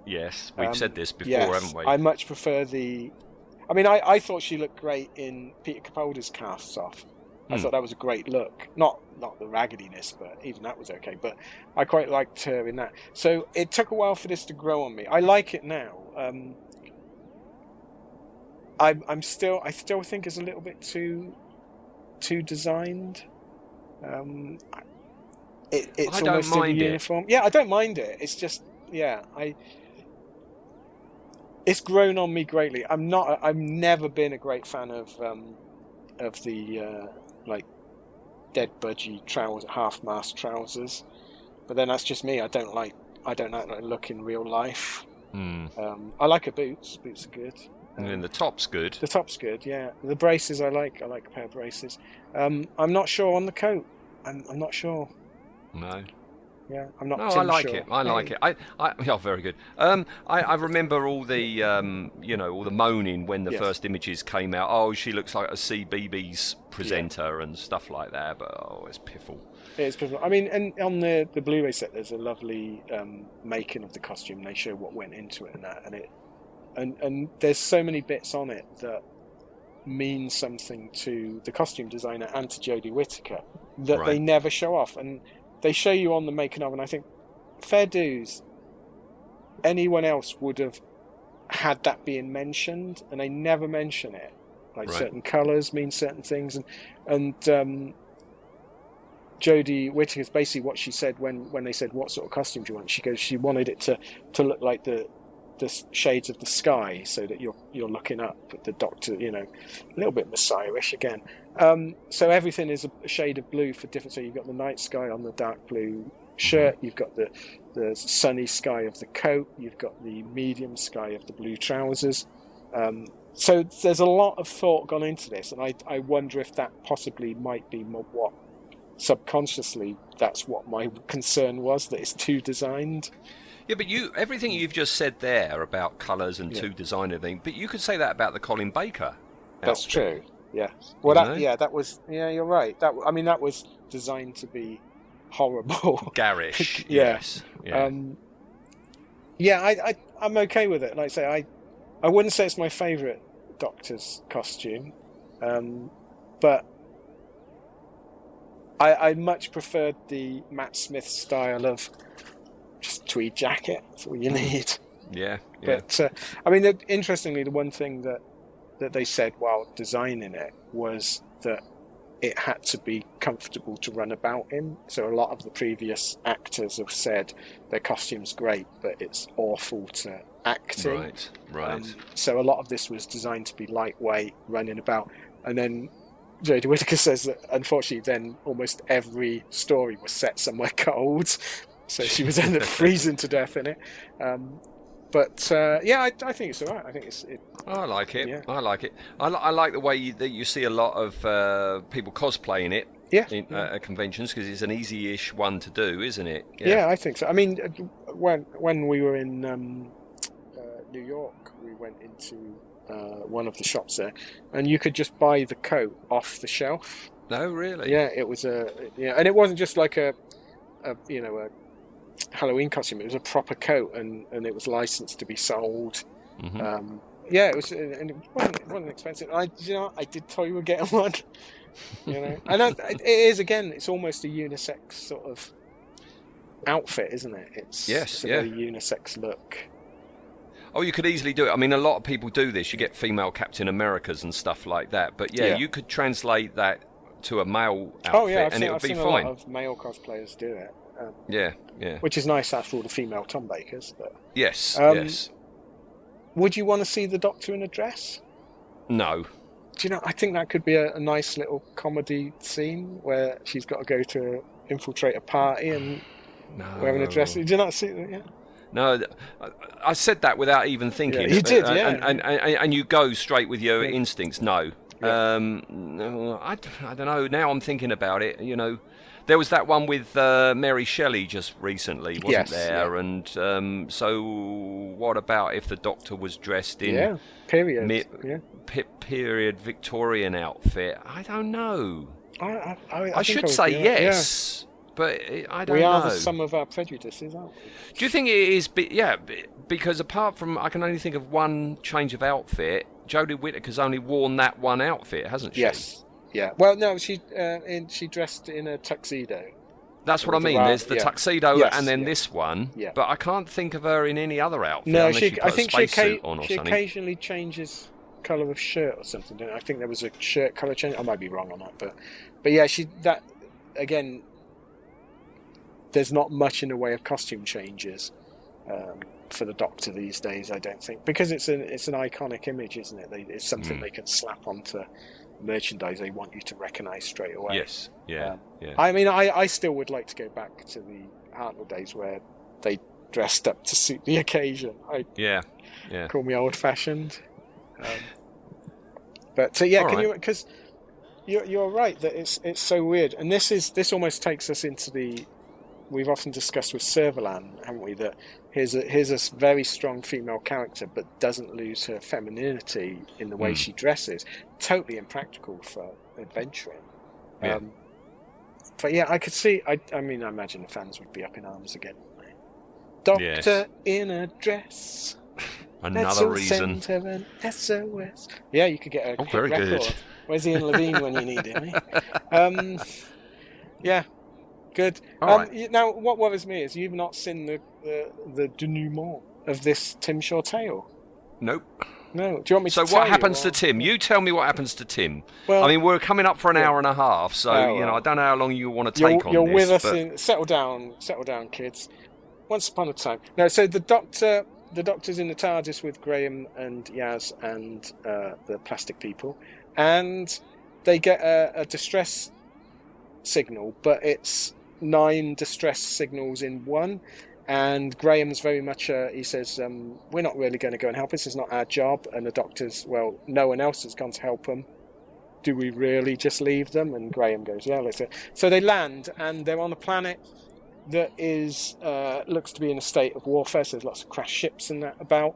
[SPEAKER 2] Yes, we've
[SPEAKER 3] Um,
[SPEAKER 2] said this before,
[SPEAKER 3] yes,
[SPEAKER 2] haven't we?
[SPEAKER 3] I much prefer the. I mean, I, I thought she looked great in Peter Capaldi's casts off. I
[SPEAKER 2] Hmm.
[SPEAKER 3] thought that was a great look. Not not the raggediness, but even that was okay. But I quite liked her in that. So it took a while for this to grow on me. I like it now. Um, I'm I'm still I still think it's a little bit too too designed. Um, it, it's
[SPEAKER 2] I
[SPEAKER 3] almost the
[SPEAKER 2] it.
[SPEAKER 3] uniform. Yeah, I don't mind it. It's just yeah, I it's grown on me greatly. I'm not. I've never been a great fan of um, of the uh, like dead budgie trousers, half mast trousers. But then that's just me. I don't like. I don't like look in real life.
[SPEAKER 2] Hmm.
[SPEAKER 3] Um, I like her boots. Boots are good.
[SPEAKER 2] And then the top's good.
[SPEAKER 3] The top's good. Yeah. The braces I like. I like a pair of braces. Um, I'm not sure on the coat. I'm, I'm not sure.
[SPEAKER 2] No.
[SPEAKER 3] Yeah. I'm not.
[SPEAKER 2] No, I like
[SPEAKER 3] sure.
[SPEAKER 2] it. I like it. I, I, oh, very good. Um, I, I remember all the, um, you know, all the moaning when the
[SPEAKER 3] Yes.
[SPEAKER 2] first images came out. Oh, she looks like a CBBC presenter and stuff like that. But oh, it's piffle.
[SPEAKER 3] It's piffle. I mean, and on the the Blu-ray set, there's a lovely um, making of the costume. They show what went into it and that, and it, and and there's so many bits on it that mean something to the costume designer and to Jodie Whittaker that they never show off, and they show you on the making of, and I think fair dues. Anyone else would have had that being mentioned, and they never mention it. Like
[SPEAKER 2] Right.
[SPEAKER 3] certain colours mean certain things, and and um, Jodie Whittaker's basically what she said when, when they said what sort of costume do you want. She goes she wanted it to, to look like the the shades of the sky, so that you're you're looking up at the Doctor. You know, a little bit Messiah-ish again. Um, so everything is a shade of blue for different. So you've got the night sky on the dark blue shirt. You've got the the sunny sky of the coat. You've got the medium sky of the blue trousers. Um, so there's a lot of thought gone into this, and I I wonder if that possibly might be what subconsciously that's what my concern was that it's too designed.
[SPEAKER 2] Yeah, but you everything you've just said there about colours and
[SPEAKER 3] Yeah.
[SPEAKER 2] two design and everything, but you could say that about the Colin Baker.
[SPEAKER 3] That's
[SPEAKER 2] outfit.
[SPEAKER 3] true. Yeah. Well,
[SPEAKER 2] You
[SPEAKER 3] that,
[SPEAKER 2] know?
[SPEAKER 3] yeah, that was. Yeah, you're right. That I mean, that was designed to be horrible.
[SPEAKER 2] Garish.
[SPEAKER 3] Yeah.
[SPEAKER 2] Yes. Yeah.
[SPEAKER 3] Um, yeah, I, I, I'm okay with it. Like I say, I, I wouldn't say it's my favourite Doctor's costume, um, but I, I much preferred the Matt Smith style of just tweed jacket. That's all you need.
[SPEAKER 2] yeah. Yeah.
[SPEAKER 3] But uh, I mean, the, interestingly, the one thing that that they said while designing it was that it had to be comfortable to run about in. So a lot of the previous actors have said their costume's great, but it's awful to act in.
[SPEAKER 2] Right. Right.
[SPEAKER 3] Um, so a lot of this was designed to be lightweight, running about, and then Jodie Whittaker says that unfortunately, then almost every story was set somewhere cold, so she was ended up freezing to death in it. Um, but uh, yeah, I, I think it's all right. I think it's it,
[SPEAKER 2] I like it.
[SPEAKER 3] Yeah.
[SPEAKER 2] I like it. I, li- I like the way you, that you see a lot of uh, people cosplaying it
[SPEAKER 3] yeah,
[SPEAKER 2] in,
[SPEAKER 3] yeah.
[SPEAKER 2] uh, at conventions because it's an easy-ish one to do, isn't it?
[SPEAKER 3] Yeah. I think so. I mean, uh, when when we were in um, uh, New York, we went into uh, one of the shops there, and you could just buy the coat off the shelf.
[SPEAKER 2] No, really.
[SPEAKER 3] Yeah, it was a yeah, and it wasn't just like a, a you know a Halloween costume. It was a proper coat, and and it was licensed to be sold.
[SPEAKER 2] Mhm.
[SPEAKER 3] Um, yeah, it was, and it wasn't, it wasn't expensive. I, you know, I did toy with getting one. You know, and I, it is again, it's almost a unisex sort of outfit, isn't it? It's
[SPEAKER 2] Yes,
[SPEAKER 3] it's a
[SPEAKER 2] yeah.
[SPEAKER 3] very unisex look.
[SPEAKER 2] Oh, you could easily do it. I mean, a lot of people do this. You get female Captain Americas and stuff like that. But yeah,
[SPEAKER 3] Yeah.
[SPEAKER 2] you could translate that to a male outfit,
[SPEAKER 3] oh yeah, I've
[SPEAKER 2] and
[SPEAKER 3] seen,
[SPEAKER 2] it would
[SPEAKER 3] I've
[SPEAKER 2] be
[SPEAKER 3] seen
[SPEAKER 2] fine.
[SPEAKER 3] a lot of male cosplayers do it, um,
[SPEAKER 2] Yeah, yeah.
[SPEAKER 3] which is nice after all the female Tom Bakers. But
[SPEAKER 2] Yes,
[SPEAKER 3] Um,
[SPEAKER 2] yes.
[SPEAKER 3] would you want to see the Doctor in a dress?
[SPEAKER 2] No.
[SPEAKER 3] Do you know? I think that could be a, a nice little comedy scene where she's got to go to infiltrate a party and
[SPEAKER 2] No.
[SPEAKER 3] wearing a dress. Did you not see that? Yeah.
[SPEAKER 2] No, I- said that without even thinking.
[SPEAKER 3] Yeah, you did, yeah.
[SPEAKER 2] And, and, and, and you go straight with your
[SPEAKER 3] Yeah.
[SPEAKER 2] instincts. No,
[SPEAKER 3] Yeah.
[SPEAKER 2] Um, I, I don't know. Now I'm thinking about it. You know, there was that one with uh, Mary Shelley just recently, wasn't
[SPEAKER 3] Yes,
[SPEAKER 2] there?
[SPEAKER 3] yeah.
[SPEAKER 2] And um, so, what about if the Doctor was dressed in
[SPEAKER 3] yeah, period.
[SPEAKER 2] mi-
[SPEAKER 3] yeah.
[SPEAKER 2] pe- period Victorian outfit? I don't know.
[SPEAKER 3] I, I, I,
[SPEAKER 2] I, should say
[SPEAKER 3] be- yeah.
[SPEAKER 2] yes, but I don't
[SPEAKER 3] We
[SPEAKER 2] know.
[SPEAKER 3] are the sum of our prejudices, aren't we?
[SPEAKER 2] Do you think it is? Be, yeah, because apart from, I can only think of one change of outfit. Jodie Whittaker's only worn that one outfit, hasn't she?
[SPEAKER 3] Yes. Yeah. Well, no, she uh, in, she dressed in a tuxedo.
[SPEAKER 2] That's what I mean.
[SPEAKER 3] round-
[SPEAKER 2] There's the
[SPEAKER 3] yeah.
[SPEAKER 2] tuxedo
[SPEAKER 3] Yes,
[SPEAKER 2] and then
[SPEAKER 3] yeah.
[SPEAKER 2] this one.
[SPEAKER 3] Yeah.
[SPEAKER 2] But I can't think of her in any other outfit.
[SPEAKER 3] No, she.
[SPEAKER 2] she
[SPEAKER 3] I think she,
[SPEAKER 2] on
[SPEAKER 3] she occasionally changes colour of shirt or something. I I think there was a shirt colour change. I might be wrong on that, but but yeah, she that again. There's not much in the way of costume changes um, for the Doctor these days. I don't think because it's an it's an iconic image, isn't it? They, it's something
[SPEAKER 2] Mm.
[SPEAKER 3] they can slap onto merchandise they want you to recognise straight away.
[SPEAKER 2] Yes. Yeah.
[SPEAKER 3] Um,
[SPEAKER 2] yeah.
[SPEAKER 3] I mean, I, I still would like to go back to the Hartnell days where they dressed up to suit the occasion. I
[SPEAKER 2] yeah. Yeah.
[SPEAKER 3] call me old fashioned. Um, but uh, yeah,
[SPEAKER 2] All
[SPEAKER 3] can
[SPEAKER 2] right.
[SPEAKER 3] you? Because you're you're right that it's it's so weird, and this is this almost takes us into the we've often discussed with Servalan, haven't we? That here's a here's a very strong female character, but doesn't lose her femininity in the way
[SPEAKER 2] Hmm.
[SPEAKER 3] she dresses. Totally impractical for adventuring.
[SPEAKER 2] Yeah.
[SPEAKER 3] Um, but yeah, I could see. I I mean, I imagine the fans would be up in arms again. Doctor in a dress.
[SPEAKER 2] Another reason.
[SPEAKER 3] send her an SOS. Yeah, you could get a
[SPEAKER 2] Oh, very
[SPEAKER 3] record.
[SPEAKER 2] good.
[SPEAKER 3] Where's Ian Levine when you need him? eh? Um, yeah, good.
[SPEAKER 2] All
[SPEAKER 3] um,
[SPEAKER 2] right.
[SPEAKER 3] Now, what worries me is you've not seen the the, the denouement of this Tim Shaw tale.
[SPEAKER 2] Nope.
[SPEAKER 3] No. Do you want me
[SPEAKER 2] So
[SPEAKER 3] to tell
[SPEAKER 2] what happens to Tim? You tell me what happens to Tim.
[SPEAKER 3] Well,
[SPEAKER 2] I mean, we're coming up for an
[SPEAKER 3] yeah.
[SPEAKER 2] hour and a half, so
[SPEAKER 3] Oh,
[SPEAKER 2] you know. I don't know how long you want to
[SPEAKER 3] you're,
[SPEAKER 2] take on
[SPEAKER 3] you're
[SPEAKER 2] this.
[SPEAKER 3] with us in settle down settle down kids once upon a time no so the doctor the doctor's in the tardis with graham and yaz and uh, the plastic people and they get a, a distress signal but it's nine distress signals in one and graham's very much uh, he says um, we're not really going to go and help this is not our job and the doctor's well no one else has gone to help them do we really just leave them? And Graham goes, yeah, let's. So they land, and they're on a planet that is uh, looks to be in a state of warfare. So there's lots of crashed ships and that about.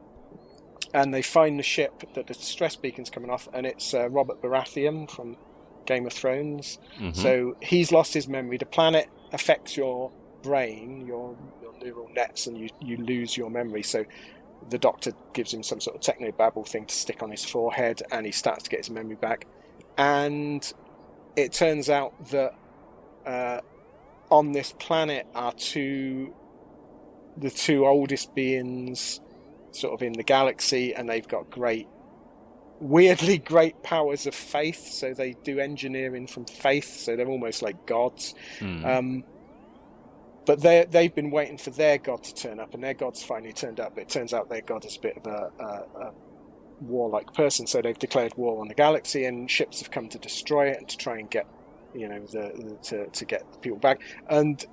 [SPEAKER 3] And they find the ship that the distress beacon's coming off, and it's uh, Robert Baratheon from Game of Thrones.
[SPEAKER 2] Mhm.
[SPEAKER 3] So he's lost his memory. The planet affects your brain, your, your neural nets, and you, you lose your memory. So the doctor gives him some sort of technobabble thing to stick on his forehead, and he starts to get his memory back. And it turns out that uh, on this planet are two, the two oldest beings, sort of in the galaxy, and they've got great, weirdly great powers of faith. So they do engineering from faith. So they're almost like gods.
[SPEAKER 2] Hmm.
[SPEAKER 3] Um, but they they've been waiting for their god to turn up, and their god's finally turned up. But it turns out their god is a bit of a, a, a warlike person, so they've declared war on the galaxy, and ships have come to destroy it and to try and get you know the, the to to get the people back. And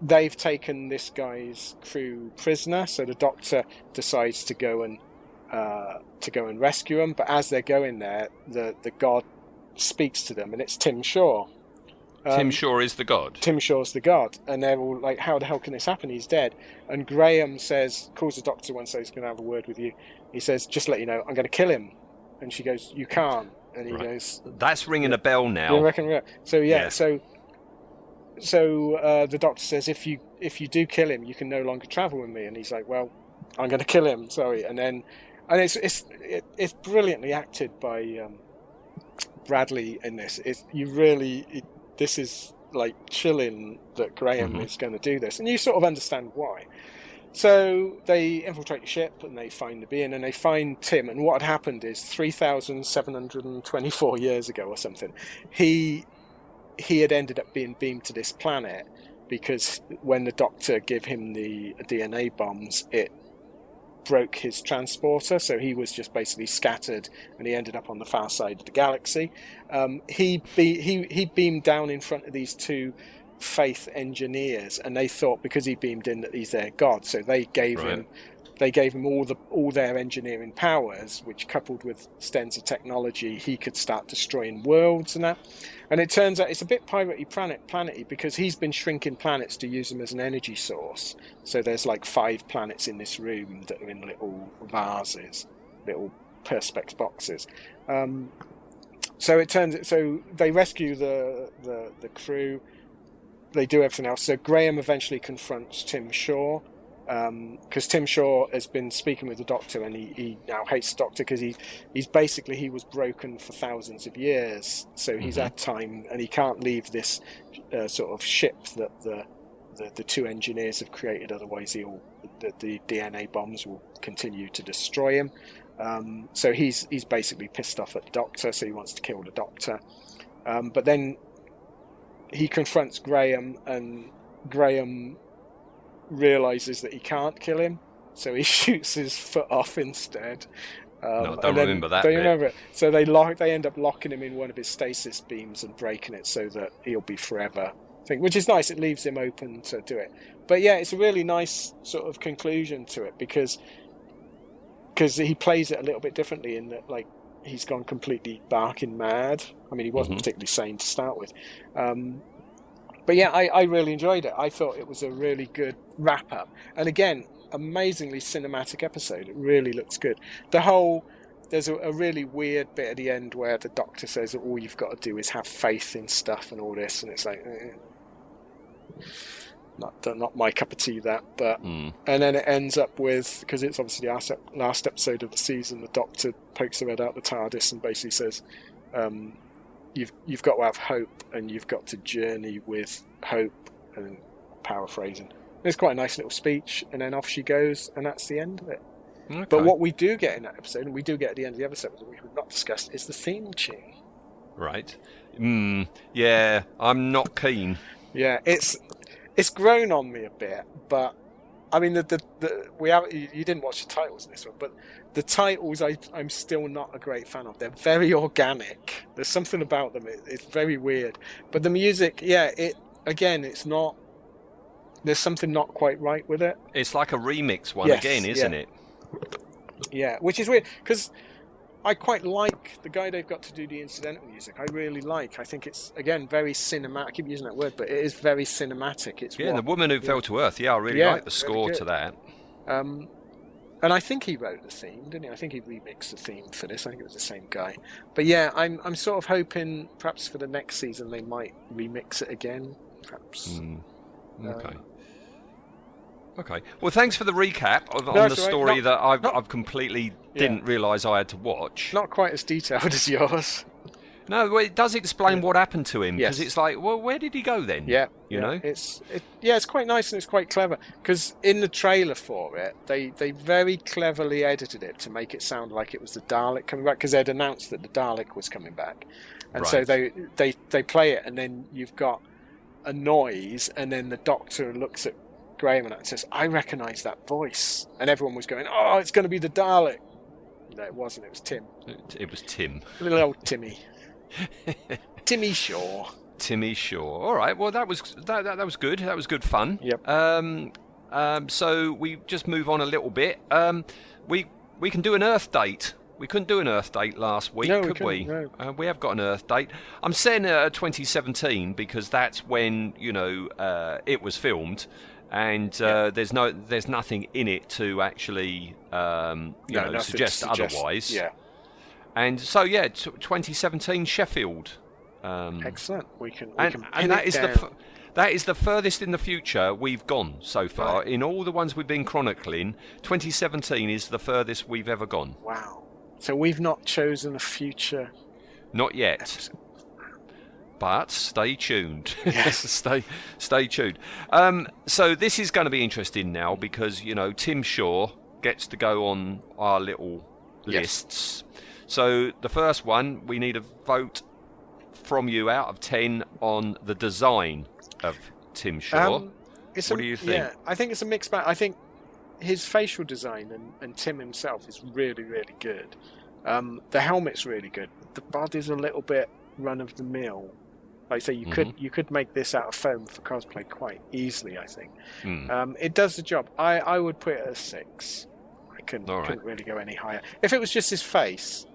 [SPEAKER 3] they've taken this guy's crew prisoner, so the doctor decides to go and uh, to go and rescue them. But as they're going there, the the god speaks to them, and it's Tim Shaw.
[SPEAKER 2] Tim
[SPEAKER 3] Um,
[SPEAKER 2] Shaw is the god.
[SPEAKER 3] Tim Shaw's the god, and they're all like, "How the hell can this happen? He's dead." And Graham says, calls the doctor one, says he's going to have a word with you. He says, "Just let you know, I'm going to kill him." And she goes, "You can't." And he
[SPEAKER 2] Right.
[SPEAKER 3] goes,
[SPEAKER 2] That's ringing a bell
[SPEAKER 3] "You
[SPEAKER 2] now.
[SPEAKER 3] reckon?" we're-" So yeah,
[SPEAKER 2] Yeah.
[SPEAKER 3] so so uh, the doctor says, "If you if you do kill him, you can no longer travel with me." And he's like, "Well, I'm going to kill him." Sorry, and then and it's it's it, it's brilliantly acted by um, Bradley in this. It's you really it, this is like chilling that Graham
[SPEAKER 2] Mhm.
[SPEAKER 3] is going to do this, and you sort of understand why. So they infiltrate the ship and they find the being and they find Tim. And what had happened is 3,724 years ago or something, he he had ended up being beamed to this planet because when the doctor gave him the DNA bombs, it broke his transporter, so he was just basically scattered, and he ended up on the far side of the galaxy. Um, he be, he he beamed down in front of these two faith engineers, and they thought because he beamed in that he's their god, so they gave him
[SPEAKER 2] Right.
[SPEAKER 3] They gave him all the all their engineering powers, which coupled with Stenza technology, he could start destroying worlds and that. And it turns out it's a bit piratey planet planety because he's been shrinking planets to use them as an energy source. So there's like five planets in this room that are in little vases, little perspex boxes. Um, so it turns so they rescue the the, the crew. They do everything else. So Graham eventually confronts Tim Shaw because um, Tim Shaw has been speaking with the Doctor, and he, he now hates the Doctor because he he's basically he was broken for thousands of years, so he's
[SPEAKER 2] Mhm.
[SPEAKER 3] had time, and he can't leave this uh, sort of ship that the, the the two engineers have created. Otherwise, he'll the, the DNA bombs will continue to destroy him. Um, so he's he's basically pissed off at the Doctor, so he wants to kill the Doctor. Um, but then he confronts Graham, and Graham realizes that he can't kill him, so he shoots his foot off instead. Um,
[SPEAKER 2] No, don't remember that
[SPEAKER 3] Don't you remember it? So they lock, they end up locking him in one of his stasis beams and breaking it so that he'll be forever. Thing, which is nice. It leaves him open to do it. But yeah, it's a really nice sort of conclusion to it because because he plays it a little bit differently in that like he's gone completely barking mad. I mean, he wasn't
[SPEAKER 2] Mhm.
[SPEAKER 3] particularly sane to start with. Um, but yeah, I, I really enjoyed it. I thought it was a really good wrap up. And again, amazingly cinematic episode. It really looks good. The whole there's a, a really weird bit at the end where the doctor says that all you've got to do is have faith in stuff and all this, and it's like. eh. Not, not my cup of tea, that, but
[SPEAKER 2] Mm.
[SPEAKER 3] and then it ends up with because it's obviously the last, last episode of the season. The Doctor pokes her head out the TARDIS and basically says, um, "You've you've got to have hope, and you've got to journey with hope." And paraphrasing, it's quite a nice little speech, and then off she goes, and that's the end of it.
[SPEAKER 2] Okay.
[SPEAKER 3] But what we do get in that episode, and we do get at the end of the episode, that we have not discussed, is the theme tune.
[SPEAKER 2] Right. Mm, yeah, I'm not keen.
[SPEAKER 3] Yeah, it's it's grown on me a bit, but I mean the the, the we have you, you didn't watch the titles in this one, but the titles I I'm still not a great fan of. They're very organic. There's something about them. It, it's very weird. But the music, yeah, it again, it's not. There's something not quite right with it.
[SPEAKER 2] It's like a remix one
[SPEAKER 3] Yes,
[SPEAKER 2] again, isn't
[SPEAKER 3] yeah.
[SPEAKER 2] it?
[SPEAKER 3] Yeah, which is weird because I quite like the guy they've got to do the incidental music. I really like. I think it's again very cinematic. I keep using that word, but it is very cinematic. It's
[SPEAKER 2] Yeah,
[SPEAKER 3] what,
[SPEAKER 2] the woman who fell to earth. Yeah, I really
[SPEAKER 3] Yeah,
[SPEAKER 2] like the score
[SPEAKER 3] good.
[SPEAKER 2] to that.
[SPEAKER 3] Um, and I think he wrote the theme, didn't he? I think he remixed the theme for this. I think it was the same guy. But yeah, I'm I'm sort of hoping perhaps for the next season they might remix it again. Perhaps.
[SPEAKER 2] Mm,
[SPEAKER 3] Um,
[SPEAKER 2] okay. Okay. Well, thanks for the recap of, on the
[SPEAKER 3] all right.
[SPEAKER 2] story
[SPEAKER 3] Not-
[SPEAKER 2] that I've,
[SPEAKER 3] not-
[SPEAKER 2] I've completely
[SPEAKER 3] Yeah.
[SPEAKER 2] didn't realise I had to watch.
[SPEAKER 3] Not quite as detailed as yours.
[SPEAKER 2] No, well, it does explain what happened to him because
[SPEAKER 3] Yes.
[SPEAKER 2] it's like, well, where did he go then?
[SPEAKER 3] Yeah,
[SPEAKER 2] You
[SPEAKER 3] yeah.
[SPEAKER 2] know?
[SPEAKER 3] it's it, yeah, it's quite nice and it's quite clever because in the trailer for it, they they very cleverly edited it to make it sound like it was the Dalek coming back because they'd announced that the Dalek was coming back, and so they they they play it and then you've got a noise and then the Doctor looks at Graham and says, "I recognise that voice," and everyone was going, "Oh, it's going to be the Dalek." No, it wasn't. It was Tim,
[SPEAKER 2] It, it was Tim.
[SPEAKER 3] little old Timmy, Timmy Shaw.
[SPEAKER 2] Timmy Shaw. All right. Well, that was that, that, that was good. That was good fun.
[SPEAKER 3] Yep.
[SPEAKER 2] Um, um, so we just move on a little bit. Um, we we can do an Earth date. We couldn't do an Earth date last week,
[SPEAKER 3] No, we
[SPEAKER 2] could we?
[SPEAKER 3] couldn't, no.
[SPEAKER 2] Uh, we have got an Earth date. I'm saying uh, 2017 because that's when you know uh, it was filmed, and uh, there's no there's nothing in it to actually um, you
[SPEAKER 3] No,
[SPEAKER 2] know suggest,
[SPEAKER 3] suggest-
[SPEAKER 2] otherwise.
[SPEAKER 3] Yeah,
[SPEAKER 2] And so yeah, t- 2017 Sheffield. Um,
[SPEAKER 3] excellent. We can we
[SPEAKER 2] and,
[SPEAKER 3] can
[SPEAKER 2] and that is the f- that is the furthest in the future we've gone so far.
[SPEAKER 3] Right.
[SPEAKER 2] In all the ones we've been chronicling, 2017 is the furthest we've ever gone.
[SPEAKER 3] Wow. So we've not chosen a future
[SPEAKER 2] Not yet,
[SPEAKER 3] episode.
[SPEAKER 2] but stay tuned.
[SPEAKER 3] Yes.
[SPEAKER 2] stay stay tuned. Um, so this is going to be interesting now because you know Tim Shaw gets to go on our little
[SPEAKER 3] Yes.
[SPEAKER 2] lists. So the first one, we need a vote from you out of 10 on the design of Tim Shaw.
[SPEAKER 3] Um,
[SPEAKER 2] What
[SPEAKER 3] a-
[SPEAKER 2] do you think?
[SPEAKER 3] Yeah, I think it's a mixed bag. I think his facial design and, and Tim himself is really, really good. Um, the helmet's really good. The body's a little bit run of the mill. Like I say, you could
[SPEAKER 2] Mm-hmm.
[SPEAKER 3] you could make this out of foam for cosplay quite easily. I think
[SPEAKER 2] Hmm.
[SPEAKER 3] um, it does the job. I, I would put it at a six. couldn't,
[SPEAKER 2] All right.
[SPEAKER 3] couldn't really go any higher. If it was just his face,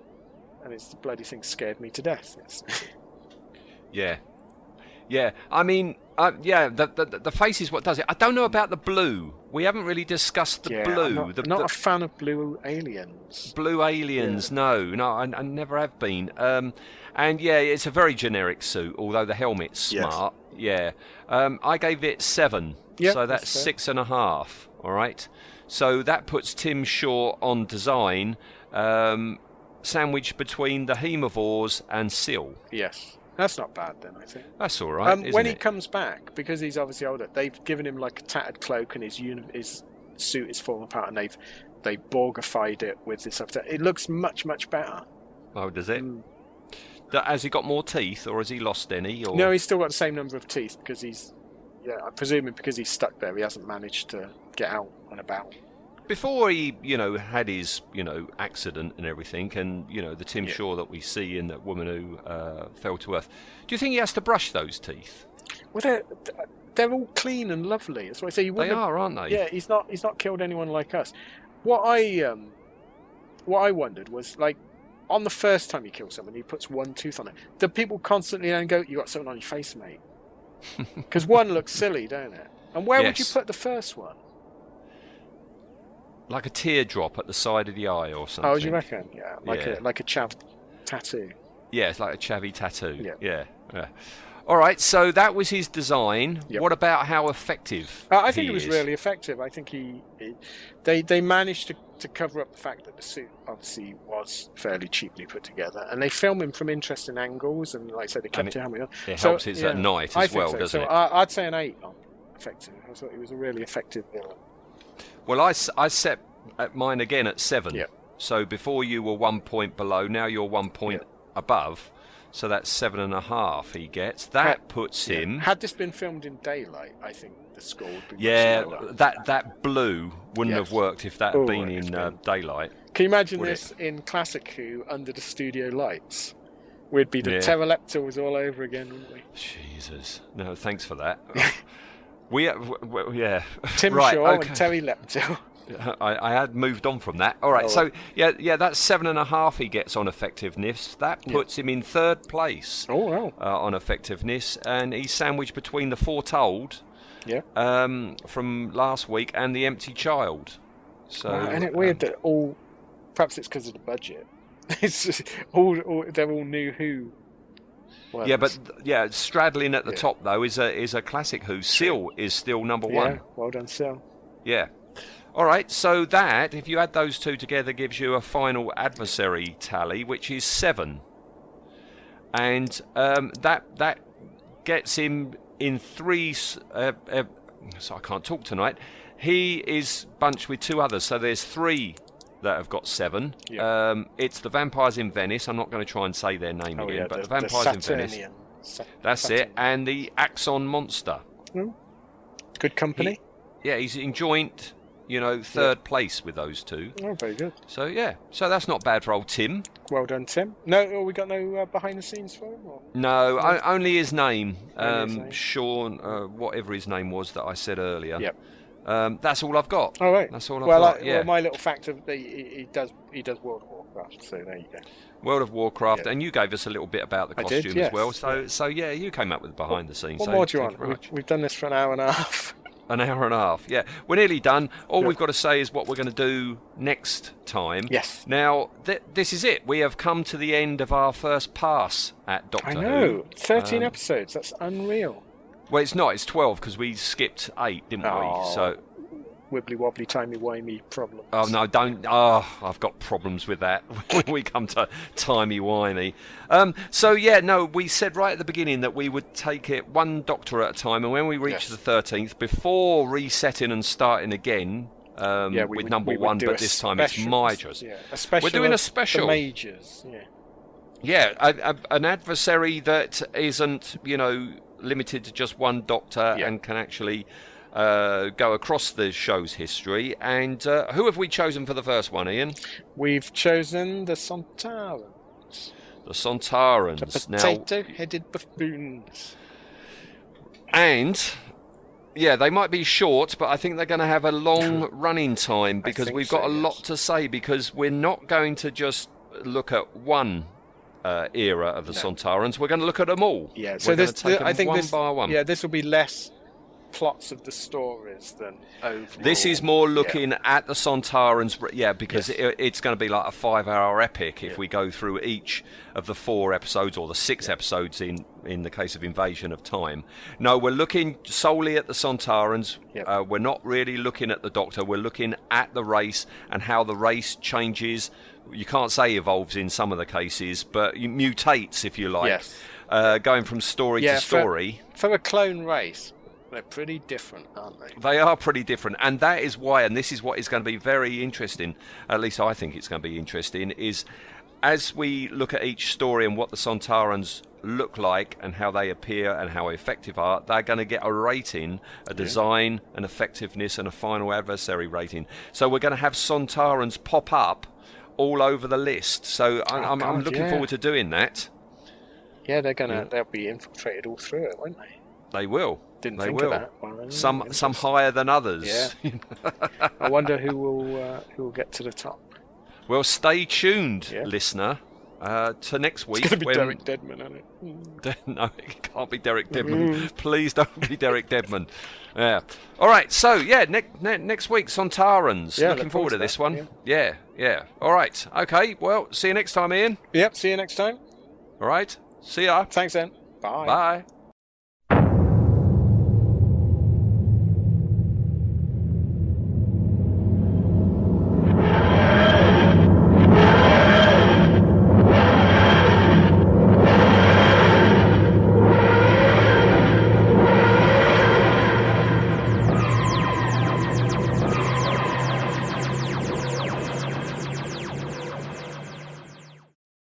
[SPEAKER 3] and it's the bloody thing scared me to death.
[SPEAKER 2] Yeah, yeah. I mean, uh, yeah. The, the the face is what does it. I don't know about the blue. We haven't really discussed the
[SPEAKER 3] yeah,
[SPEAKER 2] blue.
[SPEAKER 3] I'm not,
[SPEAKER 2] the,
[SPEAKER 3] not
[SPEAKER 2] the
[SPEAKER 3] a fan of blue aliens.
[SPEAKER 2] blue aliens. No, no. I, I never have been. Um, and yeah, it's a very generic suit. Although the helmet's
[SPEAKER 3] Yes.
[SPEAKER 2] smart. Yeah. Um, I gave it seven.
[SPEAKER 3] Yeah,
[SPEAKER 2] so that's
[SPEAKER 3] that's
[SPEAKER 2] six and a half. All right. So that puts Tim Shaw on design, um, sandwiched between the Haemovores and Sil.
[SPEAKER 3] Yes, that's not bad then. I think.
[SPEAKER 2] That's all right.
[SPEAKER 3] um,
[SPEAKER 2] isn't
[SPEAKER 3] when he
[SPEAKER 2] it?
[SPEAKER 3] comes back, because he's obviously older, they've given him like a tattered cloak, and his uni- his suit is falling apart, and they've they Borgified it with this stuff. It looks much much better.
[SPEAKER 2] Oh, does it?
[SPEAKER 3] Mm.
[SPEAKER 2] Th- Has he got more teeth, or has he lost any? Or
[SPEAKER 3] No, he's still got the same number of teeth because he's yeah. I'm presuming because he's stuck there, he hasn't managed to get out and about.
[SPEAKER 2] Before he, you know, had his, you know, accident and everything, and you know, the Tim
[SPEAKER 3] Yeah.
[SPEAKER 2] Shaw that we see in that woman who uh, fell to earth. Do you think he has to brush those teeth?
[SPEAKER 3] Well, they're they're all clean and lovely. That's what I say. You
[SPEAKER 2] They
[SPEAKER 3] have-
[SPEAKER 2] are, aren't they?
[SPEAKER 3] Yeah, he's not he's not killed anyone like us. What I um, what I wondered was like on the first time he kills someone, he puts one tooth on it. Do people constantly then go, "You got something on your face, mate"? Because one looks silly, don't it? And where would you put the first one?
[SPEAKER 2] Like a teardrop at the side of the eye or something.
[SPEAKER 3] Oh, do you reckon? Yeah, like
[SPEAKER 2] Yeah.
[SPEAKER 3] a like a chav tattoo.
[SPEAKER 2] Yeah, it's like a chavvy tattoo.
[SPEAKER 3] Yeah.
[SPEAKER 2] yeah. yeah. All right, so that was his design.
[SPEAKER 3] Yep.
[SPEAKER 2] What about how effective?
[SPEAKER 3] Uh, I think it was
[SPEAKER 2] is?
[SPEAKER 3] really effective. I think he, he they they managed to, to cover up the fact that the suit obviously was fairly cheaply put together, and they film him from interesting angles, and like I said, they kept
[SPEAKER 2] it-
[SPEAKER 3] it helmet on.
[SPEAKER 2] It helps at
[SPEAKER 3] yeah,
[SPEAKER 2] night
[SPEAKER 3] I
[SPEAKER 2] as
[SPEAKER 3] think
[SPEAKER 2] well,
[SPEAKER 3] so.
[SPEAKER 2] doesn't
[SPEAKER 3] so
[SPEAKER 2] it?
[SPEAKER 3] I, I'd say an eight on effective. I thought he was a really effective villain.
[SPEAKER 2] Well, I, I set at mine again at seven.
[SPEAKER 3] Yep.
[SPEAKER 2] So before you were one point below, now you're one point
[SPEAKER 3] Yep.
[SPEAKER 2] above. So that's seven and a half he gets. That
[SPEAKER 3] Had-
[SPEAKER 2] puts him.
[SPEAKER 3] Had this been filmed in daylight, I think the score would be
[SPEAKER 2] Yeah, that that blue wouldn't
[SPEAKER 3] Yes.
[SPEAKER 2] have worked if that had
[SPEAKER 3] Oh,
[SPEAKER 2] been in uh, daylight.
[SPEAKER 3] Can you imagine this in Classic Who under the studio lights? We'd be the
[SPEAKER 2] Yeah.
[SPEAKER 3] was all over again, wouldn't we?
[SPEAKER 2] Jesus, no, thanks for that. we, uh, w- w- yeah,
[SPEAKER 3] Tim
[SPEAKER 2] right,
[SPEAKER 3] Shaw
[SPEAKER 2] okay.
[SPEAKER 3] and Terileptil.
[SPEAKER 2] I, I had moved on from that. All right,
[SPEAKER 3] Oh.
[SPEAKER 2] so yeah, yeah, that's seven and a half he gets on effectiveness. That
[SPEAKER 3] Yeah.
[SPEAKER 2] puts him in third place.
[SPEAKER 3] Oh wow!
[SPEAKER 2] uh, on effectiveness, and he's sandwiched between the foretold
[SPEAKER 3] Yeah.
[SPEAKER 2] um, from last week and the empty child. So,
[SPEAKER 3] Wow, isn't it weird
[SPEAKER 2] um,
[SPEAKER 3] that all? Perhaps it's because of the budget. It's just all, all they're all new Who. Ones.
[SPEAKER 2] yeah, but yeah, straddling at the
[SPEAKER 3] Yeah.
[SPEAKER 2] top though is a is a classic who Sil is still number
[SPEAKER 3] yeah,
[SPEAKER 2] one.
[SPEAKER 3] well done, Sil.
[SPEAKER 2] Yeah. All right, so that if you add those two together gives you a final adversary tally, which is seven, and um, that that gets him in three. Uh, uh, so I can't talk tonight. He is bunched with two others, so there's three that have got seven.
[SPEAKER 3] Yeah.
[SPEAKER 2] Um, it's the vampires in Venice. I'm not going to try and say their name
[SPEAKER 3] Oh
[SPEAKER 2] again,
[SPEAKER 3] yeah,
[SPEAKER 2] but
[SPEAKER 3] the,
[SPEAKER 2] the vampires in Venice.
[SPEAKER 3] Sa-
[SPEAKER 2] That's it, and the Axon monster.
[SPEAKER 3] Good company.
[SPEAKER 2] Yeah, he's in joint, you know, third place with those two.
[SPEAKER 3] Oh, very good.
[SPEAKER 2] So yeah, so that's not bad for old Tim.
[SPEAKER 3] Well done, Tim. No, oh, we got no uh, behind the scenes for him. Or?
[SPEAKER 2] No, o- only his name,
[SPEAKER 3] Only his
[SPEAKER 2] um,
[SPEAKER 3] name.
[SPEAKER 2] Sean, uh, whatever his name was that I said earlier.
[SPEAKER 3] Yep.
[SPEAKER 2] Um, that's all I've got.
[SPEAKER 3] All right.
[SPEAKER 2] That's all I've
[SPEAKER 3] well,
[SPEAKER 2] got.
[SPEAKER 3] I-
[SPEAKER 2] yeah.
[SPEAKER 3] well, my little fact of the, he, he does he does World of Warcraft. So there you go.
[SPEAKER 2] World of Warcraft,
[SPEAKER 3] Yeah.
[SPEAKER 2] and you gave us a little bit about the
[SPEAKER 3] I did,
[SPEAKER 2] costume
[SPEAKER 3] yes.
[SPEAKER 2] as well. So, so yeah, you came up with behind the scenes.
[SPEAKER 3] What
[SPEAKER 2] so
[SPEAKER 3] more do you want? We've, we've done this for an hour and a half.
[SPEAKER 2] An hour and a half. Yeah, we're nearly done. All
[SPEAKER 3] Yeah.
[SPEAKER 2] we've got to say is what we're going to do next time.
[SPEAKER 3] Yes.
[SPEAKER 2] Now, th- this is it. We have come to the end of our first pass at Doctor
[SPEAKER 3] I
[SPEAKER 2] Who.
[SPEAKER 3] know. Thirteen
[SPEAKER 2] Um,
[SPEAKER 3] episodes. That's unreal.
[SPEAKER 2] Well, it's not. It's twelve because we skipped eight, didn't
[SPEAKER 3] Oh.
[SPEAKER 2] we? So,
[SPEAKER 3] Wibbly wobbly, timey wimey problems.
[SPEAKER 2] oh no, don't. Oh, I've got problems with that when we come to timey wimey. Um, so yeah, no, we said right at the beginning that we would take it one Doctor at a time, and when we reach
[SPEAKER 3] Yes.
[SPEAKER 2] the thirteenth, before resetting and starting again. Um,
[SPEAKER 3] yeah,
[SPEAKER 2] with
[SPEAKER 3] would-
[SPEAKER 2] number one, but this time it's Majors.
[SPEAKER 3] Yeah, a special.
[SPEAKER 2] doing a special.
[SPEAKER 3] Majors. Yeah.
[SPEAKER 2] Yeah, a, a, an adversary that isn't, you know, limited to just one doctor
[SPEAKER 3] Yeah.
[SPEAKER 2] and can actually uh, go across the show's history. And uh, who have we chosen for the first one, Ian?
[SPEAKER 3] We've chosen the Sontarans,
[SPEAKER 2] The Sontarans.
[SPEAKER 3] The potato-headed buffoons.
[SPEAKER 2] and Yeah, they might be short, but I think they're going to have a long running time because we've got
[SPEAKER 3] so,
[SPEAKER 2] a
[SPEAKER 3] yes.
[SPEAKER 2] lot to say because we're not going to just look at one uh, era of the Sontarans. We're going to look at them all.
[SPEAKER 3] Yeah, so this,
[SPEAKER 2] take
[SPEAKER 3] I think
[SPEAKER 2] one
[SPEAKER 3] this, yeah, this will be less plots of the stories than overall.
[SPEAKER 2] This is more
[SPEAKER 3] yeah.
[SPEAKER 2] looking at the Sontarans, yeah, because it, it's going to be like a five-hour epic if we go through each of the four episodes or the six episodes in in the case of Invasion of Time. No, we're looking solely at the Sontarans. Uh, we're not really looking at the Doctor. We're looking at the race and how the race changes. You can't say evolves in some of the cases, but mutates if you like.
[SPEAKER 3] Yes.
[SPEAKER 2] Uh, going from story
[SPEAKER 3] Yeah,
[SPEAKER 2] to
[SPEAKER 3] for-
[SPEAKER 2] story.
[SPEAKER 3] For a clone race, they're pretty different, aren't they?
[SPEAKER 2] They are pretty different, and that is why, and this is what is going to be very interesting. At least I think it's going to be interesting. Is as we look at each story and what the Sontarans look like and how they appear and how effective are, they're going to get a rating, a design, an effectiveness, and a final adversary rating. So we're going to have Sontarans pop up all over the list. So I-
[SPEAKER 3] Oh,
[SPEAKER 2] I'm, I'm looking
[SPEAKER 3] yeah.
[SPEAKER 2] forward to doing that.
[SPEAKER 3] Yeah, they're gonna
[SPEAKER 2] Yeah.
[SPEAKER 3] they'll be infiltrated all through it, won't they?
[SPEAKER 2] They will.
[SPEAKER 3] Didn't
[SPEAKER 2] they
[SPEAKER 3] think
[SPEAKER 2] will.
[SPEAKER 3] of that. Well,
[SPEAKER 2] Some some higher than others.
[SPEAKER 3] Yeah. I wonder who will uh, who will get to the top.
[SPEAKER 2] Well, stay tuned,
[SPEAKER 3] Yeah.
[SPEAKER 2] listener, uh, to next week.
[SPEAKER 3] It's gonna be
[SPEAKER 2] when-
[SPEAKER 3] Derek Deadman, isn't it?
[SPEAKER 2] no, it can't be Derek Deadman. Please don't be Derek Deadman. Yeah. All right. So yeah, ne- ne- next week Sontarans.
[SPEAKER 3] Yeah,
[SPEAKER 2] Looking forward
[SPEAKER 3] forward
[SPEAKER 2] to
[SPEAKER 3] to
[SPEAKER 2] this
[SPEAKER 3] that,
[SPEAKER 2] one. Yeah. yeah, All right. Okay. Well, see you next time, Ian.
[SPEAKER 3] Yep. See you next time.
[SPEAKER 2] All right. See ya.
[SPEAKER 3] Thanks, then. Bye.
[SPEAKER 2] Bye.